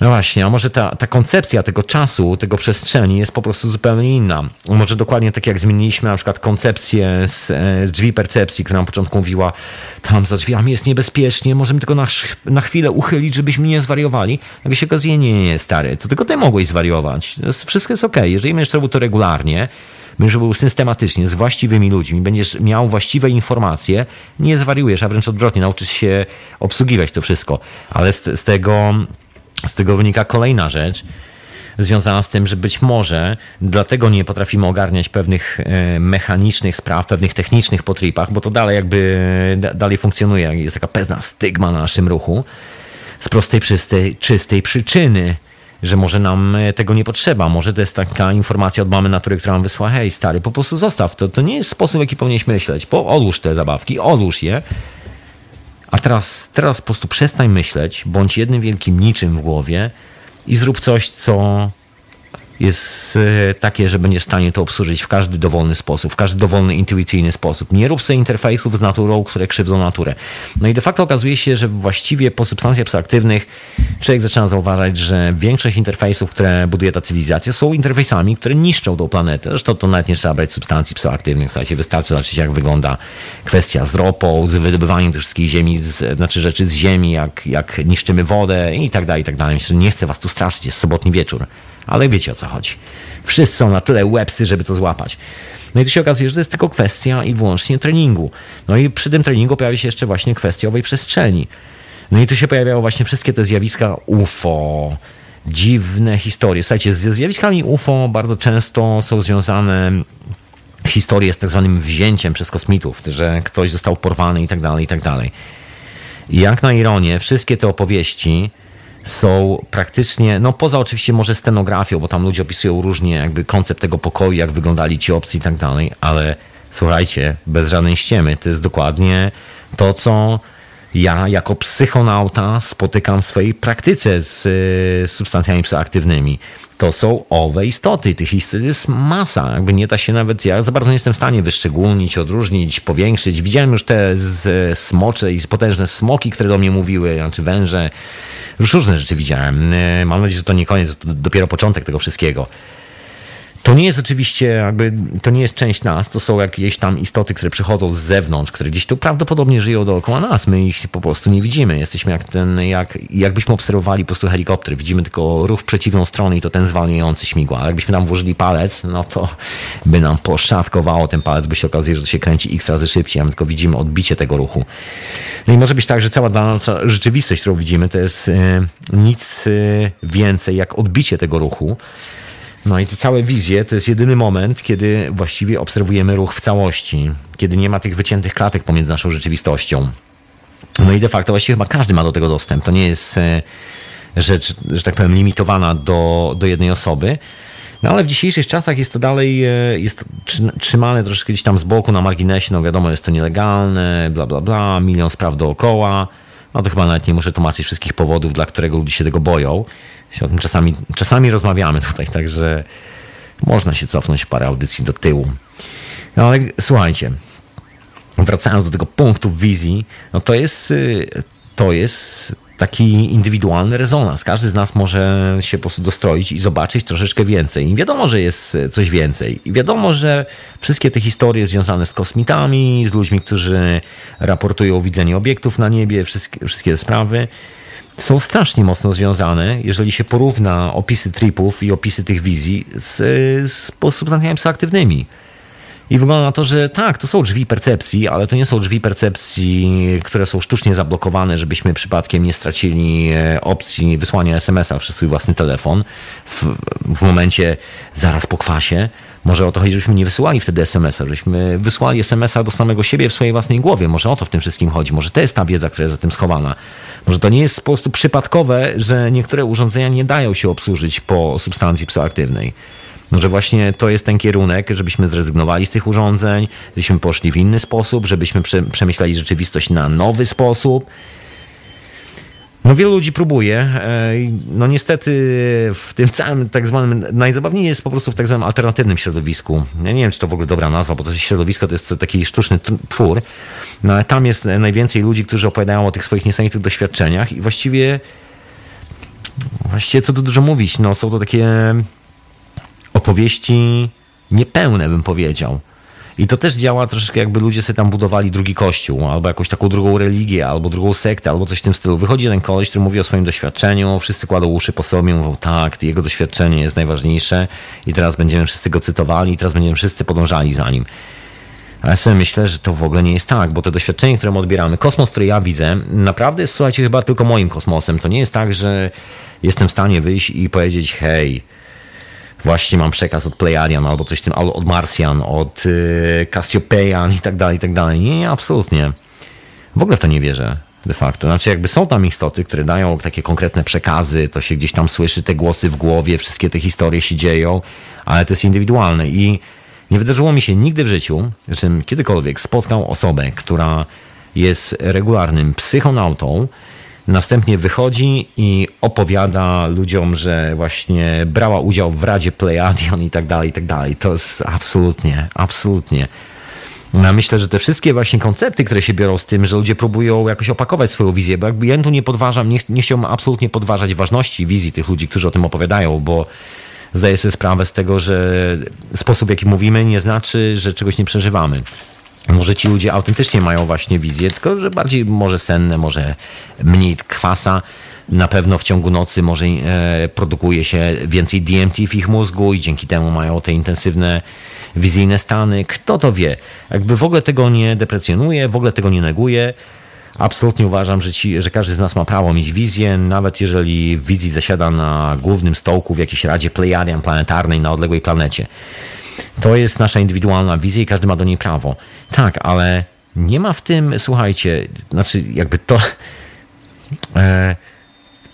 No właśnie, a może ta, ta koncepcja tego czasu, tego przestrzeni jest po prostu zupełnie inna. Może dokładnie tak jak zmieniliśmy na przykład koncepcję z, e, z drzwi percepcji, która na początku mówiła, tam za drzwiami jest niebezpiecznie, możemy tylko na, na chwilę uchylić, żebyśmy nie zwariowali. Nagle się okazuje, nie, nie, nie, stary, to tylko ty mogłeś zwariować. Wszystko jest okej. Okay. Jeżeli będziesz robił to regularnie, będziesz robił systematycznie, z właściwymi ludźmi, będziesz miał właściwe informacje, nie zwariujesz, a wręcz odwrotnie, nauczysz się obsługiwać to wszystko. Ale z, z tego z tego wynika kolejna rzecz, związana z tym, że być może dlatego nie potrafimy ogarniać pewnych e, mechanicznych spraw, pewnych technicznych potripach, bo to dalej jakby dalej funkcjonuje, jest taka pewna stygma na naszym ruchu, z prostej, czystej, czystej przyczyny, że może nam e, tego nie potrzeba. Może to jest taka informacja od mamy natury, która nam wysła, hej stary, po prostu zostaw. To, to nie jest sposób, w jaki powinieneś myśleć. Po, odłóż te zabawki, odłóż je a teraz, teraz po prostu przestań myśleć, bądź jednym wielkim niczym w głowie i zrób coś, co jest e, takie, że będziesz w stanie to obsłużyć w każdy dowolny sposób, w każdy dowolny, intuicyjny sposób. Nie rób sobie interfejsów z naturą, które krzywdzą naturę. No i de facto okazuje się, że właściwie po substancjach psychoaktywnych człowiek zaczyna zauważać, że większość interfejsów, które buduje ta cywilizacja, są interfejsami, które niszczą tą planetę. Zresztą to nawet nie trzeba brać substancji psychoaktywnych. Słuchajcie, wystarczy zobaczyć, jak wygląda kwestia z ropą, z wydobywaniem tych wszystkich ziemi, z, znaczy rzeczy z ziemi, jak, jak niszczymy wodę i tak dalej, i tak dalej. Nie chcę was tu straszyć, jest sobotni wieczór ale wiecie o co chodzi. Wszyscy są na tyle łebsy, żeby to złapać. No i tu się okazuje, że to jest tylko kwestia i wyłącznie treningu. No i przy tym treningu pojawia się jeszcze właśnie kwestia owej przestrzeni. No i tu się pojawiają właśnie wszystkie te zjawiska UFO, dziwne historie. Słuchajcie, ze zjawiskami UFO bardzo często są związane historie z tak zwanym wzięciem przez kosmitów, że ktoś został porwany i tak dalej, i tak dalej. Jak na ironię, wszystkie te opowieści są praktycznie, no poza oczywiście może scenografią, bo tam ludzie opisują różnie jakby koncept tego pokoju, jak wyglądali ci obcy i tak dalej, ale słuchajcie, bez żadnej ściemy, to jest dokładnie to, co ja jako psychonauta spotykam w swojej praktyce z, z substancjami psychoaktywnymi. To są owe istoty. Tych istot jest masa. Jakby nie da się nawet, ja za bardzo nie jestem w stanie wyszczególnić, odróżnić, powiększyć. Widziałem już te z, smocze i potężne smoki, które do mnie mówiły, znaczy węże, już różne rzeczy widziałem. E, mam nadzieję, że to nie koniec, to dopiero początek tego wszystkiego. To nie jest oczywiście jakby, to nie jest część nas, to są jakieś tam istoty, które przychodzą z zewnątrz, które gdzieś tu prawdopodobnie żyją dookoła nas. My ich po prostu nie widzimy. Jesteśmy jak ten, jak, jakbyśmy obserwowali po prostu helikopter. Widzimy tylko ruch w przeciwną stronę i to ten zwalniający śmigła. Ale jakbyśmy tam włożyli palec, no to by nam poszatkowało ten palec, by się okazuje, że to się kręci x razy szybciej, a my tylko widzimy odbicie tego ruchu. No i może być tak, że cała dana rzeczywistość, którą widzimy, to jest e, nic e, więcej jak odbicie tego ruchu. No i te całe wizje to jest jedyny moment, kiedy właściwie obserwujemy ruch w całości, kiedy nie ma tych wyciętych klatek pomiędzy naszą rzeczywistością. No i de facto właściwie chyba każdy ma do tego dostęp. To nie jest e, rzecz, że tak powiem, limitowana do, do jednej osoby. No ale w dzisiejszych czasach jest to dalej jest trzymane troszeczkę gdzieś tam z boku, na marginesie. No wiadomo, jest to nielegalne, bla, bla, bla, milion spraw dookoła. No to chyba nawet nie muszę tłumaczyć wszystkich powodów, dla którego ludzie się tego boją o tym czasami, czasami rozmawiamy tutaj, także można się cofnąć parę audycji do tyłu. No ale słuchajcie, wracając do tego punktu wizji, no to jest, y, to jest taki indywidualny rezonans. Każdy z nas może się po prostu dostroić i zobaczyć troszeczkę więcej. I wiadomo, że jest coś więcej. I wiadomo, że wszystkie te historie związane z kosmitami, z ludźmi, którzy raportują o widzeniu obiektów na niebie, wszystkie, wszystkie sprawy, są strasznie mocno związane, jeżeli się porówna opisy tripów i opisy tych wizji z, z substancjami psychoaktywnymi. I wygląda na to, że tak, to są drzwi percepcji, ale to nie są drzwi percepcji, które są sztucznie zablokowane, żebyśmy przypadkiem nie stracili e, opcji wysłania SMS-a przez swój własny telefon w, w momencie zaraz po kwasie. Może o to chodzi, żebyśmy nie wysyłali wtedy SMS-a, żebyśmy wysłali SMS-a do samego siebie w swojej własnej głowie. Może o to w tym wszystkim chodzi. Może to jest ta wiedza, która jest za tym schowana. Może to nie jest po przypadkowe, że niektóre urządzenia nie dają się obsłużyć po substancji psychoaktywnej. No, że właśnie to jest ten kierunek, żebyśmy zrezygnowali z tych urządzeń, żebyśmy poszli w inny sposób, żebyśmy prze, przemyśleli rzeczywistość na nowy sposób. No wielu ludzi próbuje. e, No niestety w tym całym tak zwanym, najzabawniej jest po prostu w tak zwanym alternatywnym środowisku. Ja nie wiem, czy to w ogóle dobra nazwa, bo to środowisko to jest taki sztuczny twór. No ale tam jest najwięcej ludzi, którzy opowiadają o tych swoich niesamowitych doświadczeniach i właściwie właściwie co tu dużo mówić, no są to takie opowieści niepełne, bym powiedział. I to też działa troszeczkę jakby ludzie sobie tam budowali drugi kościół, albo jakąś taką drugą religię, albo drugą sektę, albo coś w tym stylu. Wychodzi ten koleś, który mówi o swoim doświadczeniu, wszyscy kładą uszy po sobie, mówią tak, jego doświadczenie jest najważniejsze i teraz będziemy wszyscy go cytowali i teraz będziemy wszyscy podążali za nim. Ale ja sobie myślę, że to w ogóle nie jest tak, bo to doświadczenie, które my odbieramy, kosmos, który ja widzę, naprawdę jest, słuchajcie, chyba tylko moim kosmosem. To nie jest tak, że jestem w stanie wyjść i powiedzieć, hej, właśnie mam przekaz od Plejadian albo coś tym, albo od Marsjan, od y, Cassiopeian i tak dalej, i tak dalej. Nie, absolutnie. W ogóle w to nie wierzę de facto. Znaczy jakby są tam istoty, które dają takie konkretne przekazy, to się gdzieś tam słyszy, te głosy w głowie, wszystkie te historie się dzieją, ale to jest indywidualne i nie wydarzyło mi się nigdy w życiu, żebym kiedykolwiek spotkał osobę, która jest regularnym psychonautą, następnie wychodzi i opowiada ludziom, że właśnie brała udział w Radzie Plejadian i tak dalej, i tak dalej. To jest absolutnie, absolutnie. Ja myślę, że te wszystkie właśnie koncepty, które się biorą z tym, że ludzie próbują jakoś opakować swoją wizję, bo jakby ja tu nie podważam, nie, nie chciałbym absolutnie podważać ważności wizji tych ludzi, którzy o tym opowiadają, bo zdaję sobie sprawę z tego, że sposób w jaki mówimy nie znaczy, że czegoś nie przeżywamy. Może ci ludzie autentycznie mają właśnie wizję, tylko że bardziej może senne, może mniej kwasa. Na pewno w ciągu nocy może e, produkuje się więcej DMT w ich mózgu i dzięki temu mają te intensywne wizyjne stany. Kto to wie? Jakby w ogóle tego nie deprecjonuje, w ogóle tego nie neguje. Absolutnie uważam, że, ci, że każdy z nas ma prawo mieć wizję, nawet jeżeli w wizji zasiada na głównym stołku w jakiejś radzie Plejadian planetarnej na odległej planecie. To jest nasza indywidualna wizja i każdy ma do niej prawo. Tak, ale nie ma w tym, słuchajcie, znaczy jakby to. E,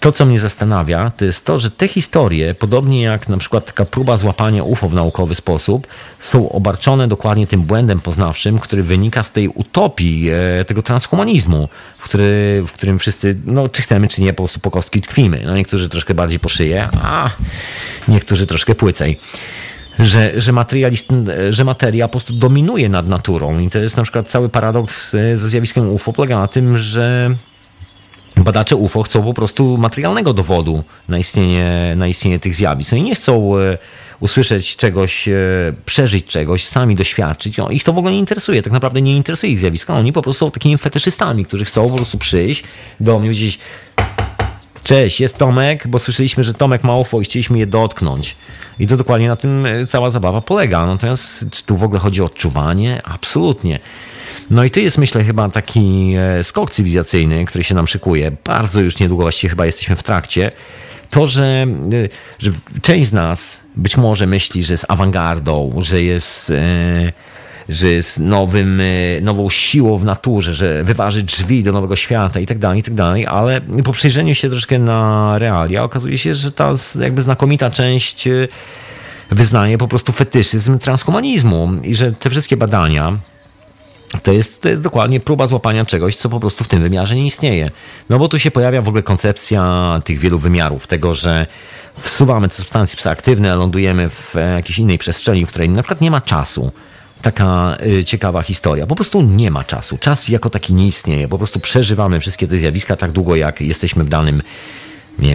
to, co mnie zastanawia, to jest to, że te historie, podobnie jak na przykład taka próba złapania UFO w naukowy sposób, są obarczone dokładnie tym błędem poznawczym, który wynika z tej utopii, e, tego transhumanizmu, w, który, w którym wszyscy, no czy chcemy, czy nie, po prostu po kostki tkwimy. No niektórzy troszkę bardziej po szyję, a niektórzy troszkę płycej że, że, że materia po prostu dominuje nad naturą. I to jest na przykład cały paradoks e, ze zjawiskiem UFO, polega na tym, że badacze UFO chcą po prostu materialnego dowodu na istnienie, na istnienie tych zjawisk. Oni nie chcą e, usłyszeć czegoś, e, przeżyć czegoś, sami doświadczyć. No, ich to w ogóle nie interesuje. Tak naprawdę nie interesuje ich zjawiska. Oni po prostu są takimi fetyszystami, którzy chcą po prostu przyjść do mnie powiedzieć Cześć, jest Tomek, bo słyszeliśmy, że Tomek ma UFO i chcieliśmy je dotknąć. I to dokładnie na tym e, cała zabawa polega. Natomiast czy tu w ogóle chodzi o odczuwanie? Absolutnie. No i to jest, myślę, chyba taki e, skok cywilizacyjny, który się nam szykuje. Bardzo już niedługo, właściwie chyba jesteśmy w trakcie. To, że, e, że część z nas być może myśli, że jest awangardą, że jest że jest nowym, nową siłą w naturze, że wyważy drzwi do nowego świata i tak dalej, i tak dalej, ale po przejrzeniu się troszkę na realia okazuje się, że ta jakby znakomita część wyznaje po prostu fetyszyzm transhumanizmu i że te wszystkie badania to jest, to jest dokładnie próba złapania czegoś, co po prostu w tym wymiarze nie istnieje. No bo tu się pojawia w ogóle koncepcja tych wielu wymiarów, tego, że wsuwamy te substancje psychoaktywne, lądujemy w jakiejś innej przestrzeni, w której na przykład nie ma czasu taka y, ciekawa historia. Po prostu nie ma czasu. Czas jako taki nie istnieje. Po prostu przeżywamy wszystkie te zjawiska tak długo, jak jesteśmy w danym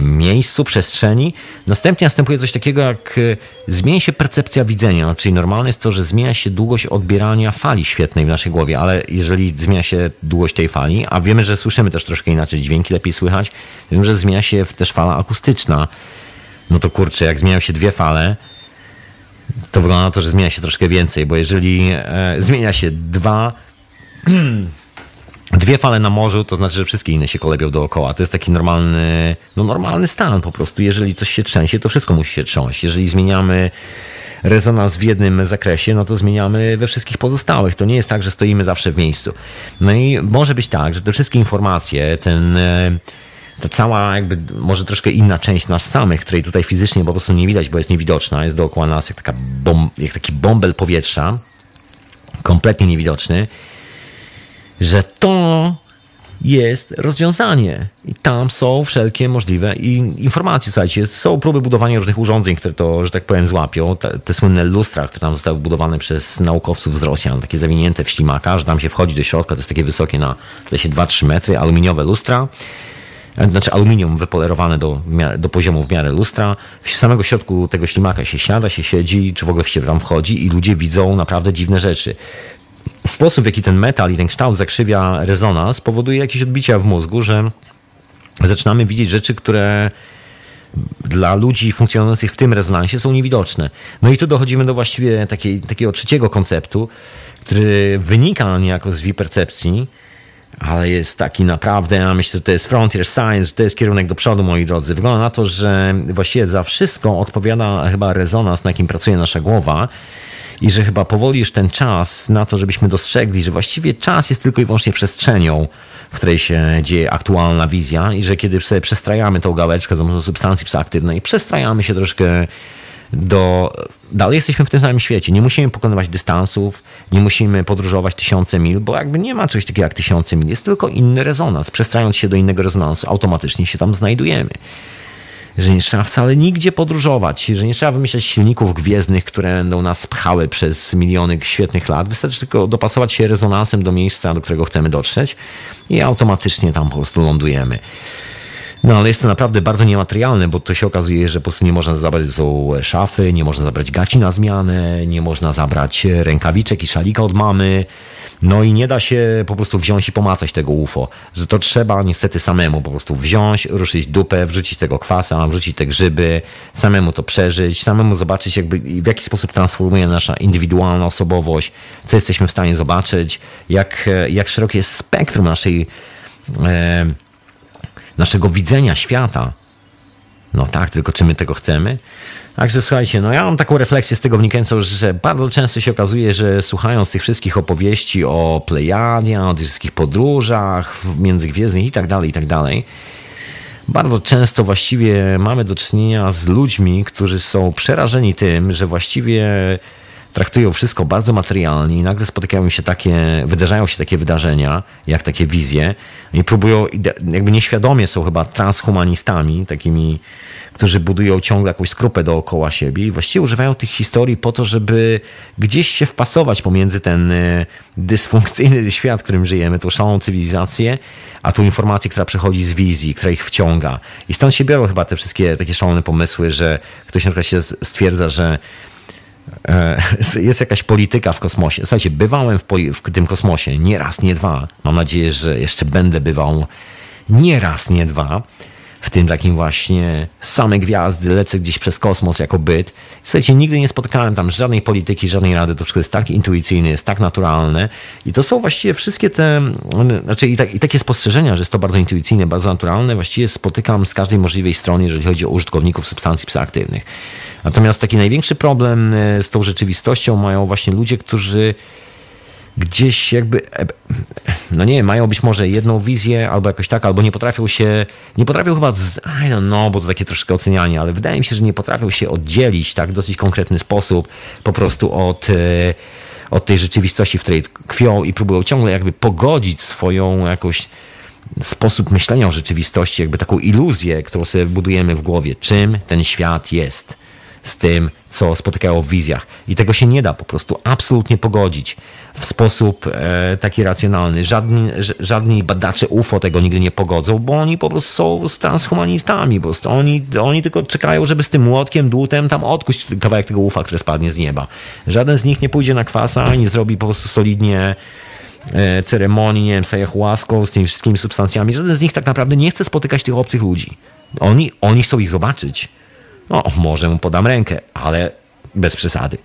miejscu, przestrzeni. Następnie następuje coś takiego, jak y, zmienia się percepcja widzenia, czyli normalne jest to, że zmienia się długość odbierania fali świetnej w naszej głowie, ale jeżeli zmienia się długość tej fali, a wiemy, że słyszymy też troszkę inaczej, dźwięki lepiej słychać, wiem, że zmienia się też fala akustyczna. No to kurczę, jak zmieniają się dwie fale, to wygląda na to, że zmienia się troszkę więcej, bo jeżeli e, zmienia się dwa, dwie fale na morzu, to znaczy, że wszystkie inne się kolebią dookoła. To jest taki normalny, no normalny stan po prostu. Jeżeli coś się trzęsie, to wszystko musi się trząść. Jeżeli zmieniamy rezonans w jednym zakresie, no to zmieniamy we wszystkich pozostałych. To nie jest tak, że stoimy zawsze w miejscu. No i może być tak, że te wszystkie informacje, ten e, ta cała jakby może troszkę inna część nas samych, której tutaj fizycznie po prostu nie widać, bo jest niewidoczna, jest dookoła nas jak, taka bom, jak taki bąbel powietrza, kompletnie niewidoczny, że to jest rozwiązanie. I tam są wszelkie możliwe informacje. Słuchajcie, są próby budowania różnych urządzeń, które to, że tak powiem, złapią. Te, te słynne lustra, które tam zostały budowane przez naukowców z Rosjan, takie zawinięte w ślimaka, że tam się wchodzi do środka, to jest takie wysokie na się 2-3 metry, aluminiowe lustra znaczy aluminium wypolerowane do, do poziomu w miarę lustra. W samego środku tego ślimaka się siada, się siedzi, czy w ogóle się tam wchodzi i ludzie widzą naprawdę dziwne rzeczy. Sposób, w jaki ten metal i ten kształt zakrzywia rezonans, powoduje jakieś odbicia w mózgu, że zaczynamy widzieć rzeczy, które dla ludzi funkcjonujących w tym rezonansie są niewidoczne. No i tu dochodzimy do właściwie takiej, takiego trzeciego konceptu, który wynika niejako z percepcji, ale jest taki naprawdę, ja myślę, że to jest frontier science, że to jest kierunek do przodu, moi drodzy. Wygląda na to, że właściwie za wszystko odpowiada chyba rezonans, na jakim pracuje nasza głowa i że chyba powoli już ten czas na to, żebyśmy dostrzegli, że właściwie czas jest tylko i wyłącznie przestrzenią, w której się dzieje aktualna wizja i że kiedy sobie przestrajamy tą gałeczkę pomocą substancji psychoaktywnej, przestrajamy się troszkę do. Dalej jesteśmy w tym samym świecie. Nie musimy pokonywać dystansów, nie musimy podróżować tysiące mil, bo jakby nie ma czegoś takiego jak tysiące mil. Jest tylko inny rezonans. Przestrając się do innego rezonansu, automatycznie się tam znajdujemy. Że nie trzeba wcale nigdzie podróżować, że nie trzeba wymyślać silników gwiezdnych, które będą nas pchały przez miliony świetnych lat. Wystarczy tylko dopasować się rezonansem do miejsca, do którego chcemy dotrzeć i automatycznie tam po prostu lądujemy. No ale jest to naprawdę bardzo niematerialne, bo to się okazuje, że po prostu nie można zabrać ze sobą szafy, nie można zabrać gaci na zmianę, nie można zabrać rękawiczek i szalika od mamy. No i nie da się po prostu wziąć i pomacać tego UFO, że to trzeba niestety samemu po prostu wziąć, ruszyć dupę, wrzucić tego kwasa, wrzucić te grzyby, samemu to przeżyć, samemu zobaczyć jakby w jaki sposób transformuje nasza indywidualna osobowość, co jesteśmy w stanie zobaczyć, jak, jak szerokie jest spektrum naszej e, naszego widzenia świata. No tak, tylko czy my tego chcemy? Także słuchajcie, no ja mam taką refleksję z tego wynikającą, że bardzo często się okazuje, że słuchając tych wszystkich opowieści o Plejadia, o tych wszystkich podróżach międzygwiezdnych i tak dalej, i tak dalej, bardzo często właściwie mamy do czynienia z ludźmi, którzy są przerażeni tym, że właściwie traktują wszystko bardzo materialnie i nagle spotykają się takie, wydarzają się takie wydarzenia, jak takie wizje i próbują, jakby nieświadomie są chyba transhumanistami, takimi, którzy budują ciągle jakąś skrupę dookoła siebie i właściwie używają tych historii po to, żeby gdzieś się wpasować pomiędzy ten e, dysfunkcyjny świat, w którym żyjemy, tą szaloną cywilizację, a tą informację, która przychodzi z wizji, która ich wciąga. I stąd się biorą chyba te wszystkie takie szalone pomysły, że ktoś na przykład się stwierdza, że jest jakaś polityka w kosmosie. Słuchajcie, bywałem w, w, tym kosmosie nie raz, nie dwa. Mam nadzieję, że jeszcze będę bywał nie raz, nie dwa. W tym takim właśnie same gwiazdy, lecę gdzieś przez kosmos jako byt. Słuchajcie, nigdy nie spotkałem tam żadnej polityki, żadnej rady. To wszystko jest tak intuicyjne, jest tak naturalne. I to są właściwie wszystkie te, znaczy i, tak, i takie spostrzeżenia, że jest to bardzo intuicyjne, bardzo naturalne, właściwie spotykam z każdej możliwej strony, jeżeli chodzi o użytkowników substancji psychoaktywnych. Natomiast taki największy problem e, z tą rzeczywistością mają właśnie ludzie, którzy gdzieś jakby, e, no nie mają być może jedną wizję albo jakoś tak, albo nie potrafią się, nie potrafią chyba, z, I don't know, bo to takie troszkę ocenianie, ale wydaje mi się, że nie potrafią się oddzielić tak w dosyć konkretny sposób po prostu od, e, od tej rzeczywistości, w której tkwią i próbują ciągle jakby pogodzić swoją jakoś sposób myślenia o rzeczywistości, jakby taką iluzję, którą sobie budujemy w głowie, czym ten świat jest z tym, co spotykało w wizjach. I tego się nie da po prostu absolutnie pogodzić w sposób e, taki racjonalny. Żadni, żadni badacze UFO tego nigdy nie pogodzą, bo oni po prostu są transhumanistami. Po prostu oni, oni tylko czekają, żeby z tym młotkiem, dłutem tam odkuć kawałek tego UFA, który spadnie z nieba. Żaden z nich nie pójdzie na kwasa, nie zrobi po prostu solidnie e, ceremonii, nie wiem, z ayahuaską, z tymi wszystkimi substancjami. Żaden z nich tak naprawdę nie chce spotykać tych obcych ludzi. Oni, oni chcą ich zobaczyć no może mu podam rękę, ale bez przesady.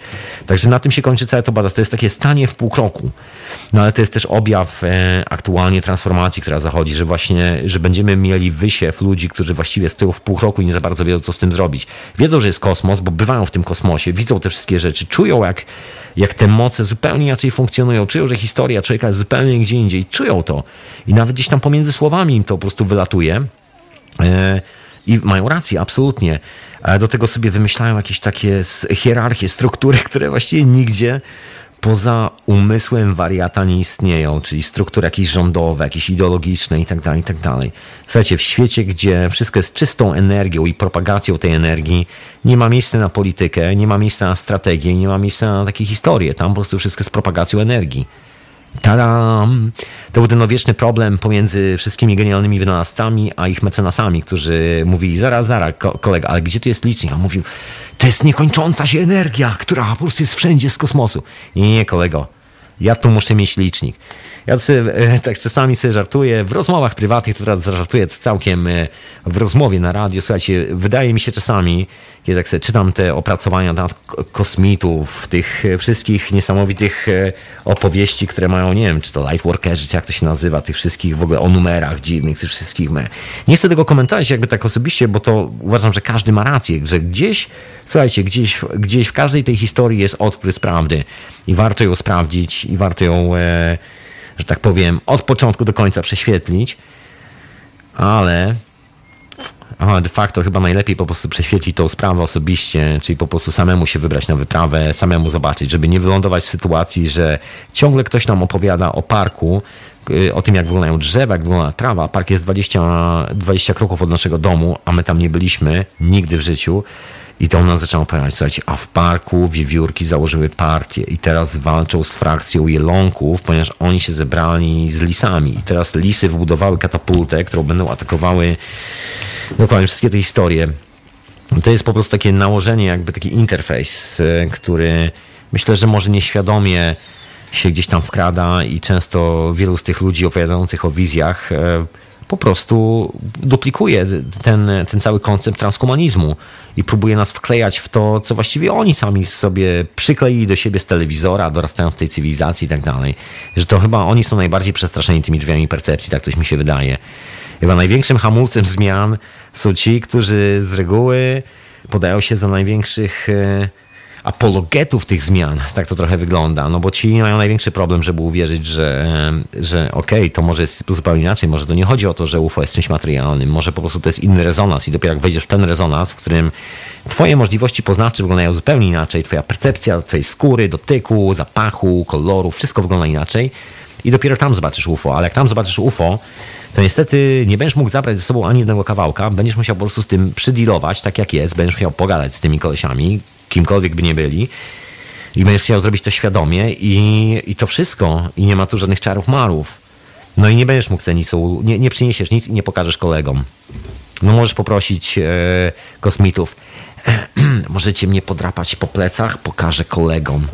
Także na tym się kończy całe to badanie. To jest takie stanie w pół kroku. No ale to jest też objaw e, aktualnie transformacji, która zachodzi, że właśnie, że będziemy mieli wysiew ludzi, którzy właściwie tyłu w pół roku i nie za bardzo wiedzą, co z tym zrobić. Wiedzą, że jest kosmos, bo bywają w tym kosmosie, widzą te wszystkie rzeczy, czują jak, jak te moce zupełnie inaczej funkcjonują, czują, że historia człowieka jest zupełnie gdzie indziej, czują to. I nawet gdzieś tam pomiędzy słowami im to po prostu wylatuje. E, I mają rację, absolutnie. Do tego sobie wymyślają jakieś takie hierarchie, struktury, które właściwie nigdzie poza umysłem wariata nie istnieją, czyli struktury jakieś rządowe, jakieś ideologiczne i tak dalej, i tak. Słuchajcie, w świecie, gdzie wszystko jest czystą energią i propagacją tej energii, nie ma miejsca na politykę, nie ma miejsca na strategię, nie ma miejsca na takie historie. Tam po prostu wszystko jest propagacją energii. Tadam! To był ten odwieczny problem pomiędzy wszystkimi genialnymi wynalazcami, a ich mecenasami, którzy mówili, zaraz, zaraz, kolega, ale gdzie tu jest licznik? A on mówił, to jest niekończąca się energia, która po prostu jest wszędzie z kosmosu. Nie, nie, kolego, ja tu muszę mieć licznik. Ja sobie, e, tak czasami sobie żartuję, w rozmowach prywatnych to teraz żartuję całkiem e, w rozmowie na radio. Słuchajcie, wydaje mi się czasami, kiedy tak sobie czytam te opracowania na kosmitów, tych wszystkich niesamowitych e, opowieści, które mają, nie wiem, czy to Lightworkerzy, czy jak to się nazywa, tych wszystkich w ogóle o numerach dziwnych, tych wszystkich. Nie chcę tego komentować jakby tak osobiście, bo to uważam, że każdy ma rację, że gdzieś, słuchajcie, gdzieś, gdzieś w każdej tej historii jest odkryt prawdy i warto ją sprawdzić i warto ją, e, że tak powiem, od początku do końca prześwietlić, ale de facto chyba najlepiej po prostu prześwietlić tą sprawę osobiście, czyli po prostu samemu się wybrać na wyprawę, samemu zobaczyć, żeby nie wylądować w sytuacji, że ciągle ktoś nam opowiada o parku, y, o tym, jak wyglądają drzewa, jak wygląda trawa. Park jest 20, 20 kroków od naszego domu, a my tam nie byliśmy nigdy w życiu. I to on nas zaczął opowiadać, słuchajcie, a w parku wiewiórki założyły partię i teraz walczą z frakcją jelonków, ponieważ oni się zebrali z lisami. I teraz lisy wybudowały katapultę, którą będą atakowały dokładnie wszystkie te historie. To jest po prostu takie nałożenie, jakby taki interfejs, e, który myślę, że może nieświadomie się gdzieś tam wkrada i często wielu z tych ludzi opowiadających o wizjach e, po prostu duplikuje ten, ten cały koncept transhumanizmu i próbuje nas wklejać w to, co właściwie oni sami sobie przykleili do siebie z telewizora, dorastając tej cywilizacji i tak dalej. Że to chyba oni są najbardziej przestraszeni tymi drzwiami percepcji, tak coś mi się wydaje. Chyba największym hamulcem zmian są ci, którzy z reguły podają się za największych e, apologetów tych zmian. Tak to trochę wygląda. No bo ci mają największy problem, żeby uwierzyć, że, że okej, okay, to może jest zupełnie inaczej. Może to nie chodzi o to, że UFO jest czymś materialnym. Może po prostu to jest inny rezonans i dopiero jak wejdziesz w ten rezonans, w którym twoje możliwości poznawcze wyglądają zupełnie inaczej, twoja percepcja twojej skóry, dotyku, zapachu, koloru, wszystko wygląda inaczej i dopiero tam zobaczysz UFO. Ale jak tam zobaczysz UFO, to niestety nie będziesz mógł zabrać ze sobą ani jednego kawałka, będziesz musiał po prostu z tym przydealować tak jak jest, będziesz musiał pogadać z tymi kolesiami, kimkolwiek by nie byli i będziesz chciał zrobić to świadomie i, i to wszystko i nie ma tu żadnych czarów marów. No i nie będziesz mógł cenicą, nie, nie przyniesiesz nic i nie pokażesz kolegom. No możesz poprosić e, kosmitów, możecie mnie podrapać po plecach, pokażę kolegom.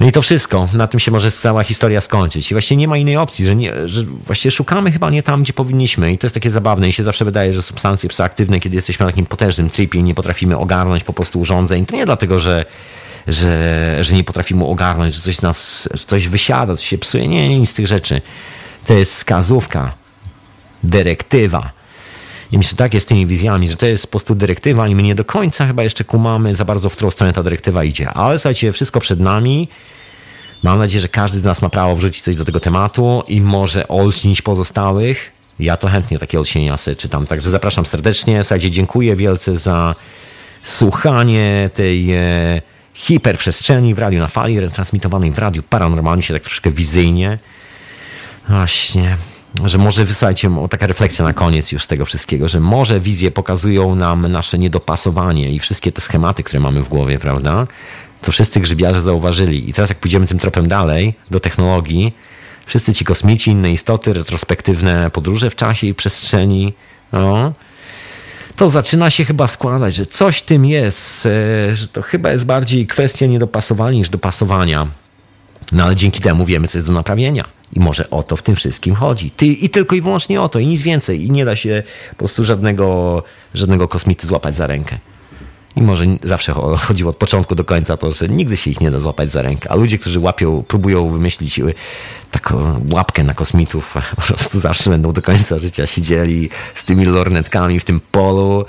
No i to wszystko. Na tym się może cała historia skończyć. I właśnie nie ma innej opcji, że, nie, że właśnie szukamy chyba nie tam, gdzie powinniśmy. I to jest takie zabawne. I się zawsze wydaje, że substancje psychoaktywne, kiedy jesteśmy na takim potężnym tripie i nie potrafimy ogarnąć po prostu urządzeń, to nie dlatego, że że, że nie potrafimy ogarnąć, że coś nas, że coś wysiada, coś się psuje. Nie, nie, nic z tych rzeczy. To jest skazówka, dyrektywa i myślę, tak jest z tymi wizjami, że to jest po prostu dyrektywa i my nie do końca chyba jeszcze kumamy za bardzo, w którą stronę ta dyrektywa idzie. Ale słuchajcie, wszystko przed nami. Mam nadzieję, że każdy z nas ma prawo wrzucić coś do tego tematu i może olśnić pozostałych. Ja to chętnie takie olśnienia sobie czytam. Także zapraszam serdecznie. Słuchajcie, dziękuję wielce za słuchanie tej e, hiperprzestrzeni w radiu na fali, retransmitowanej w radiu paranormalnie się tak troszkę wizyjnie. Właśnie że może wysłajcie taka refleksja na koniec już tego wszystkiego, że może wizje pokazują nam nasze niedopasowanie i wszystkie te schematy, które mamy w głowie, prawda? To wszyscy grzybiarze zauważyli. I teraz jak pójdziemy tym tropem dalej, do technologii, wszyscy ci kosmici, inne istoty, retrospektywne podróże w czasie i przestrzeni, no, to zaczyna się chyba składać, że coś tym jest, e, że to chyba jest bardziej kwestia niedopasowania niż dopasowania. No ale dzięki temu wiemy, co jest do naprawienia. I może o to w tym wszystkim chodzi. Ty, I tylko i wyłącznie o to, i nic więcej. I nie da się po prostu żadnego, żadnego kosmity złapać za rękę. I może zawsze chodziło od początku do końca to, że nigdy się ich nie da złapać za rękę. A ludzie, którzy łapią, próbują wymyślić y, taką łapkę na kosmitów, po prostu zawsze będą do końca życia siedzieli z tymi lornetkami w tym polu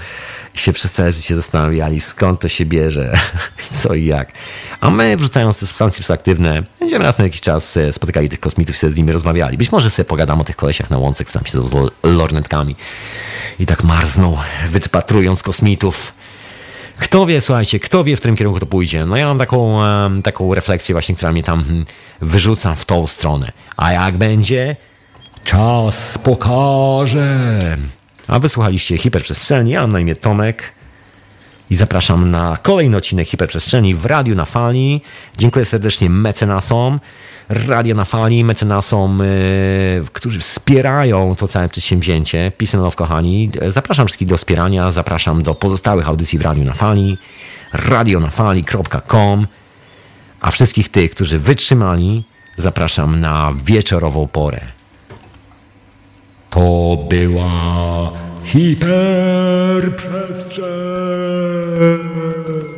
i się przez całe życie zastanawiali, skąd to się bierze, co i jak. A my, wrzucając te substancje psychoaktywne, będziemy raz na jakiś czas e, spotykali tych kosmitów i sobie z nimi rozmawiali. Być może sobie pogadam o tych kolesiach na łące, które tam siedzą z lornetkami i tak marzną, wypatrując kosmitów. Kto wie, słuchajcie, kto wie, w którym kierunku to pójdzie. No ja mam taką, taką refleksję właśnie, która mnie tam hmm, wyrzuca w tą stronę. A jak będzie? Czas pokaże. A wysłuchaliście Hiperprzestrzeni, ja mam na imię Tomek i zapraszam na kolejny odcinek Hiperprzestrzeni w Radiu na Fali. Dziękuję serdecznie mecenasom. Radio na Fali, mecenasom, yy, którzy wspierają to całe przedsięwzięcie. Peace love, kochani. Zapraszam wszystkich do wspierania, zapraszam do pozostałych audycji w Radiu na Fali, radionafali.com, a wszystkich tych, którzy wytrzymali, zapraszam na wieczorową porę. To była hiperprzestrzeń.